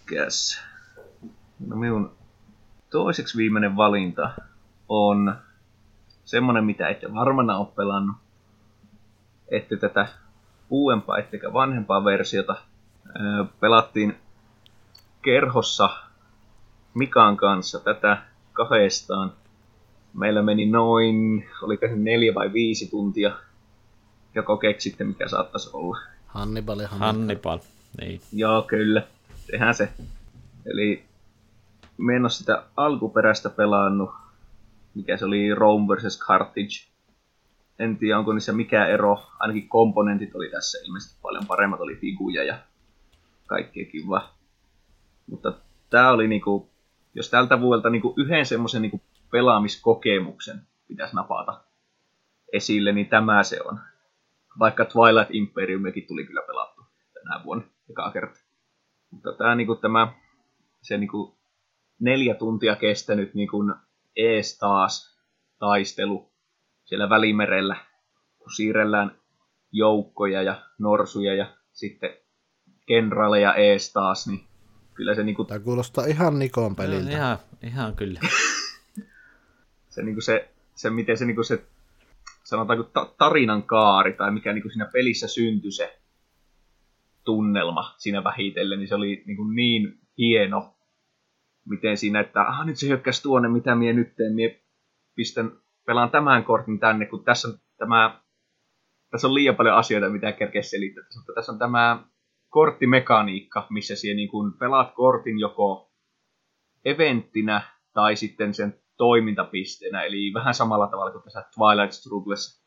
no minun toiseksi viimeinen valinta on semmonen, mitä ette varmana ole pelannut. Ette tätä uudempaa ettekä vanhempaa versiota. Öö, pelattiin kerhossa Mikan kanssa tätä kahdestaan. Meillä meni noin, oliko se neljä vai viisi tuntia. Joko keksitte, mikä saattaisi olla. Hannibal ja Hannibal. Hannibal. Niin. Joo, kyllä. Tehän se. Eli me en ole sitä alkuperäistä pelannut, mikä se oli Rome vs. Carthage. En tiedä, onko niissä mikä ero. Ainakin komponentit oli tässä ilmeisesti paljon paremmat, oli figuja ja kaikkea kiva. Mutta tämä oli niinku, jos tältä vuodelta niinku yhden semmoisen niinku pelaamiskokemuksen pitäisi napata esille, niin tämä se on. Vaikka Twilight Imperiumiakin tuli kyllä pelattu tänä vuonna ekaa kertaa. Mutta tämä, niinku, tämä se niinku, neljä tuntia kestänyt niinku, ees taas taistelu siellä Välimerellä, kun siirrellään joukkoja ja norsuja ja sitten kenraaleja ees taas, niin kyllä se, niinku, Tämä kuulostaa ihan Nikon peliltä. Ihan, ihan kyllä. se, niinku, se, se miten se, niinku, se sanotaanko ta- tarinan kaari tai mikä niinku, siinä pelissä syntyi se tunnelma siinä vähitellen, niin se oli niin, kuin niin hieno, miten siinä, että ah, nyt se hyökkäsi tuonne, mitä mie nyt teen, mie pistän, pelaan tämän kortin tänne, kun tässä on tämä, tässä on liian paljon asioita, mitä kerkeä selittää, mutta tässä on tämä korttimekaniikka, missä siellä niin kuin pelaat kortin joko eventtinä tai sitten sen toimintapisteenä, eli vähän samalla tavalla kuin tässä Twilight Strugglessa,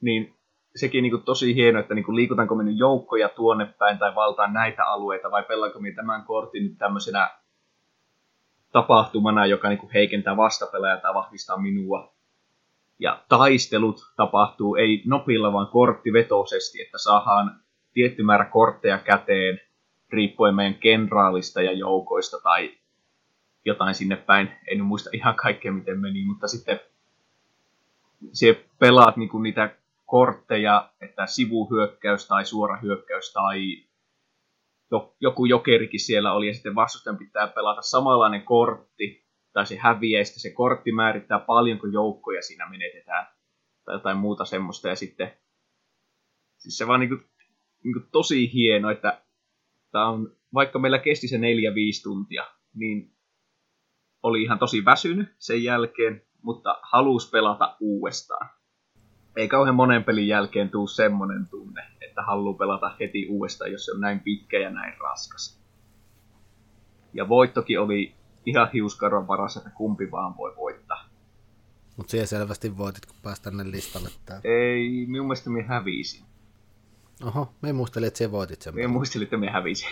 niin sekin niin kuin tosi hieno, että niin kuin liikutaanko me joukkoja tuonne päin tai valtaan näitä alueita, vai pelaanko me tämän kortin tämmöisenä tapahtumana, joka niin kuin heikentää vastapelaaja tai vahvistaa minua. Ja taistelut tapahtuu ei nopilla, vaan korttivetoisesti, että saadaan tietty määrä kortteja käteen, riippuen meidän kenraalista ja joukoista tai jotain sinne päin. En muista ihan kaikkea, miten meni, mutta sitten siellä pelaat niinku niitä kortteja, että sivuhyökkäys tai suora hyökkäys tai jo- joku jokerikin siellä oli ja sitten vastustajan pitää pelata samanlainen kortti tai se häviää sitten se kortti määrittää paljonko joukkoja siinä menetetään tai jotain muuta semmoista ja sitten siis se vaan niinku, niinku tosi hieno, että tää on, vaikka meillä kesti se neljä viisi tuntia, niin oli ihan tosi väsynyt sen jälkeen, mutta halusi pelata uudestaan. Ei kauhean monen pelin jälkeen tuu semmonen tunne, että haluaa pelata heti uudestaan, jos se on näin pitkä ja näin raskas. Ja voittokin oli ihan hiuskarvan varassa, että kumpi vaan voi voittaa. Mutta siellä selvästi voitit, kun pääsit tänne listalle. Tää. Ei, minun mielestä minä hävisin. Oho, me muistelin, että siellä voitit sen. Minä muistelin, että minä hävisin.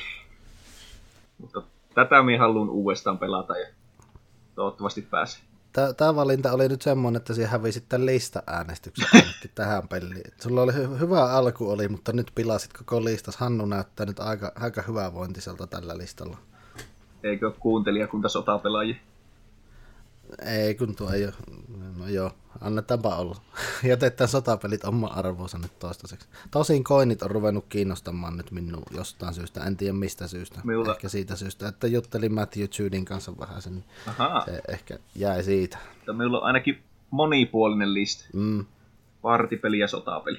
Mutta tätä minä haluan uudestaan pelata ja toivottavasti pääsee. Tämä valinta oli nyt semmoinen, että siihen hävisit tämän lista-äänestyksen tähän peliin. Sulla oli hy- hyvä alku oli, mutta nyt pilasit koko listas. Hannu näyttää nyt aika, aika hyvää vointiselta tällä listalla. Eikö kuuntelijakunta sotapelaajia? Ei, kun tuo ei ole. No joo, annetaanpa olla. Jätetään sotapelit oma arvoonsa nyt toistaiseksi. Tosin koinit on ruvennut kiinnostamaan nyt minun jostain syystä. En tiedä mistä syystä. Minulla- Ehkä siitä syystä, että juttelin Matthew Judin kanssa vähän sen. Ahaa, Se ehkä jäi siitä. mutta meillä on ainakin monipuolinen lista. Mm. Partipeli ja sotapeli.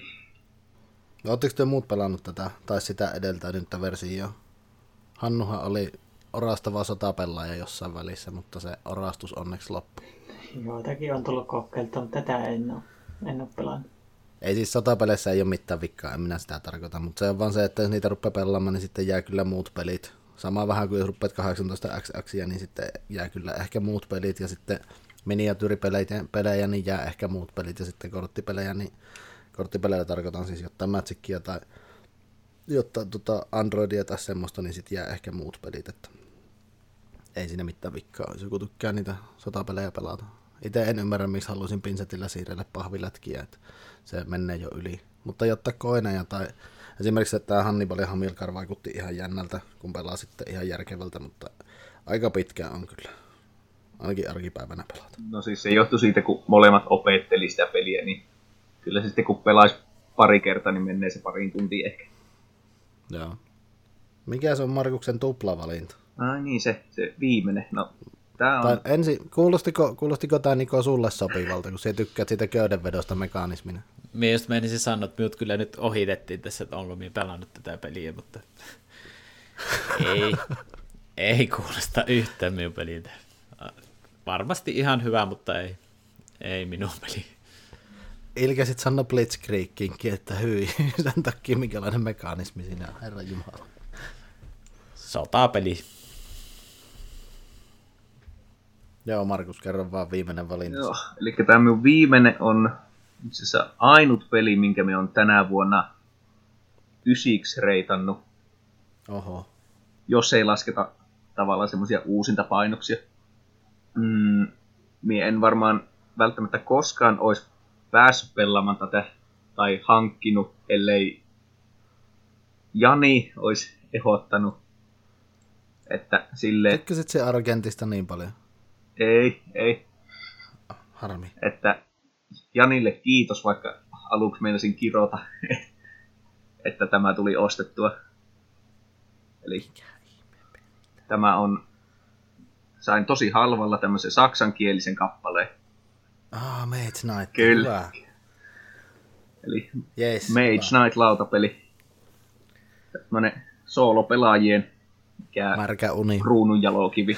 Oletteko te muut pelannut tätä, tai sitä edeltänyttä versioa? Hannuhan oli orastava sotapelaaja jossain välissä, mutta se orastus onneksi loppui. Joitakin on tullut kokeiltua, mutta tätä en ole, en ole pelannut. Ei siis sotapeleissä ei ole mitään vikkaa, en minä sitä tarkoita, mutta se on vaan se, että jos niitä rupeaa pelaamaan, niin sitten jää kyllä muut pelit. Sama vähän kuin jos rupeat 18xx, niin sitten jää kyllä ehkä muut pelit ja sitten miniatyyripelejä pelejä, niin jää ehkä muut pelit ja sitten korttipelejä, niin korttipelejä tarkoitan siis jotain Magicia tai jotain tota Androidia tai semmoista, niin sitten jää ehkä muut pelit, että ei siinä mitään vikkaa, jos joku tykkää niitä sotapelejä pelata. Itse en ymmärrä, miksi haluaisin pinsetillä siirrellä pahvilätkiä, että se menee jo yli. Mutta jotta koineja tai esimerkiksi että tämä Hannibal ja Hamilkar vaikutti ihan jännältä, kun pelaa sitten ihan järkevältä, mutta aika pitkään on kyllä. Ainakin arkipäivänä pelata. No siis se johtui siitä, kun molemmat opetteli sitä peliä, niin kyllä se sitten kun pelaisi pari kertaa, niin menee se pariin tuntiin ehkä. Joo. Mikä se on Markuksen tuplavalinta? Ai niin, se, se viimeinen. No, tää on... Tai ensin, kuulostiko, kuulostiko tämä Niko sulle sopivalta, kun sä tykkäät siitä köydenvedosta mekanismina? Mie just menisin sanoa, että minut kyllä nyt ohitettiin tässä, että onko minä pelannut tätä peliä, mutta ei, ei kuulosta yhtään minun peliltä. Varmasti ihan hyvä, mutta ei, ei minun peli. Ilkä sit sanoi Blitzkriegkinkin, että hyi, sen takia minkälainen mekanismi siinä on, herra jumala. Sotapeli. Joo, Markus, kerro vaan viimeinen valinta. Joo, eli tämä minun viimeinen on itse asiassa ainut peli, minkä me on tänä vuonna ysiksi reitannut, Oho. jos ei lasketa tavallaan semmoisia uusinta painoksia. Mm, mie en varmaan välttämättä koskaan olisi päässyt pelaamaan tätä tai hankkinut, ellei Jani olisi ehdottanut, että sille Tykkäsit se Argentista niin paljon? Ei, ei, Harmi. että Janille kiitos, vaikka aluksi meinasin kirota, että tämä tuli ostettua. Eli tämä on, sain tosi halvalla tämmöisen saksankielisen kappaleen. Ah, Mage Knight. Kyllä. Hyvä. Eli Yes. Mage Knight lautapeli. Tämmönen soolopelaajien mikä Märkä uni. kruunun jalokivi.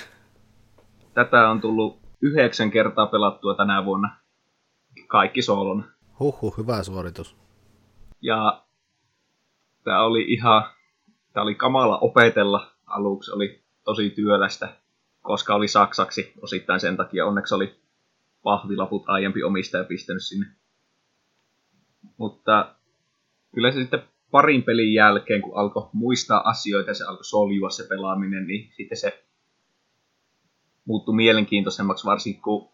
Tätä on tullut yhdeksän kertaa pelattua tänä vuonna. Kaikki soolona. Huhhuh, hyvä suoritus. Ja tämä oli ihan, tämä oli kamala opetella aluksi, oli tosi työlästä, koska oli saksaksi osittain sen takia. Onneksi oli pahvilaput aiempi omistaja pistänyt sinne. Mutta kyllä se sitten parin pelin jälkeen, kun alkoi muistaa asioita ja se alkoi soljua se pelaaminen, niin sitten se muuttui mielenkiintoisemmaksi, varsinkin kun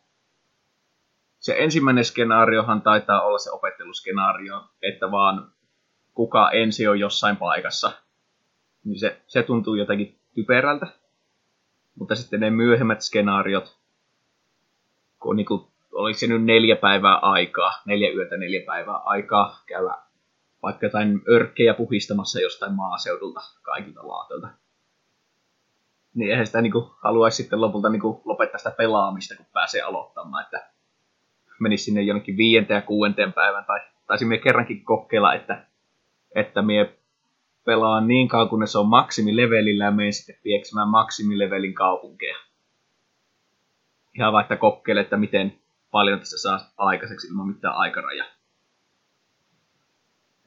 se ensimmäinen skenaariohan taitaa olla se opetteluskenaario, että vaan kuka ensi on jossain paikassa. Niin se, se tuntuu jotenkin typerältä. Mutta sitten ne myöhemmät skenaariot, kun niinku, oliko se nyt neljä päivää aikaa, neljä yötä neljä päivää aikaa käydä vaikka jotain örkkejä puhistamassa jostain maaseudulta kaikilta laatoilta. Niin eihän sitä niinku, haluaisi sitten lopulta niinku, lopettaa sitä pelaamista, kun pääsee aloittamaan, että menisi sinne jonnekin viienteen ja kuuenteen päivän, tai taisin mie kerrankin kokeilla, että, että mie pelaan niin kauan, se on maksimilevelillä ja menen sitten pieksemään maksimilevelin kaupunkeja. Ihan vaikka kokeile, että miten paljon tässä saa aikaiseksi ilman mitään aikarajaa.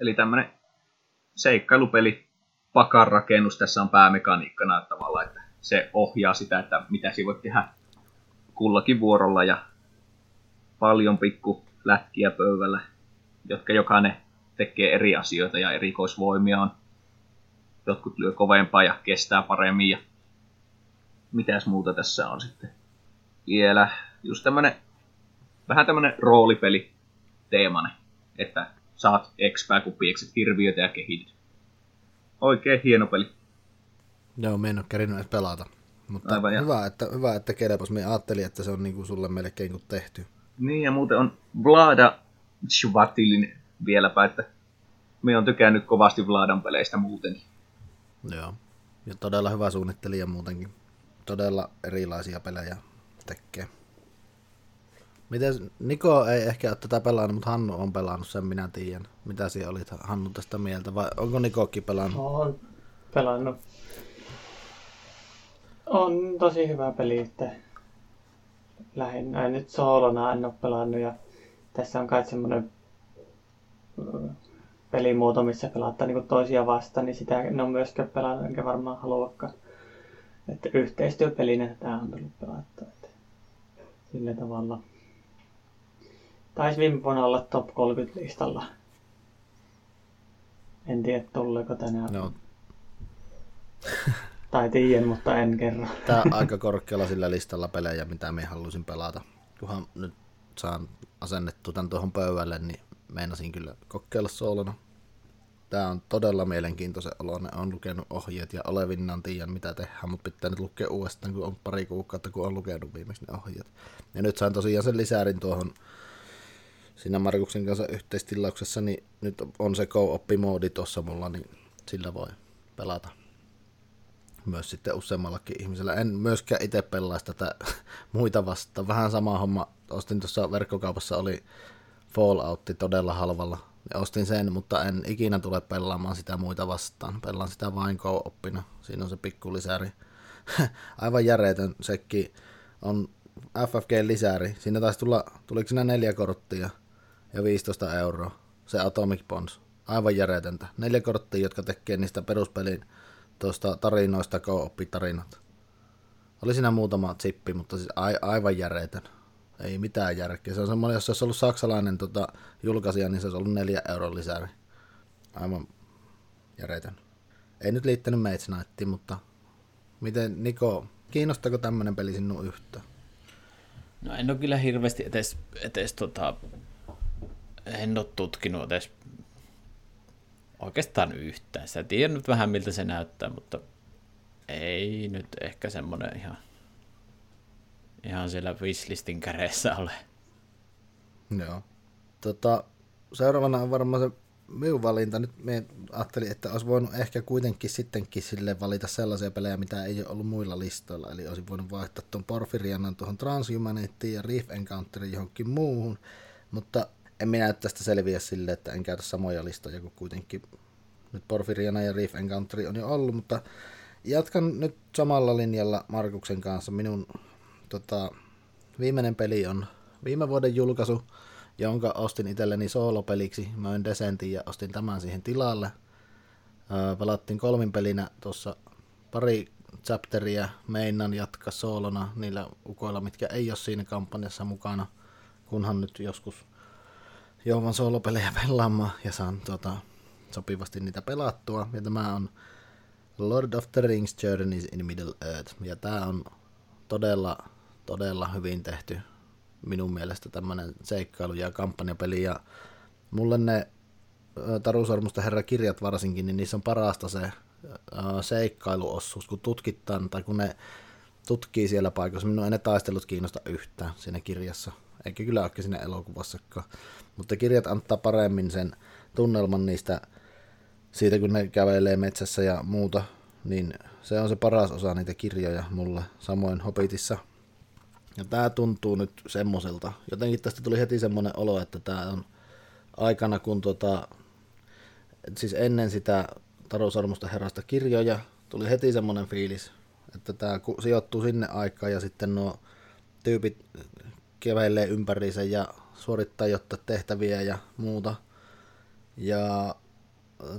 Eli tämmönen seikkailupeli, pakan rakennus tässä on päämekaniikkana tavallaan, että se ohjaa sitä, että mitä siinä voi tehdä kullakin vuorolla ja paljon pikku lätkiä pöydällä, jotka jokainen tekee eri asioita ja erikoisvoimia on. Jotkut lyö kovempaa ja kestää paremmin ja mitäs muuta tässä on sitten. vielä just tämmönen, vähän tämmönen roolipeli teemainen, että saat expää, kun piekset hirviötä ja kehityt. Oikein hieno peli. Joo, me en ole kerinyt edes pelata. Mutta Aivan, ja- hyvä, että, hyvä, että kelpas. Me ajattelin, että se on niinku sulle melkein kuin tehty. Niin, ja muuten on Vlada Shvatilin vieläpä, että me on tykännyt kovasti Vladan peleistä muutenkin. Joo. Ja todella hyvä suunnittelija muutenkin. Todella erilaisia pelejä tekee. Miten, Niko ei ehkä ole tätä pelannut, mutta Hannu on pelannut, sen minä tiedän. Mitä siellä olit Hannu tästä mieltä, vai onko Nikokin pelannut? Olen pelannut. On tosi hyvä peli, että lähinnä nyt soolona en ole pelannut ja tässä on kai semmoinen ö, pelimuoto, missä pelataan niin toisia vastaan, niin sitä en ole myöskään pelannut, enkä varmaan haluakaan. Että yhteistyöpelinä tämä on tullut pelattua. Että sillä tavalla. Taisi viime vuonna olla top 30 listalla. En tiedä tuleeko tänään. No, Tai tiedän, mutta en kerro. tää on aika korkealla sillä listalla pelejä, mitä me haluaisin pelata. Kunhan nyt saan asennettu tän tuohon pöydälle, niin meinasin kyllä kokeilla soolona. Tää on todella mielenkiintoisen oloinen. Olen lukenut ohjeet ja olevinnan tiedän mitä tehdään, mutta pitää nyt lukea uudestaan, kun on pari kuukautta, kun on lukenut viimeksi ne ohjeet. Ja nyt sain tosiaan sen lisärin tuohon siinä Markuksen kanssa yhteistilauksessa, niin nyt on se co-op-moodi tuossa mulla, niin sillä voi pelata myös sitten useammallakin ihmisellä. En myöskään itse pelaa tätä muita vastaan. Vähän sama homma. Ostin tuossa verkkokaupassa oli Falloutti todella halvalla. Ja ostin sen, mutta en ikinä tule pelaamaan sitä muita vastaan. Pelaan sitä vain co-oppina. Siinä on se pikku lisäri. Aivan järjetön sekki on FFG-lisäri. Siinä taisi tulla, tuliko siinä neljä korttia ja 15 euroa. Se Atomic Bonds. Aivan järjetöntä. Neljä korttia, jotka tekee niistä peruspelin tuosta tarinoista co-op-tarinat. Oli siinä muutama chippi, mutta siis a- aivan järjetön. Ei mitään järkeä. Se on semmoinen, jos se olisi ollut saksalainen tota, julkaisija, niin se olisi ollut neljä euron lisäri. Aivan järjetön. Ei nyt liittänyt Mage Knightiin, mutta miten Niko, kiinnostaako tämmöinen peli sinun yhtään? No en ole kyllä hirveästi edes, edes tota, en ole tutkinut edes oikeastaan yhtään. Sä tiedän nyt vähän miltä se näyttää, mutta ei nyt ehkä semmoinen ihan, ihan siellä wishlistin käreessä ole. Joo. Tota, seuraavana on varmaan se minun valinta. Nyt me ajattelin, että olisi voinut ehkä kuitenkin sittenkin sille valita sellaisia pelejä, mitä ei ole ollut muilla listoilla. Eli olisin voinut vaihtaa tuon Porfirianan tuohon Transhumanitiin ja Reef Encounterin johonkin muuhun. Mutta en minä tästä selviä sille, että en käytä samoja listoja kuin kuitenkin nyt Porfiriana ja Reef Encounteri on jo ollut, mutta jatkan nyt samalla linjalla Markuksen kanssa. Minun tota, viimeinen peli on viime vuoden julkaisu, jonka ostin itselleni soolopeliksi. Möin Descentin ja ostin tämän siihen tilalle. Öö, pelattiin kolmin pelinä tuossa pari chapteria meinan jatkaa soolona niillä ukoilla, mitkä ei ole siinä kampanjassa mukana, kunhan nyt joskus jouvan soolopelejä pelaamaan ja saan tota, sopivasti niitä pelattua. Ja tämä on Lord of the Rings Journeys in Middle Earth. Ja tämä on todella, todella hyvin tehty minun mielestä tämmöinen seikkailu- ja kampanjapeli. Ja mulle ne ö, Taru Sormusta herra kirjat varsinkin, niin niissä on parasta se seikkailuosuus, kun tutkitaan tai kun ne tutkii siellä paikassa. Minun ei ne taistelut kiinnosta yhtään siinä kirjassa, eikä kyllä oikein siinä elokuvassakaan. Mutta kirjat antaa paremmin sen tunnelman niistä, siitä kun ne kävelee metsässä ja muuta, niin se on se paras osa niitä kirjoja mulle, samoin Hobbitissa. Ja tää tuntuu nyt semmoiselta. Jotenkin tästä tuli heti semmoinen olo, että tää on aikana, kun tota, siis ennen sitä Taru Sormusta herrasta kirjoja, tuli heti semmoinen fiilis, että tämä sijoittuu sinne aikaan ja sitten nuo tyypit kävelee ympäriinsä ja suorittaa jotta tehtäviä ja muuta. Ja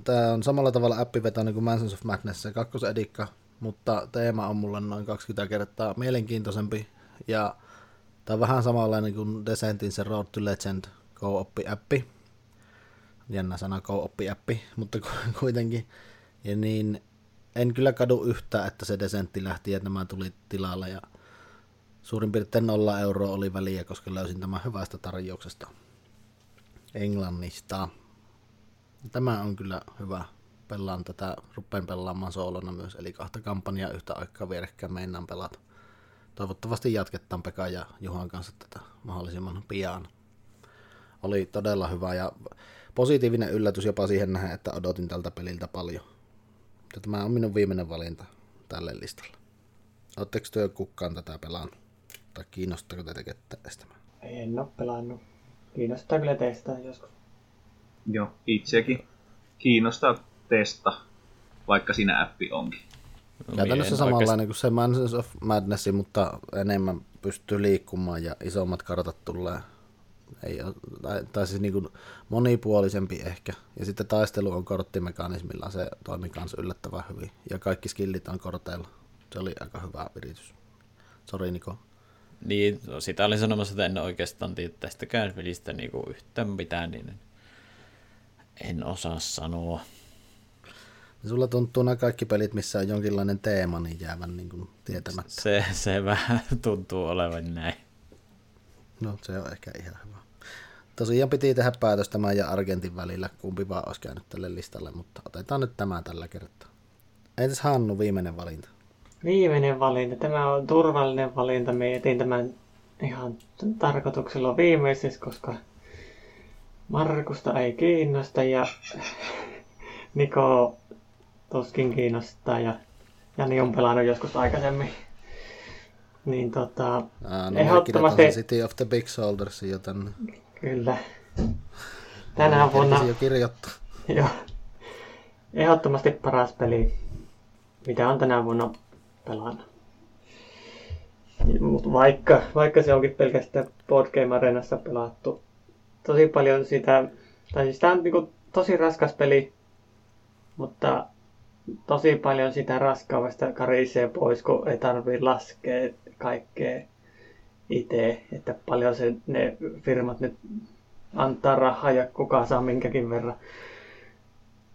tämä on samalla tavalla appivetoinen kuin Mansions of Madness, se kakkosedikka, mutta teema on mulle noin 20 kertaa mielenkiintoisempi. Ja tämä on vähän samanlainen kuin Descentin se Road to Legend co-oppi-appi. Jännä sana co-oppi-appi, mutta kuitenkin. Ja niin en kyllä kadu yhtään, että se Descentti lähti ja nämä tuli tilalle. Ja Suurin piirtein nolla euroa oli väliä, koska löysin tämän hyvästä tarjouksesta Englannista. Tämä on kyllä hyvä. Pelaan tätä, rupean pelaamaan soolona myös, eli kahta kampanjaa yhtä aikaa vierekkäin meinaan pelata. Toivottavasti jatketaan Pekka ja Juhan kanssa tätä mahdollisimman pian. Oli todella hyvä ja positiivinen yllätys jopa siihen nähdä, että odotin tältä peliltä paljon. Tämä on minun viimeinen valinta tälle listalle. Oletteko työ kukkaan tätä pelannut? Tai kiinnostaako teitä testamaan? En ole pelannut. Kiinnostaa kyllä testaa joskus. Joo, itsekin kiinnostaa testa, vaikka siinä appi onkin. No, Käytännössä samanlainen oikeasti... kuin se Mansions of Madness, mutta enemmän pystyy liikkumaan ja isommat kartat tulee. Ei ole, tai, tai siis niin kuin monipuolisempi ehkä. Ja sitten taistelu on korttimekanismilla, se toimii myös yllättävän hyvin. Ja kaikki skillit on korteilla. Se oli aika hyvä viritys. Sori Niko. Niin, no, sitä olin sanomassa, että en oikeastaan tiedä tästäkään pelistä niin kuin yhtään mitään, niin en osaa sanoa. Sulla tuntuu nämä kaikki pelit, missä on jonkinlainen teema, niin jäävän niin kuin tietämättä. Se, se vähän tuntuu olevan näin. No, se on ehkä ihan hyvä. Tosiaan piti tehdä päätös tämän ja Argentin välillä, kumpi vaan olisi käynyt tälle listalle, mutta otetaan nyt tämä tällä kertaa. Entäs Hannu, viimeinen valinta? Viimeinen valinta. Tämä on turvallinen valinta. Me etin tämän ihan tarkoituksella viimeiseksi, koska Markusta ei kiinnosta ja Niko tuskin kiinnostaa ja Jani on pelannut joskus aikaisemmin. Niin tota, Aa, no ehdottomasti... City of the Big Shoulders jo tänne. Kyllä. Tänä vuonna... jo kirjoittaa. Joo. Ehdottomasti paras peli, mitä on tänä vuonna pelannut. Mutta vaikka, vaikka se onkin pelkästään Board Game Arenassa pelattu, tosi paljon sitä, tai siis tämä on niinku tosi raskas peli, mutta tosi paljon sitä raskaudesta karisee pois, kun ei tarvitse laskea kaikkea itse, että paljon se, ne firmat nyt antaa rahaa ja kuka saa minkäkin verran,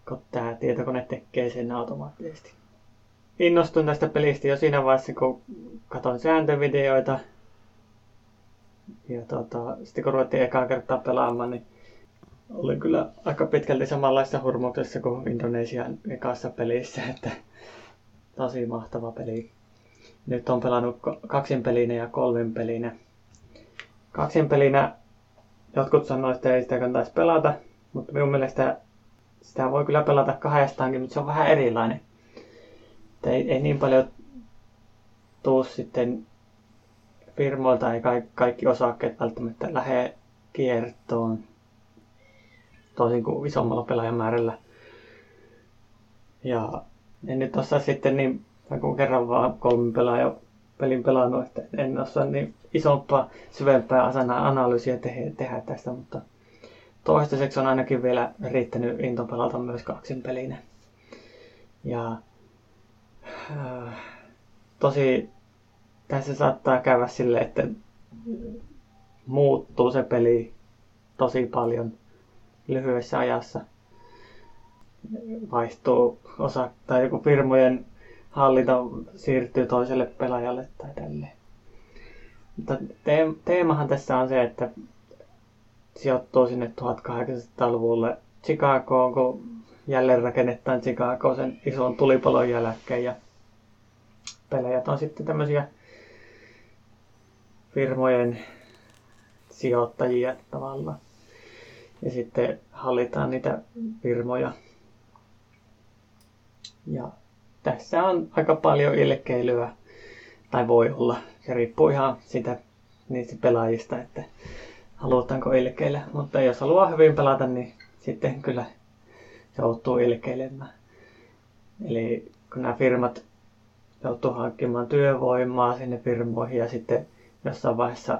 kun tämä tietokone tekee sen automaattisesti. Innostuin tästä pelistä jo siinä vaiheessa, kun katsoin sääntövideoita. Ja tota, sitten kun ruvettiin ekaa kertaa pelaamaan, niin oli kyllä aika pitkälti samanlaisessa hurmuksessa kuin Indonesian ekassa pelissä, että tosi mahtava peli. Nyt on pelannut kaksin pelinä ja kolmen pelinä. Kaksin pelinä jotkut sanoivat, että ei sitä kannattaisi pelata, mutta minun mielestä sitä voi kyllä pelata kahdestaankin, mutta se on vähän erilainen. Että ei, ei niin paljon tuu sitten firmoilta, ei kaikki, kaikki osakkeet välttämättä lähde kiertoon toisin kuin isommalla pelaajamäärällä. Ja en nyt osaa sitten niin, kun kerran vaan kolmen pelaajan pelin pelannut, että en osaa niin isompaa, syvempää asana analyysiä tehdä, tehdä tästä, mutta toistaiseksi on ainakin vielä riittänyt into pelata myös kaksin pelinä. Ja tosi tässä saattaa käydä sille, että muuttuu se peli tosi paljon lyhyessä ajassa. Vaihtuu osa tai joku firmojen hallinta siirtyy toiselle pelaajalle tai tälleen. Mutta teemahan tässä on se, että sijoittuu sinne 1800-luvulle Chicagoon, kun jälleen rakennetaan Chicago sen ison tulipalon jälkeen ja pelejät on sitten tämmöisiä firmojen sijoittajia tavallaan. Ja sitten hallitaan niitä firmoja. Ja tässä on aika paljon ilkeilyä, tai voi olla. Se riippuu ihan sitä niistä pelaajista, että halutaanko ilkeillä. Mutta jos haluaa hyvin pelata, niin sitten kyllä joutuu ilkeilemään. Eli kun nämä firmat joutuu hankkimaan työvoimaa sinne firmoihin ja sitten jossain vaiheessa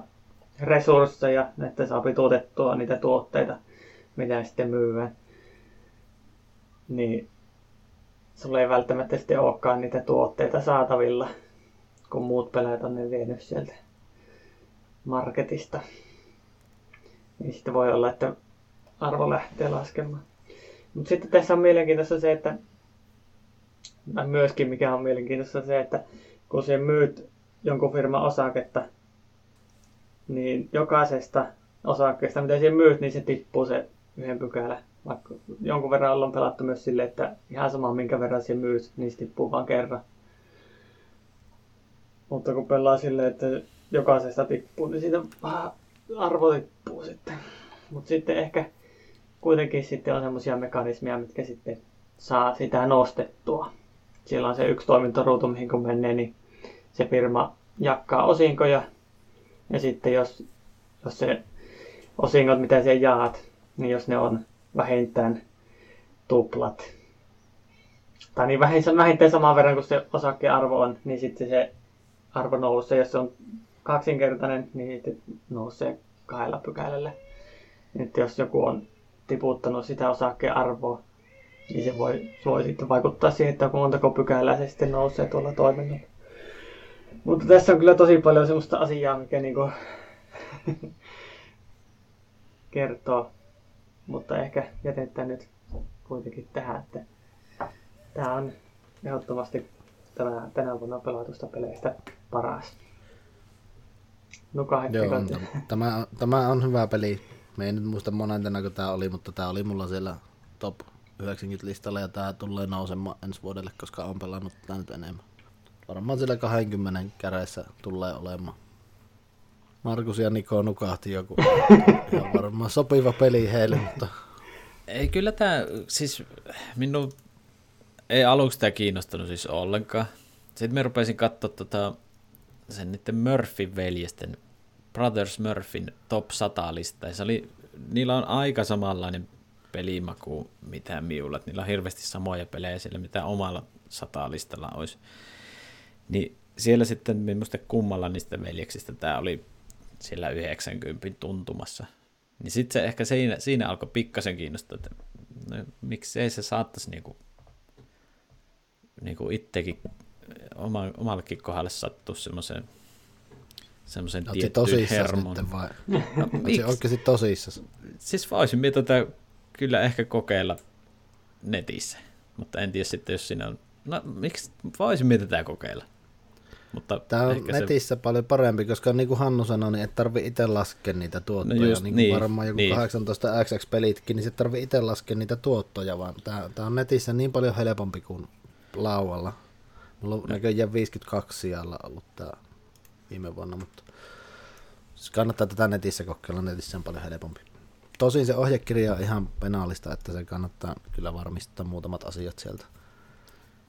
resursseja, että saa tuotettua niitä tuotteita, mitä sitten myydään, niin sulla ei välttämättä sitten olekaan niitä tuotteita saatavilla, kun muut pelaajat on ne vienyt sieltä marketista. Niin sitten voi olla, että arvo lähtee laskemaan. Mutta sitten tässä on mielenkiintoista se, että myöskin mikä on mielenkiintoista se, että kun se myyt jonkun firman osaketta, niin jokaisesta osakkeesta, mitä siihen myyt, niin se tippuu se yhden pykälä. Vaikka jonkun verran ollaan pelattu myös silleen, että ihan sama minkä verran siihen myyt, niin se tippuu vaan kerran. Mutta kun pelaa silleen, että jokaisesta tippuu, niin siitä vähän arvo tippuu sitten. Mutta sitten ehkä kuitenkin sitten on semmoisia mekanismeja, mitkä sitten saa sitä nostettua. Siellä on se yksi toimintoruutu, mihin kun menee, niin se firma jakaa osinkoja. Ja sitten jos, jos se osingot, mitä siellä jaat, niin jos ne on vähintään tuplat, tai niin vähintään saman verran kuin se osakkeen arvo on, niin sitten se arvo nousee. Jos se on kaksinkertainen, niin sitten nousee kahdella pykälällä. Nyt jos joku on tiputtanut sitä osakkeen arvoa, niin se voi, voi sitten vaikuttaa siihen, että montako pykälää se sitten nousee tuolla toiminnalla. Mutta tässä on kyllä tosi paljon sellaista asiaa, mikä niinku kertoo. Mutta ehkä jätetään nyt kuitenkin tähän, että tämä on ehdottomasti tänä, tänä vuonna pelatusta peleistä paras. Nuka Joo, tämä, tämä on hyvä peli. Me ei nyt muista monentena, kun tämä oli, mutta tämä oli mulla siellä top 90 listalla ja tämä tulee nousemaan ensi vuodelle, koska on pelannut tätä nyt enemmän. Varmaan siellä 20 käreissä tulee olemaan. Markus ja Niko nukahti joku. Ihan varmaan sopiva peli heille, mutta... Ei kyllä tämä, siis minun ei aluksi tämä kiinnostanut siis ollenkaan. Sitten me rupesin katsoa tota, sen niiden Murphyn veljesten, Brothers Murphyn top 100 lista. Se oli, niillä on aika samanlainen pelimaku mitä miulla. Niillä on hirveästi samoja pelejä siellä, mitä omalla sata-listalla olisi. Niin siellä sitten minusta kummalla niistä veljeksistä tämä oli siellä 90 tuntumassa. Niin sitten se ehkä siinä, siinä alkoi pikkasen kiinnostaa, että no, miksei se saattaisi niinku, niinku itsekin oma, omallekin kohdalle sattua semmoiseen semmoisen tiettyyn hermon. Sitten vai? No, miksi? oikeasti tosissaan? Siis voisin minä tätä kyllä ehkä kokeilla netissä, mutta en tiedä sitten, jos siinä on... No, miksi voisin minä tätä kokeilla? Mutta Tämä on netissä se... paljon parempi, koska niin kuin Hannu sanoi, niin et tarvi itse laskea niitä tuottoja. No just, niin, niin varmaan joku niin. 18 XX-pelitkin, niin se tarvii itse laskea niitä tuottoja, vaan tämä, tämä on netissä niin paljon helpompi kuin laualla. Mulla on näköjään 52 sijalla ollut tämä viime vuonna, mutta siis kannattaa tätä netissä kokeilla, netissä on paljon helpompi. Tosin se ohjekirja on ihan penaalista, että se kannattaa kyllä varmistaa muutamat asiat sieltä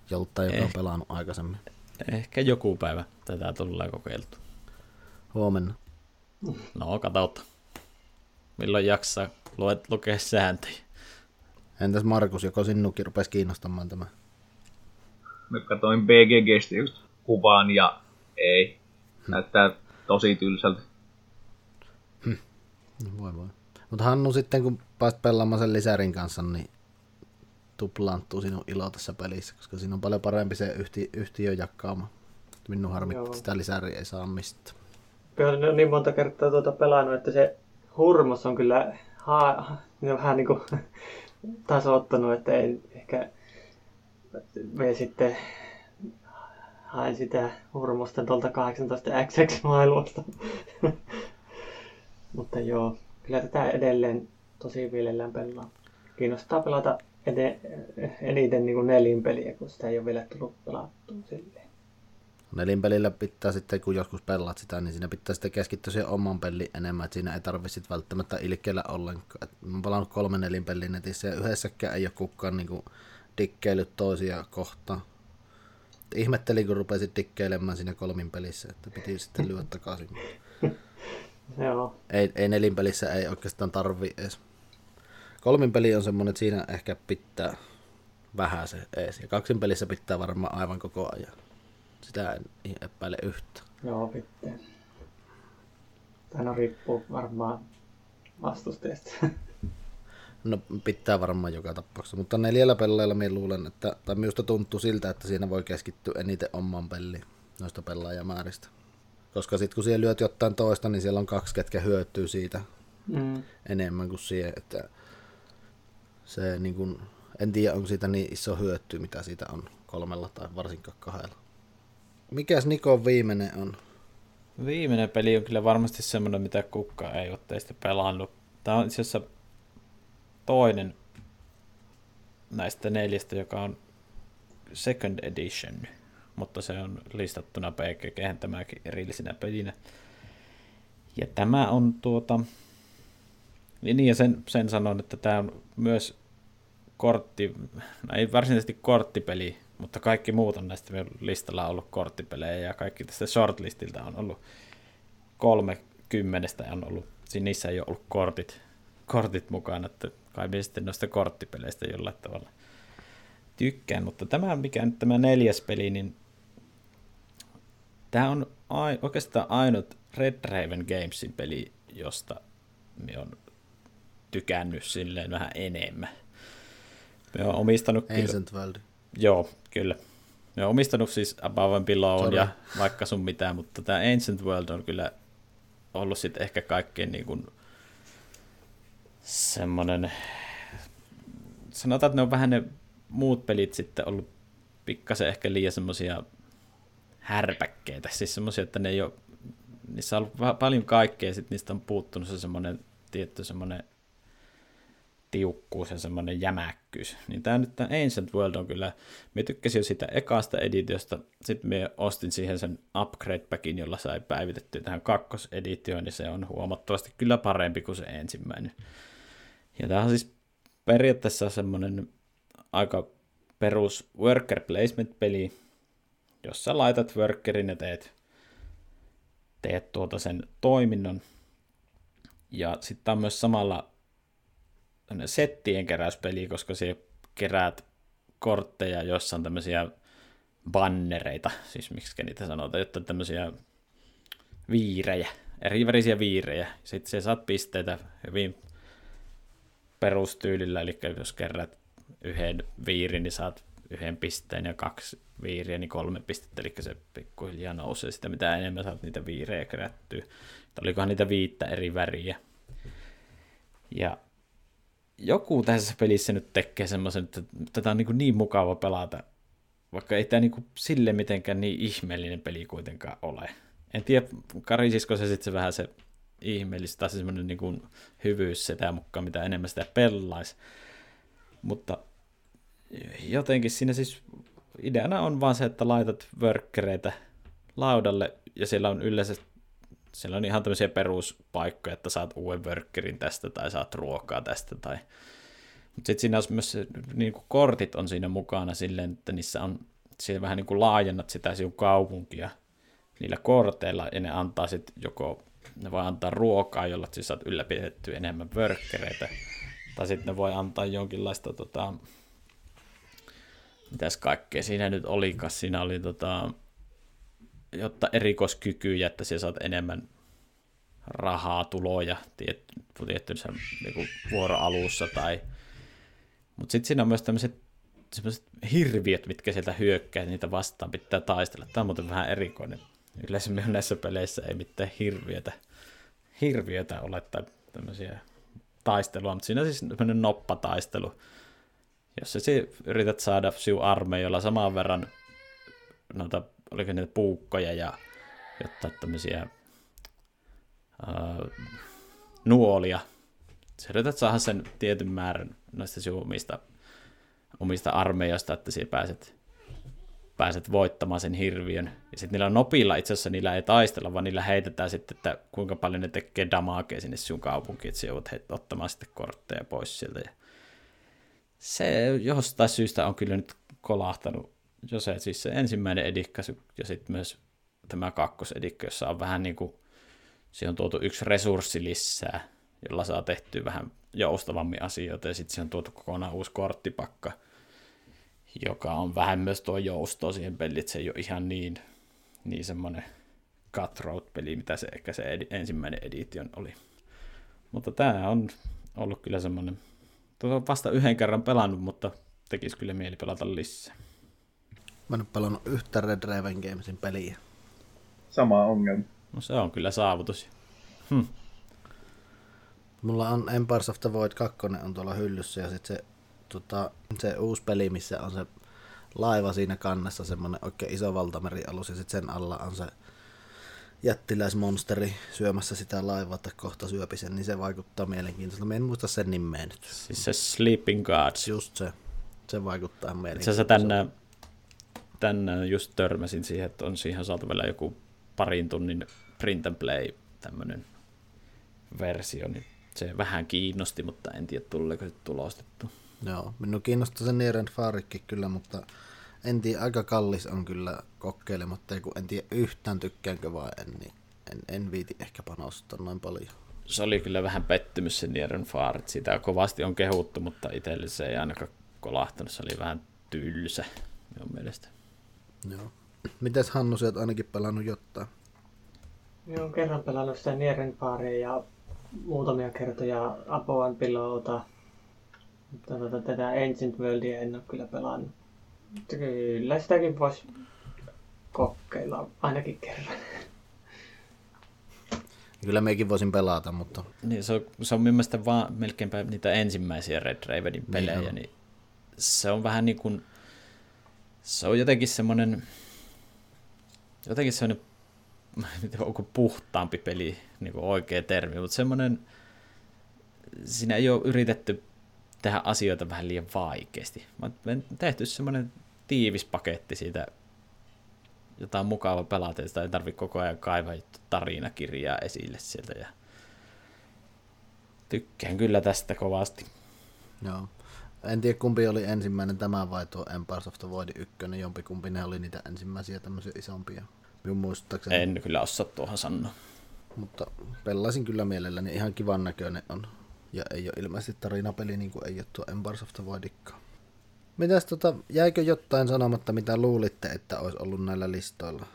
joltain, joka eh, on pelannut aikaisemmin. Ehkä joku päivä tätä tulee kokeiltu. Huomenna. No, katsotaan. Milloin jaksaa luet, lukea sääntöjä? Entäs Markus, joko sinukin rupesi kiinnostamaan tämä? Mä katsoin BGGstä just kuvaan ja ei. Hmm. Näyttää tosi tylsältä. Hmm. No voi voi. Mutta Hannu sitten, kun pääsit pelaamaan sen lisärin kanssa, niin tuplaantuu sinun ilo tässä pelissä, koska siinä on paljon parempi se yhti, yhtiön jakkaama. Minun harmittaa, että sitä lisäriä ei saa mistä. Kyllä on niin monta kertaa tuota pelannut, että se hurmos on kyllä ha, niin vähän niin kuin tasoittanut, että ei ehkä me sitten haen sitä hurmosta tuolta 18XX-maailmasta. Mutta joo, kyllä tätä edelleen tosi mielellään pelaa. Kiinnostaa pelata ed- eniten niin nelinpeliä, kun sitä ei ole vielä tullut pelattua silleen. Nelinpelillä pitää sitten, kun joskus pelaat sitä, niin siinä pitää sitten keskittyä siihen oman peliin enemmän, että siinä ei tarvitse välttämättä ilkeillä ollenkaan. Mä oon pelannut kolme nelinpeliä netissä ja yhdessäkään ei ole kukaan niin dikkeillyt toisia kohtaan. Ihmettelin, kun rupesin dikkeilemään siinä kolmin pelissä, että piti sitten lyödä takaisin. Joo. Ei, ei nelinpelissä ei oikeastaan tarvi edes. Kolmin peli on semmoinen, että siinä ehkä pitää vähän se ees. Ja kaksin pelissä pitää varmaan aivan koko ajan. Sitä en epäile yhtä. Joo, pitää. Tämä riippuu varmaan vastustajasta. No pitää varmaan joka tapauksessa, mutta neljällä pelaajalla minä luulen, että, tai minusta tuntuu siltä, että siinä voi keskittyä eniten oman peliin noista pelaajamääristä. Koska sitten kun siellä lyöt jotain toista, niin siellä on kaksi, ketkä hyötyy siitä mm. enemmän kuin siihen, että se niin kuin, en tiedä onko siitä niin iso hyöty, mitä siitä on kolmella tai varsinkaan kahdella. Mikäs Nikon viimeinen on? Viimeinen peli on kyllä varmasti semmoinen, mitä kukka ei ole teistä pelannut. Tämä on itse asiassa toinen näistä neljästä, joka on second edition, mutta se on listattuna PGG tämäkin erillisenä pelinä. Ja tämä on tuota, niin ja sen, sen sanon, että tämä on myös kortti, no ei varsinaisesti korttipeli, mutta kaikki muut on näistä listalla ollut korttipelejä ja kaikki tästä shortlistilta on ollut kolme kymmenestä on ollut, niissä ei ole ollut kortit, kortit mukana, että kai me sitten noista korttipeleistä jollain tavalla tykkään, mutta tämä, mikä nyt tämä neljäs peli, niin tämä on ai, oikeastaan ainut Red Raven Gamesin peli, josta me on tykännyt silleen vähän enemmän. Me on omistanut Ancient kyllä... World. Joo, kyllä. Me on omistanut siis Above and Below ja vaikka sun mitään, mutta tämä Ancient World on kyllä ollut sitten ehkä kaikkein niin kuin semmoinen, sanotaan, että ne on vähän ne muut pelit sitten ollut pikkasen ehkä liian semmoisia härpäkkeitä, siis semmoisia, että ne ei ole, niissä on ollut paljon kaikkea, sitten niistä on puuttunut se semmoinen tietty semmoinen tiukkuus ja semmoinen jämäkkyys. Niin tämä nyt tämä Ancient World on kyllä, me tykkäsin jo sitä ekasta editiosta, sitten me ostin siihen sen upgrade packin, jolla sai päivitettyä tähän kakkoseditioon, niin se on huomattavasti kyllä parempi kuin se ensimmäinen. Ja tämä on siis periaatteessa semmoinen aika perus worker placement-peli, jossa laitat workerin ja teet, teet tuota sen toiminnon. Ja sitten on myös samalla settien keräyspeli, koska se keräät kortteja, joissa on tämmöisiä bannereita, siis miksi niitä sanotaan, että tämmöisiä viirejä, eri värisiä viirejä. Sitten se saat pisteitä hyvin perustyylillä, eli jos kerät yhden viirin, niin saat yhden pisteen ja kaksi viiriä, niin kolme pistettä, eli se pikkuhiljaa nousee sitä, mitä enemmän saat niitä viirejä kerättyä. Olikohan niitä viittä eri väriä. Ja joku tässä pelissä nyt tekee semmoisen, että tätä on niin, niin mukava pelata, vaikka ei tämä niin sille mitenkään niin ihmeellinen peli kuitenkaan ole. En tiedä, karisisiko se sitten vähän se ihmeellistä, tai se semmoinen niin kuin hyvyys sitä mukaan, mitä enemmän sitä pelaisi. Mutta jotenkin siinä siis ideana on vaan se, että laitat workkereitä laudalle, ja siellä on yleensä siellä on ihan tämmöisiä peruspaikkoja, että saat uuden workerin tästä tai saat ruokaa tästä. Tai... Mutta sitten siinä on myös niin kuin kortit on siinä mukana silleen, että niissä on, siinä vähän niin kuin laajennat sitä sinun kaupunkia niillä korteilla ja ne antaa sitten joko, ne voi antaa ruokaa, jolla siis saat ylläpidettyä enemmän workereitä, tai sitten ne voi antaa jonkinlaista tota, mitäs kaikkea siinä nyt olikas, siinä oli tota, jotta erikoiskykyjä, että siellä saat enemmän rahaa, tuloja tiettyssä niin vuoroalussa. Tai... Mutta sitten siinä on myös tämmöiset sellaiset hirviöt, mitkä sieltä hyökkää, niitä vastaan pitää taistella. Tämä on muuten vähän erikoinen. Yleensä näissä peleissä ei mitään hirviötä, hirviötä ole tai tämmöisiä taistelua, mutta siinä siis tämmöinen noppataistelu, jossa sä yrität saada sinun armeijalla saman verran noita oliko niitä puukkoja ja jotta tämmöisiä uh, nuolia. Sä yrität saada sen tietyn määrän noista sinun omista, omista armeijasta, että siellä pääset, pääset voittamaan sen hirviön. Ja sitten niillä nopilla itse asiassa niillä ei taistella, vaan niillä heitetään sitten, että kuinka paljon ne tekee damakea sinne sinun kaupunkiin, että joudut ottamaan sitten kortteja pois sieltä. Ja se jostain syystä on kyllä nyt kolahtanut jo se, siis se ensimmäinen edikka ja sitten myös tämä kakkosedikka, jossa on vähän niin kuin, siihen on tuotu yksi resurssi lisää, jolla saa tehtyä vähän joustavammin asioita, ja sitten siihen on tuotu kokonaan uusi korttipakka, joka on vähän myös tuo jousto siihen peliin, että se ei ole ihan niin, niin semmoinen cutthroat-peli, mitä se ehkä se edi- ensimmäinen edition oli. Mutta tämä on ollut kyllä semmoinen, tuota on vasta yhden kerran pelannut, mutta tekisi kyllä mieli pelata lisää. Mä en ole pelannut yhtä Red Raven Gamesin peliä. Sama ongelma. No se on kyllä saavutus. Hm. Mulla on Empires of the Void 2 on tuolla hyllyssä ja sitten se, tota, se uusi peli, missä on se laiva siinä kannessa, semmonen oikein iso valtamerialus ja sitten sen alla on se jättiläismonsteri syömässä sitä laivaa, että kohta syöpi sen, niin se vaikuttaa mielenkiintoista. Mä en muista sen nimeä nyt. Siis se Sleeping Gods. Just se. Se vaikuttaa Itse mielenkiintoista. asiassa tänään, tänään just törmäsin siihen, että on siihen saatu vielä joku parin tunnin print and play tämmöinen versio, niin se vähän kiinnosti, mutta en tiedä tuleeko se tulostettu. Joo, minun kiinnostaa se Nier Farikki kyllä, mutta en tiedä, aika kallis on kyllä kokeilematta, ja kun en tiedä yhtään tykkäänkö vai en, niin en, en viiti ehkä panostaa noin paljon. Se oli kyllä vähän pettymys se Nieren Far, sitä kovasti on kehuttu, mutta itselle se ei ainakaan kolahtanut, se oli vähän tylsä minun mielestä. Joo. Mites Hannu, sä oot ainakin pelannut jotain? Minä olen kerran pelannut sitä Nierenfaaria ja muutamia kertoja Apoan Pilota. Mutta tuota, tätä Ancient Worldia en ole kyllä pelannut. Mutta kyllä sitäkin voisi kokeilla ainakin kerran. Kyllä mekin voisin pelata, mutta Niin, se on, se on mielestäni vaan melkeinpä niitä ensimmäisiä Red Ravenin pelejä, Niin niin, se on vähän niin kuin, se on jotenkin semmoinen, jotenkin semmoinen, miten onko puhtaampi peli, niin kuin oikea termi, mutta semmoinen, siinä ei ole yritetty tehdä asioita vähän liian vaikeasti. Mä on tehty semmoinen tiivis paketti siitä, jota on mukava pelata, sitä ei tarvitse koko ajan kaivaa tarinakirjaa esille sieltä. Ja tykkään kyllä tästä kovasti. joo. En tiedä kumpi oli ensimmäinen tämä vai tuo Empires of the Void 1, jompikumpi ne oli niitä ensimmäisiä tämmöisiä isompia. Minun muistaakseni. En kyllä osaa tuohon sanoa. Mutta pelaisin kyllä mielelläni, ihan kivan näköinen on. Ja ei ole ilmeisesti tarinapeli, niin kuin ei ole tuo Empires of the Voidikkaan. Mitäs tota, jäikö jotain sanomatta, mitä luulitte, että olisi ollut näillä listoilla?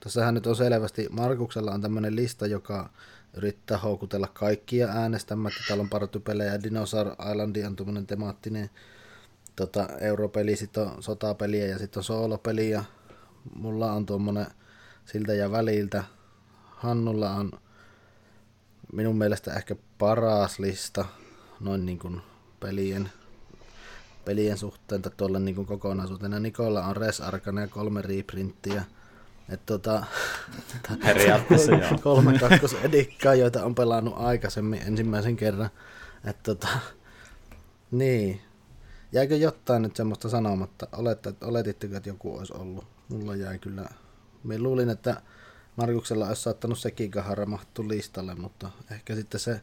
Tässähän nyt on selvästi, Markuksella on tämmöinen lista, joka yrittää houkutella kaikkia äänestämään, että täällä on partypelejä, Dinosaur Island on tämmöinen temaattinen tota, europeli, sitten on sotapeliä ja sitten on soolopeli ja mulla on tuommoinen siltä ja väliltä. Hannulla on minun mielestä ehkä paras lista noin niin kuin pelien, pelien suhteen tai tuolle niin kuin kokonaisuutena. Nikolla on Res Arcana ja kolme reprinttiä. Et tota, Periaatteessa joo. kolme kakkosedikkaa, joita on pelannut aikaisemmin ensimmäisen kerran. Et tota, niin. Jäikö jotain nyt semmoista sanomatta? Olette, oletitteko, että joku olisi ollut? Mulla jäi kyllä. Minä luulin, että Markuksella olisi saattanut sekin kahara mahtua listalle, mutta ehkä sitten se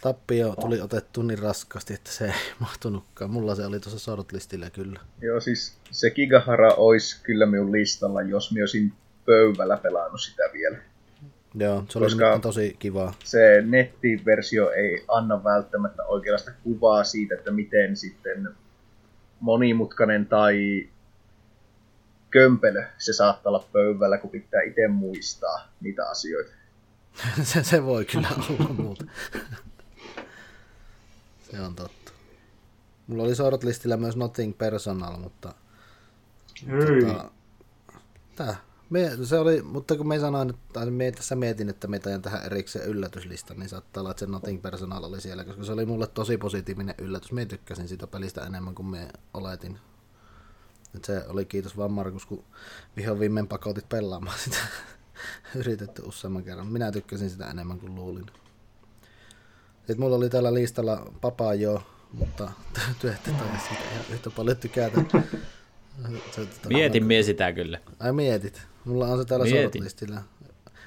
tappio tuli otettu niin raskasti, että se ei mahtunutkaan. Mulla se oli tuossa shortlistillä kyllä. Joo, siis se Gigahara olisi kyllä minun listalla, jos minä olisin pöydällä pelannut sitä vielä. Joo, se oli Koska- tosi kivaa. Se nettiversio ei anna välttämättä oikeanlaista kuvaa siitä, että miten sitten monimutkainen tai kömpelö se saattaa olla pöydällä, kun pitää itse muistaa niitä asioita. se, se voi kyllä olla muuta. se on totta. Mulla oli shortlistillä myös Nothing Personal, mutta tota, tää, me, se oli, mutta kun me sanoin, että me tässä mietin, että me teen tähän erikseen yllätyslista, niin saattaa olla, että se Nothing Personal oli siellä, koska se oli mulle tosi positiivinen yllätys. Me tykkäsin sitä pelistä enemmän kuin me oletin. Et se oli kiitos vaan Markus, kun vihdoin viimein pakotit pelaamaan sitä. Yritetty useamman kerran. Minä tykkäsin sitä enemmän kuin luulin. Sitten mulla oli täällä listalla Papa jo, mutta te ette taida siitä ihan yhtä paljon tykätä. Se, tota, Mietin mie sitä kyllä. Ai mietit. Mulla on se täällä shortlistillä.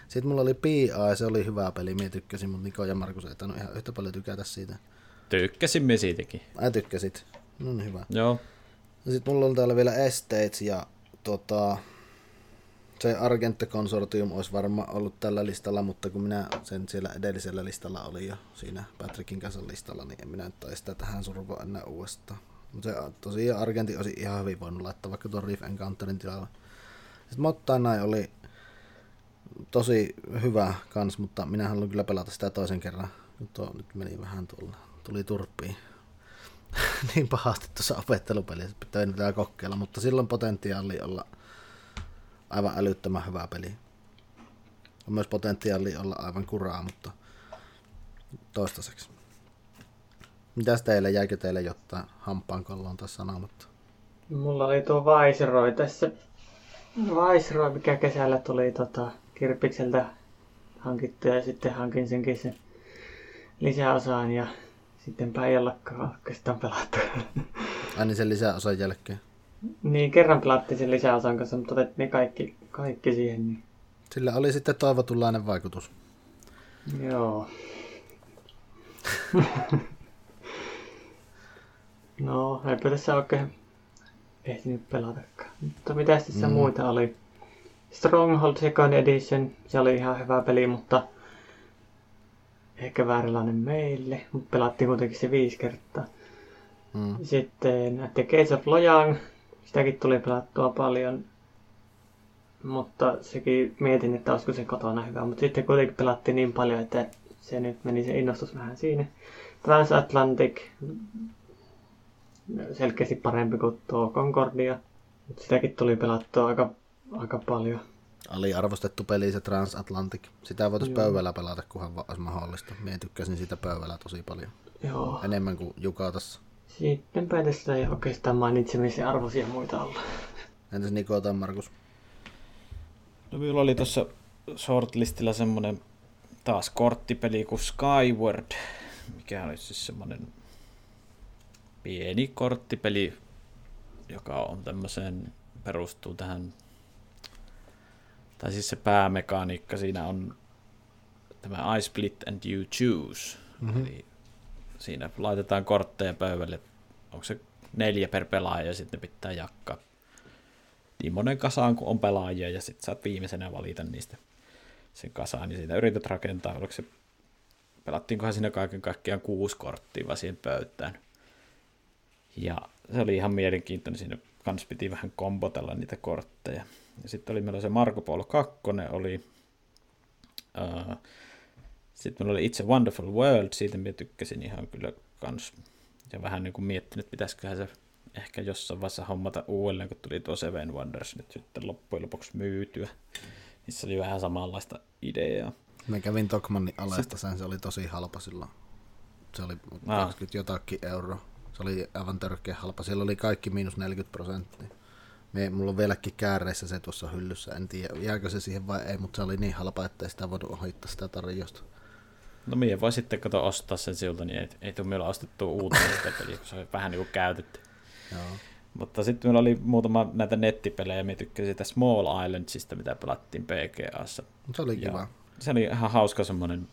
Sitten mulla oli P.I. se oli hyvä peli, mie tykkäsin, mutta Niko ja Markus ei tainnut ihan yhtä paljon tykätä siitä. Tykkäsin me siitäkin. Ai tykkäsit. No niin hyvä. Joo. Ja sitten mulla on täällä vielä Estates ja tota, se Argente Consortium olisi varmaan ollut tällä listalla, mutta kun minä sen siellä edellisellä listalla oli jo siinä Patrickin kanssa listalla, niin en minä nyt sitä tähän survoa enää uudestaan. Mutta se tosiaan Argenti olisi ihan hyvin voinut laittaa vaikka tuon Reef Encounterin tilalla. Sitten Mottanai oli tosi hyvä kans, mutta minä haluan kyllä pelata sitä toisen kerran. Tuo nyt meni vähän tuolla, tuli turppiin niin pahasti tuossa opettelupelissä, pitää pitää kokeilla, mutta silloin potentiaali olla aivan älyttömän hyvä peli. On myös potentiaali olla aivan kuraa, mutta toistaiseksi. Mitäs teille, jäikö teille jotain hampaan kolloon tässä sanomatta? Mulla oli tuo Viceroy tässä. Viceroy, mikä kesällä tuli tota, Kirpikseltä hankittu ja sitten hankin senkin sen lisäosaan ja sitten Päijällakkaa oikeastaan pelattu. Aina niin sen lisäosan jälkeen. niin, kerran pelattiin sen lisäosan kanssa, mutta otettiin kaikki, kaikki siihen. Niin... Sillä oli sitten toivotunlainen vaikutus. Joo. no, eipä tässä oikein ehtinyt pelatakaan. Mutta mitä tässä mm. muita oli? Stronghold Second Edition, se oli ihan hyvä peli, mutta ehkä vääränlainen meille, mutta pelattiin kuitenkin se viisi kertaa. Mm. Sitten The Gates of Lojang, sitäkin tuli pelattua paljon, mutta sekin mietin, että olisiko se kotona hyvä, mutta sitten kuitenkin pelattiin niin paljon, että se nyt meni se innostus vähän siinä. Transatlantic, selkeästi parempi kuin tuo Concordia, mutta sitäkin tuli pelattua aika, aika paljon. Arvostettu peli se Transatlantic. Sitä voitaisiin pöydällä pelata, kunhan vaan olisi mahdollista. Mie tykkäsin sitä pöydällä tosi paljon. Joo. Enemmän kuin Jukatassa. Sitten päätössä ei oikeastaan mainitsemisen arvoisia muita olla. Entäs Niko tai Markus? No minulla oli tuossa shortlistilla semmonen taas korttipeli kuin Skyward, mikä oli siis semmonen pieni korttipeli, joka on tämmöiseen, perustuu tähän, tai siis se päämekaniikka siinä on tämä I split and you choose. Mm-hmm. Eli siinä laitetaan kortteja pöydälle, onko se neljä per pelaaja ja sitten pitää jakkaa niin monen kasaan kuin on pelaajia ja sitten saat viimeisenä valita niistä sen kasaan, niin siitä yrität rakentaa, oliko se, pelattiinkohan siinä kaiken kaikkiaan kuusi korttia vaan siihen pöytään. Ja se oli ihan mielenkiintoinen, siinä kans piti vähän kombotella niitä kortteja. Ja sitten oli meillä se Marco Polo 2, oli uh, sitten meillä oli It's a Wonderful World, siitä minä tykkäsin ihan kyllä kans. Ja vähän niin kuin miettinyt, pitäisiköhän se ehkä jossain vaiheessa hommata uudelleen, kun tuli tuo Seven Wonders nyt sitten loppujen lopuksi myytyä. Niissä oli vähän samanlaista ideaa. Mä kävin Tokmannin alesta sen, se oli tosi halpa silloin. Se oli 20 jotakin euroa. Se oli aivan törkeä halpa. Siellä oli kaikki miinus 40 prosenttia. Me, mulla on vieläkin kääreissä se tuossa hyllyssä. En tiedä, jääkö se siihen vai ei, mutta se oli niin halpa, että ei sitä voinut ohittaa sitä tarjosta. No mie voi sitten kato ostaa sen siltä, niin ei, ei tule meillä ostettua uutta peliä, kun se on vähän niin kuin käytetty. Joo. Mutta sitten meillä oli muutama näitä nettipelejä, me tykkäsin sitä Small Islandsista, mitä pelattiin PGAssa. Se oli ja kiva. Se oli ihan hauska semmoinen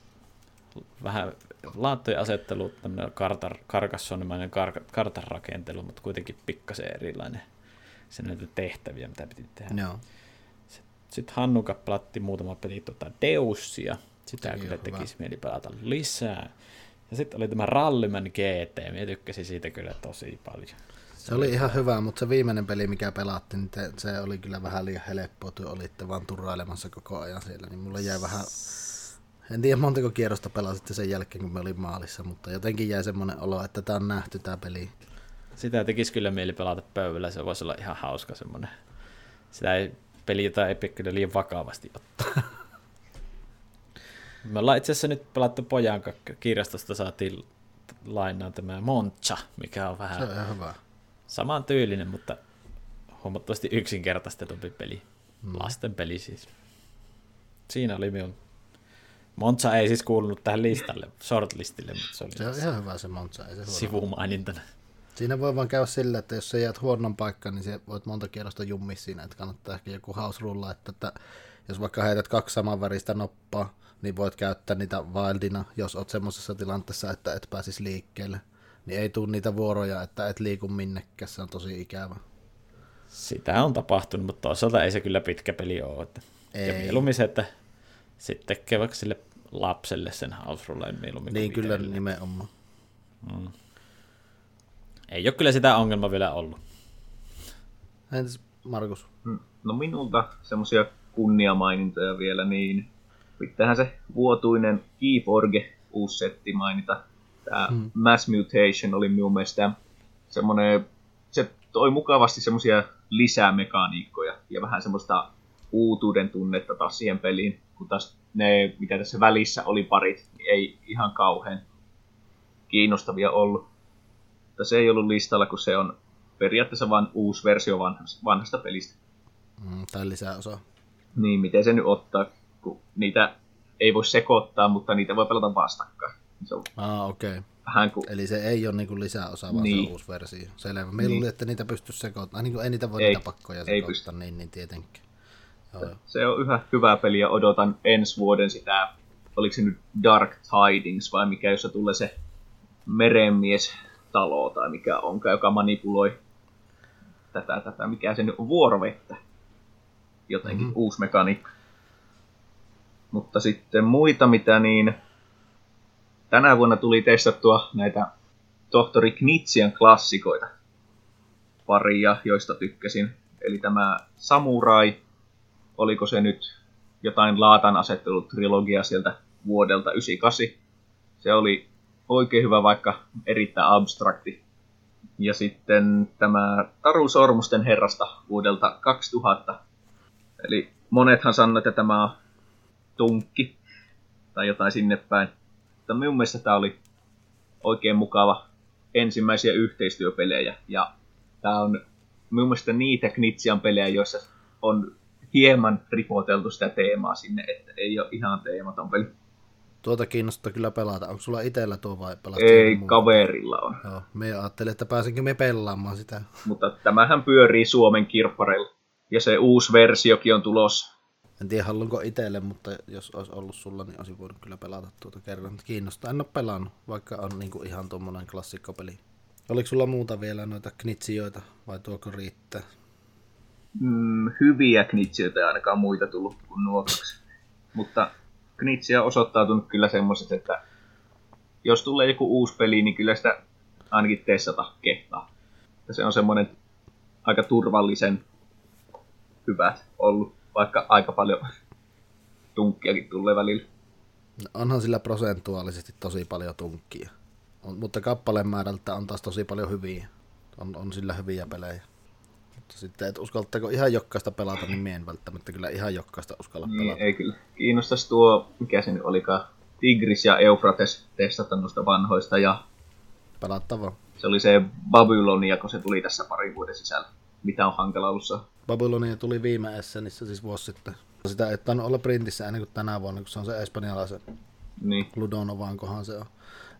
vähän laattojen asettelu, tämmöinen kartar, karkassonimainen kar, kartanrakentelu, mutta kuitenkin pikkasen erilainen. Se näitä tehtäviä, mitä piti tehdä. Joo. Sitten Hannuka platti muutama peli tuota Deusia. Sitä Sekin kyllä tekisi mieli pelata lisää. Ja sitten oli tämä Rallyman GT, minä tykkäsin siitä kyllä tosi paljon. Se oli ihan hyvä, mutta se viimeinen peli, mikä pelattiin, niin se oli kyllä vähän liian helppoa, että olitte vaan turrailemassa koko ajan siellä, niin mulla jäi vähän... En tiedä montako kierrosta pelasitte sen jälkeen, kun me olin maalissa, mutta jotenkin jäi semmoinen olo, että tämä on nähty tämä peli. Sitä tekisi kyllä mieli pelata pöydällä, se voisi olla ihan hauska semmoinen. Sitä ei, peli, jota ei kyllä liian vakavasti ottaa. Me ollaan itse asiassa nyt pelattu pojan kirjastosta, saatiin lainaan tämä Moncha, mikä on vähän... Se on hyvä saman tyylinen, mutta huomattavasti yksinkertaistetumpi peli. Mm. Lasten peli siis. Siinä oli minun... Monza ei siis kuulunut tähän listalle, shortlistille, mutta se oli se on ihan hyvä se Monza, ei se sivumainintana. Siinä voi vaan käydä sillä, että jos sä jäät huonon paikkaan, niin voit monta kierrosta jummi siinä, että kannattaa ehkä joku house rulla, että, että jos vaikka heität kaksi samanväristä noppaa, niin voit käyttää niitä wildina, jos oot semmoisessa tilanteessa, että et pääsisi liikkeelle niin ei tule niitä vuoroja, että et liiku minnekään, se on tosi ikävä. Sitä on tapahtunut, mutta toisaalta ei se kyllä pitkä peli ole. Että ei. Ja mieluummin se, että sitten tekee vaikka sille lapselle sen house mieluummin. Niin kyllä itselle. nimenomaan. Mm. Ei ole kyllä sitä ongelmaa vielä ollut. Entäs Markus? Mm. No minulta semmoisia kunniamainintoja vielä, niin pitäähän se vuotuinen Keyforge uusi setti mainita. Tämä hmm. Mass Mutation oli minun mielestä semmoinen, se toi mukavasti semmoisia lisämekaniikkoja ja vähän semmoista uutuuden tunnetta taas siihen peliin, kun taas ne, mitä tässä välissä oli parit, niin ei ihan kauhean kiinnostavia ollut. Mutta se ei ollut listalla, kun se on periaatteessa vain uusi versio vanhasta, vanhasta pelistä. Mm, tai lisäosa. Niin, miten se nyt ottaa. kun niitä ei voi sekoittaa, mutta niitä voi pelata vastakkain. Se on Ah, okei. Okay. vähän kuin, Eli se ei ole niinku lisäosa, vaan niin. se on uusi versio. Selvä. Meillä Niin. oli, että niitä pystyisi sekoittamaan. Niin ei niitä voi Ei, niitä pakkoja sekoittaa, niin, niin tietenkin. Joo, joo. se on yhä hyvä peli ja odotan ensi vuoden sitä, oliko se nyt Dark Tidings vai mikä, jossa tulee se merenmies talo tai mikä onkaan, joka manipuloi tätä, tätä, mikä se nyt on, vuorovettä. Jotenkin Mhm. mm-hmm. uusi mekaniikka. Mutta sitten muita, mitä niin... Tänä vuonna tuli testattua näitä tohtori Knitsian klassikoita. Paria, joista tykkäsin. Eli tämä Samurai, oliko se nyt jotain laatan asettelutrilogia sieltä vuodelta 98. Se oli oikein hyvä, vaikka erittäin abstrakti. Ja sitten tämä Taru Sormusten herrasta vuodelta 2000. Eli monethan sanoivat, että tämä on tunkki tai jotain sinne päin. Mutta minun mielestä tämä oli oikein mukava ensimmäisiä yhteistyöpelejä. Ja tämä on minun mielestä niitä Knitsian pelejä, joissa on hieman ripoteltu sitä teemaa sinne, että ei ole ihan teematon peli. Tuota kiinnostaa kyllä pelata. Onko sulla itsellä tuo vai pelat Ei, kaverilla on. Joo, me ajattelin, että pääsenkö me pelaamaan sitä. Mutta tämähän pyörii Suomen kirppareilla. Ja se uusi versiokin on tulos. En tiedä haluanko itselle, mutta jos olisi ollut sulla, niin olisin voinut kyllä pelata tuota kerran. Kiinnostaa. En ole pelannut, vaikka on niinku ihan tuommoinen klassikkopeli. Oliko sulla muuta vielä noita knitsijoita vai tuoko riittää? Mm, hyviä knitsiöitä ei ainakaan muita tullut kuin nuo kaksi. Mutta knitsiä on osoittautunut kyllä semmoiset, että jos tulee joku uusi peli, niin kyllä sitä ainakin testata kehtaa. Ja se on semmoinen aika turvallisen hyvät ollut, vaikka aika paljon tunkkiakin tulee välillä. Onhan sillä prosentuaalisesti tosi paljon tunkkia. On, mutta kappaleen määrältä on taas tosi paljon hyviä. On, on sillä hyviä pelejä. Mutta sitten, että uskaltaako ihan jokkaista pelata, niin mie en välttämättä kyllä ihan jokkaista uskalla Niin, pelata. ei kyllä. Kiinnostaisi tuo, mikä se nyt olikaan, Tigris ja Eufrates testata noista vanhoista ja Pelattava. se oli se Babylonia, kun se tuli tässä parin vuoden sisällä. Mitä on hankala ollut saada. Babylonia tuli viime Essenissä siis vuosi sitten. Sitä ei tainnut olla printissä ennen kuin tänä vuonna, kun se on se espanjalaisen Niin, Ludonovan kohan se on.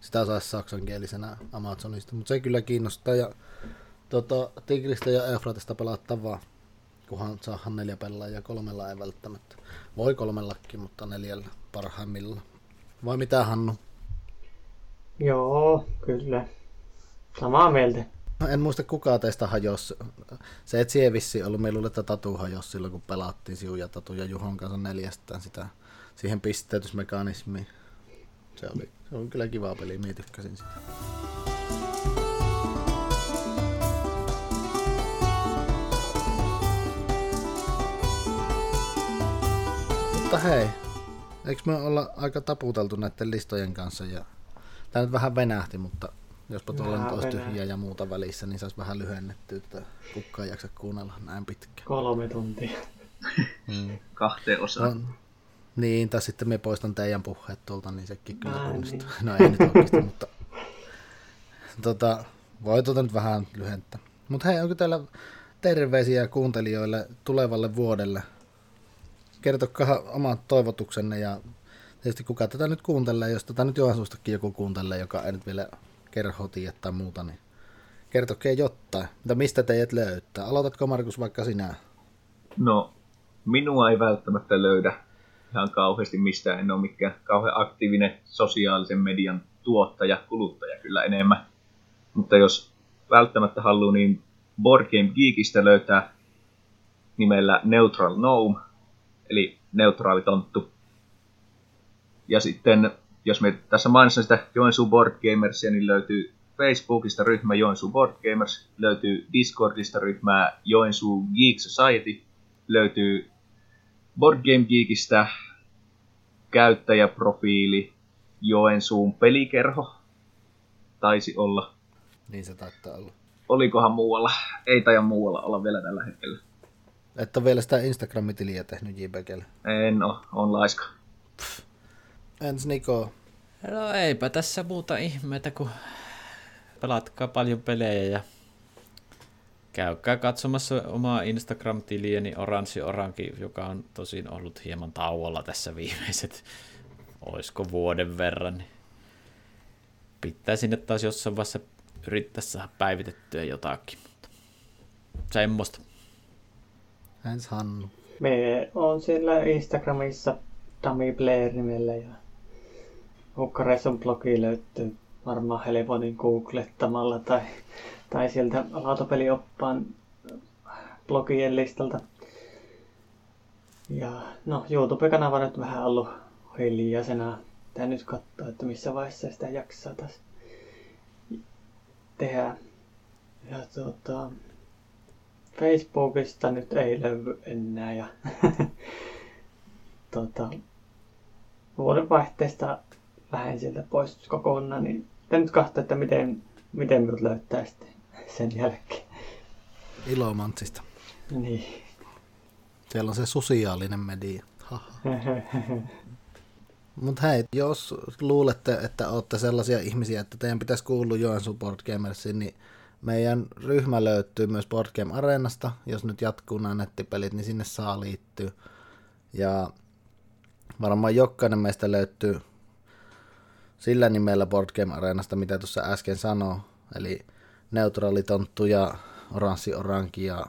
Sitä saisi saksankielisenä Amazonista, mutta se kyllä kiinnostaa. Ja tota, Tigristä ja Eufratista pelattavaa, kunhan saahan neljä pelaajaa, kolmella ei välttämättä. Voi kolmellakin, mutta neljällä parhaimmillaan. Vai mitä Hannu? Joo, kyllä. Samaa mieltä. No, En muista kuka teistä hajosi. Se et vissi ollut. Meillä oli, että Tatu hajosi silloin, kun pelattiin Siu ja Tatu ja Juhon kanssa neljästään sitä, siihen pisteytysmekanismiin. Se oli, se oli kyllä kiva peli, minä tykkäsin sitä. Mutta hei, eikö me olla aika taputeltu näiden listojen kanssa ja Tämä nyt vähän venähti, mutta jospa tuolla nyt olisi tyhjiä ja muuta välissä, niin saisi vähän lyhennettyä, että kukaan ei jaksa kuunnella näin pitkään. Kolme tuntia. Mm. kahteen osaan. On. Niin, tai sitten me poistan teidän puheet tuolta, niin sekin kyllä Ai onnistuu. niin. No ei nyt oikeasti, mutta tota, voi tuota nyt vähän lyhentää. Mutta hei, onko teillä terveisiä kuuntelijoille tulevalle vuodelle? Kertokaa omat toivotuksenne ja tietysti kuka tätä nyt kuuntelee, jos tätä nyt Joensuustakin joku kuuntelee, joka ei nyt vielä kerho tai muuta, niin kertokaa jotain. Mutta mistä teidät löytää? Aloitatko Markus vaikka sinä? No, minua ei välttämättä löydä ihan kauheasti mistään. En ole mikään kauhean aktiivinen sosiaalisen median tuottaja, kuluttaja kyllä enemmän. Mutta jos välttämättä haluaa, niin Board Game Geekistä löytää nimellä Neutral Gnome, eli neutraali tonttu. Ja sitten, jos me tässä mainitsen sitä Joensuu Board Gamersia, niin löytyy Facebookista ryhmä Joensuu Board Gamers, löytyy Discordista ryhmää Joensuu Geek Society, löytyy Board Game Geekistä käyttäjäprofiili Joensuun pelikerho. Taisi olla. Niin se taitaa olla. Olikohan muualla? Ei taida muualla olla vielä tällä hetkellä. Et ole vielä sitä Instagram-tiliä tehnyt JBGlle. En oo, on laiska. Ensi Niko. No eipä tässä muuta ihmeitä, kun pelatkaa paljon pelejä ja käykää katsomassa omaa Instagram-tiliäni Oranssi Oranki, joka on tosin ollut hieman tauolla tässä viimeiset, oisko vuoden verran. Pitää sinne taas jossain vaiheessa yrittää saada päivitettyä jotakin. Mutta semmoista. Ensi Hannu. Me on siellä Instagramissa Dummy Blair nimellä ja Hukkareisson blogi löytyy varmaan helpotin googlettamalla tai, tai sieltä lautapelioppaan blogien listalta. Ja no, YouTube-kanava nyt vähän ollut hiljaisena. Tää nyt katsoa, että missä vaiheessa sitä jaksaa taas tehdä. Ja tuota, Facebookista nyt ei löydy enää ja tuota, vuodenvaihteesta lähden sieltä pois kokonaan, niin nyt katsoa, että miten, miten minut löytää sitten sen jälkeen. Ilomantsista. Niin. Siellä on se sosiaalinen media. Mutta hei, jos luulette, että olette sellaisia ihmisiä, että teidän pitäisi kuulua Joensuun Board Gamersiin, niin meidän ryhmä löytyy myös Board Game Areenasta. Jos nyt jatkuu nämä nettipelit, niin sinne saa liittyä. Ja varmaan jokainen meistä löytyy sillä nimellä Board Game Areenasta, mitä tuossa äsken sanoo. Eli neutraalitonttu ja oranssi oranki ja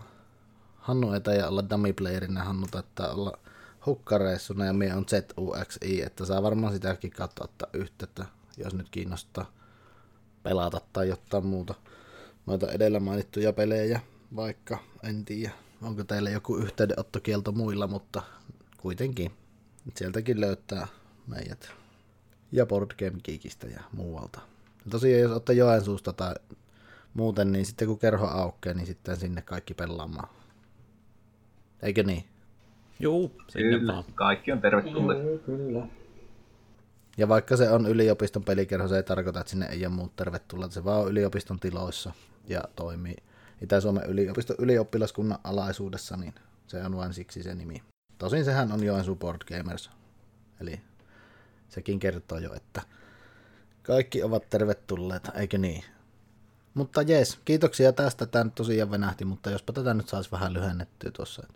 Hannu ei taida olla dummy playerina, Hannu taitaa olla hukkareissuna ja me on ZUXI, että saa varmaan sitäkin katsoa ottaa yhteyttä, jos nyt kiinnostaa pelata tai jotain muuta noita edellä mainittuja pelejä, vaikka en tiedä, onko teillä joku yhteydenottokielto muilla, mutta kuitenkin sieltäkin löytää meidät ja Board Game Geekistä ja muualta. Ja tosiaan jos olette Joensuusta tai muuten, niin sitten kun kerho aukeaa, niin sitten sinne kaikki pelaamaan. Eikö niin? Juu, sinne Kyllä, vaan. kaikki on tervetulleet. Joo, kyllä. Ja vaikka se on yliopiston pelikerho, se ei tarkoita, että sinne ei ole muut tervetulleet. Se vaan on yliopiston tiloissa ja toimii Itä-Suomen yliopiston ylioppilaskunnan alaisuudessa, niin se on vain siksi se nimi. Tosin sehän on Joensuu Board Gamers, eli sekin kertoo jo, että kaikki ovat tervetulleita, eikö niin? Mutta jees, kiitoksia tästä. Tämä nyt tosiaan venähti, mutta jospa tätä nyt saisi vähän lyhennettyä tuossa.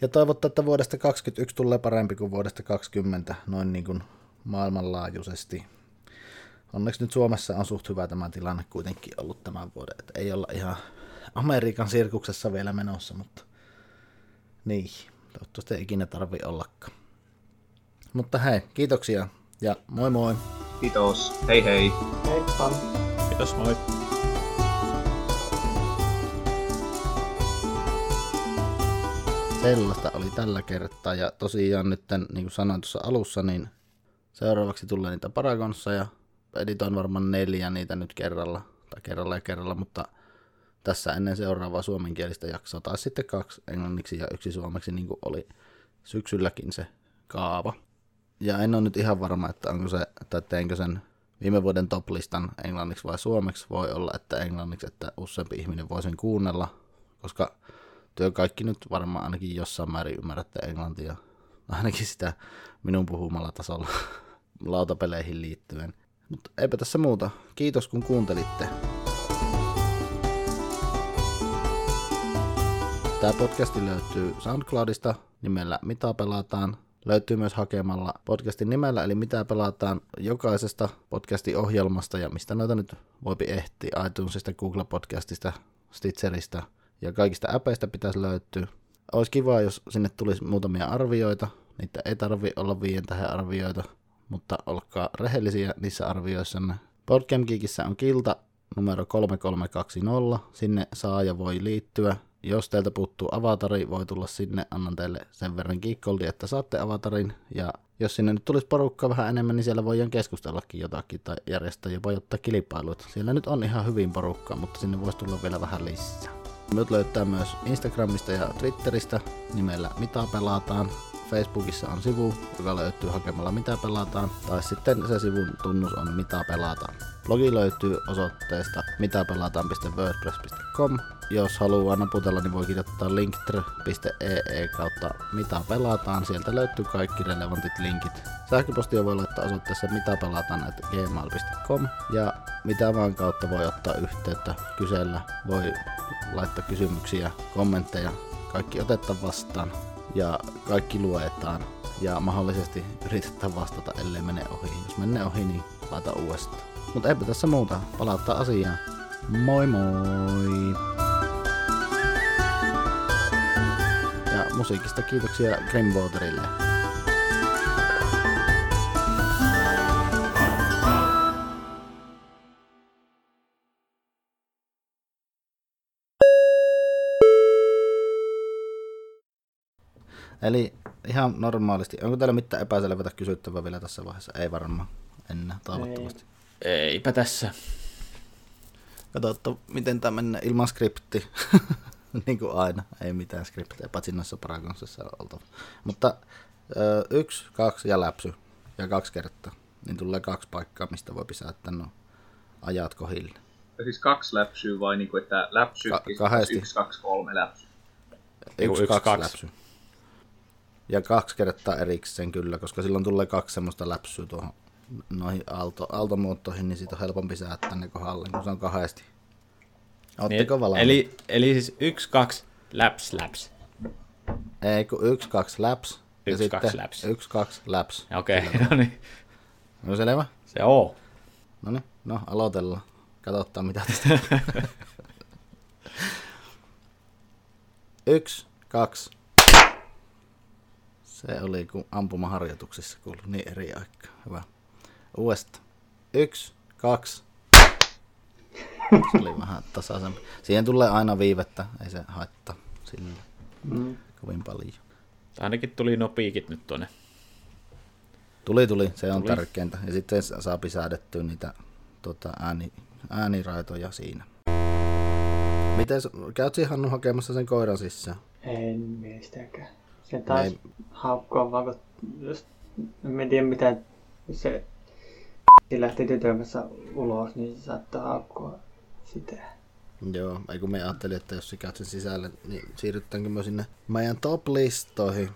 Ja toivottaa, että vuodesta 2021 tulee parempi kuin vuodesta 2020, noin niin kuin maailmanlaajuisesti. Onneksi nyt Suomessa on suht hyvä tämä tilanne kuitenkin ollut tämän vuoden. Että ei olla ihan Amerikan sirkuksessa vielä menossa, mutta niin, toivottavasti ei ikinä tarvi ollakaan. Mutta hei, kiitoksia ja moi moi! Kiitos. Hei hei. Heippa! Kiitos, moi. Sellaista oli tällä kertaa ja tosiaan nyt, niin kuin sanoin tuossa alussa, niin seuraavaksi tulee niitä Paragonssa ja editoin varmaan neljä niitä nyt kerralla, tai kerralla ja kerralla, mutta tässä ennen seuraavaa suomenkielistä jaksoa, tai sitten kaksi englanniksi ja yksi suomeksi, niin kuin oli syksylläkin se kaava. Ja en ole nyt ihan varma, että onko se, että teinkö sen viime vuoden toplistan englanniksi vai suomeksi. Voi olla, että englanniksi, että useampi ihminen voi sen kuunnella, koska työ kaikki nyt varmaan ainakin jossain määrin ymmärrätte englantia. Ainakin sitä minun puhumalla tasolla lautapeleihin liittyen. Mutta eipä tässä muuta. Kiitos kun kuuntelitte. Tämä podcasti löytyy SoundCloudista nimellä Mitä pelataan. Löytyy myös hakemalla podcastin nimellä, eli mitä pelataan jokaisesta podcastin ohjelmasta ja mistä noita nyt voipi ehtiä. iTunesista, Google Podcastista, Stitcherista ja kaikista äpeistä pitäisi löytyä. Olisi kiva, jos sinne tulisi muutamia arvioita. Niitä ei tarvi olla viien tähän arvioita, mutta olkaa rehellisiä niissä arvioissanne. Podcast Geekissä on kilta numero 3320. Sinne saa ja voi liittyä. Jos teiltä puuttuu avatari, voi tulla sinne. Annan teille sen verran geekkoldia, että saatte avatarin. Ja jos sinne nyt tulisi porukkaa vähän enemmän, niin siellä voidaan keskustellakin jotakin tai järjestää jopa ottaa kilpailut. Siellä nyt on ihan hyvin porukkaa, mutta sinne voisi tulla vielä vähän lisää. Minut löytää myös Instagramista ja Twitteristä nimellä Mitä pelataan. Facebookissa on sivu, joka löytyy hakemalla mitä pelataan, tai sitten se sivun tunnus on mitä pelataan. Blogi löytyy osoitteesta mitapelataan.wordpress.com. Jos haluaa naputella, niin voi kirjoittaa linktr.ee kautta mitä pelataan. Sieltä löytyy kaikki relevantit linkit. Sähköpostia voi laittaa osoitteessa mitä ja mitä vaan kautta voi ottaa yhteyttä, kysellä, voi laittaa kysymyksiä, kommentteja, kaikki otetaan vastaan ja kaikki luetaan ja mahdollisesti yritetään vastata, ellei mene ohi. Jos menee ohi, niin laita uudestaan. Mutta eipä tässä muuta, palauttaa asiaan. Moi moi! Ja musiikista kiitoksia Grimwaterille. Eli ihan normaalisti. Onko teillä mitään epäselvätä kysyttävää vielä tässä vaiheessa? Ei varmaan. Enää, toivottavasti. Eipä tässä. Katsotaan, miten tämä menee ilman skripti. niin kuin aina, ei mitään skriptiä, paitsi noissa Paragonsissa on oltava. Mutta ö, yksi, kaksi ja läpsy, ja kaksi kertaa, niin tulee kaksi paikkaa, mistä voi pysäyttää no ajat kohille. Ja siis kaksi läpsyä vai niinku, että läpsy, Ka- ja kahdesti. yksi, kaksi, kolme läpsy. Yksi, yksi, kaksi, kaksi. läpsy. Ja kaksi kertaa erikseen kyllä, koska silloin tulee kaksi semmoista läpsyä tuohon noihin aalto, aaltomuottoihin, niin siitä on helpompi säättää ne kohdalle, kun se on kahdesti. Ootteko valmiit? Niin, eli, eli siis yksi, kaksi, läps, läps. Ei, kun yksi, kaksi läps. ja Yksi, sitten kaksi läps. Yksi, kaksi läps. Okei, okay, no niin. No selvä? Se on. No niin, no aloitellaan. Katsotaan mitä tästä. Yksi, kaksi. Se oli kun ampumaharjoituksissa kuului niin eri aikaa. Hyvä. Uudestaan. Yksi, kaksi. Se oli vähän tasaisempi. Siihen tulee aina viivettä, ei se haittaa sillä Mm. kovin paljon. Ainakin tuli no piikit nyt tuonne. Tuli, tuli, se on Tuli. tärkeintä. Ja sitten saa säädettyä niitä tota, ääni, ääniraitoja siinä. Miten käyt Hannu hakemassa sen koiran sisään? En mielestäkään. Se taisi haukkua vaan, kun just, en tiedä mitä se se lähti tytön kanssa ulos, niin se saattoi haukkua sitä. Joo, ei kun me ajattelin, että jos sä käyt sen sisälle, niin siirrytäänkö me sinne meidän top-listoihin.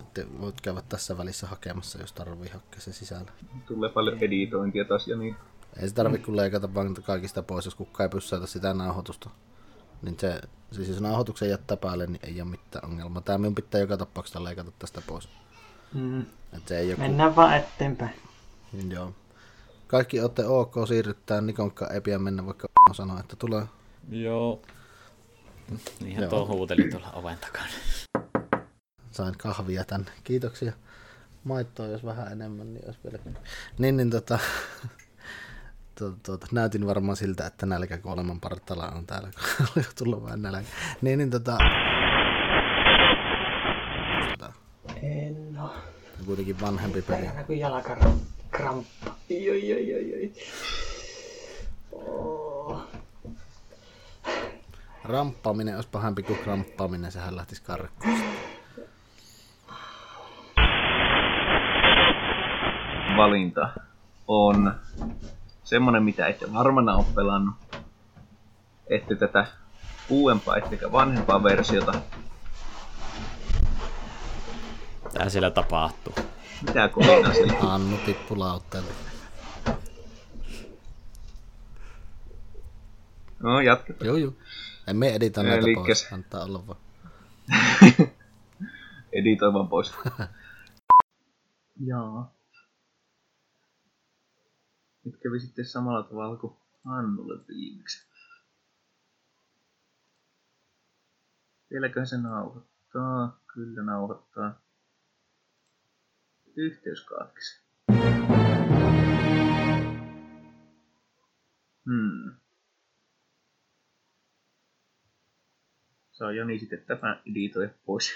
Että voit käydä tässä välissä hakemassa, jos tarvii hakea sen sisällä. Tulee paljon editointia taas ja niin. Ei se tarvi kun leikata vaan kaikista pois, jos kukaan ei pyssäytä sitä nauhoitusta. Niin se, siis jos nauhoituksen jättää päälle, niin ei ole mitään ongelmaa. Tää minun pitää joka tapauksessa leikata tästä pois. Mm. Et se ei joku... Mennään vaan eteenpäin. Joo. Kaikki olette ok siirryttää, Nikonkaan ei pidä mennä, vaikka sanoa, että tulee. Joo. Niinhän Joo. tuo huuteli tuolla oven takana. Sain kahvia tänne. Kiitoksia. Maittoa, jos vähän enemmän, niin olisi vielä. Niin, niin tota, tuota, tuota, näytin varmaan siltä, että nälkä kuoleman partaalla on täällä, kun oli tullut vähän nälkä. Niin, niin tota... Tota, En oo. kuitenkin vanhempi peli. Perhana kuin jalkakramppa. Oi, oi, oi, oi, oi. Oh. Ramppaaminen olisi pahempi kuin kramppaaminen, sehän lähtisi karkuun. Valinta on semmonen, mitä ette varmana ole pelannut. Ette tätä uudempaa, ettekä vanhempaa versiota. Tää siellä tapahtuu. Mitä kolinaa siellä? Annu tippu. No, jatketaan. Joo, joo. Emme editä näitä Elikkäs- pois, antaa olla vaan. Editoi vaan pois. Jaa. Nyt kävi sitten samalla tavalla kuin Annulle viimeksi. Vieläköhän se nauhoittaa? Kyllä nauhoittaa. Yhteys katkesi. Hmm. Saa Jani sitten tämä editoida pois.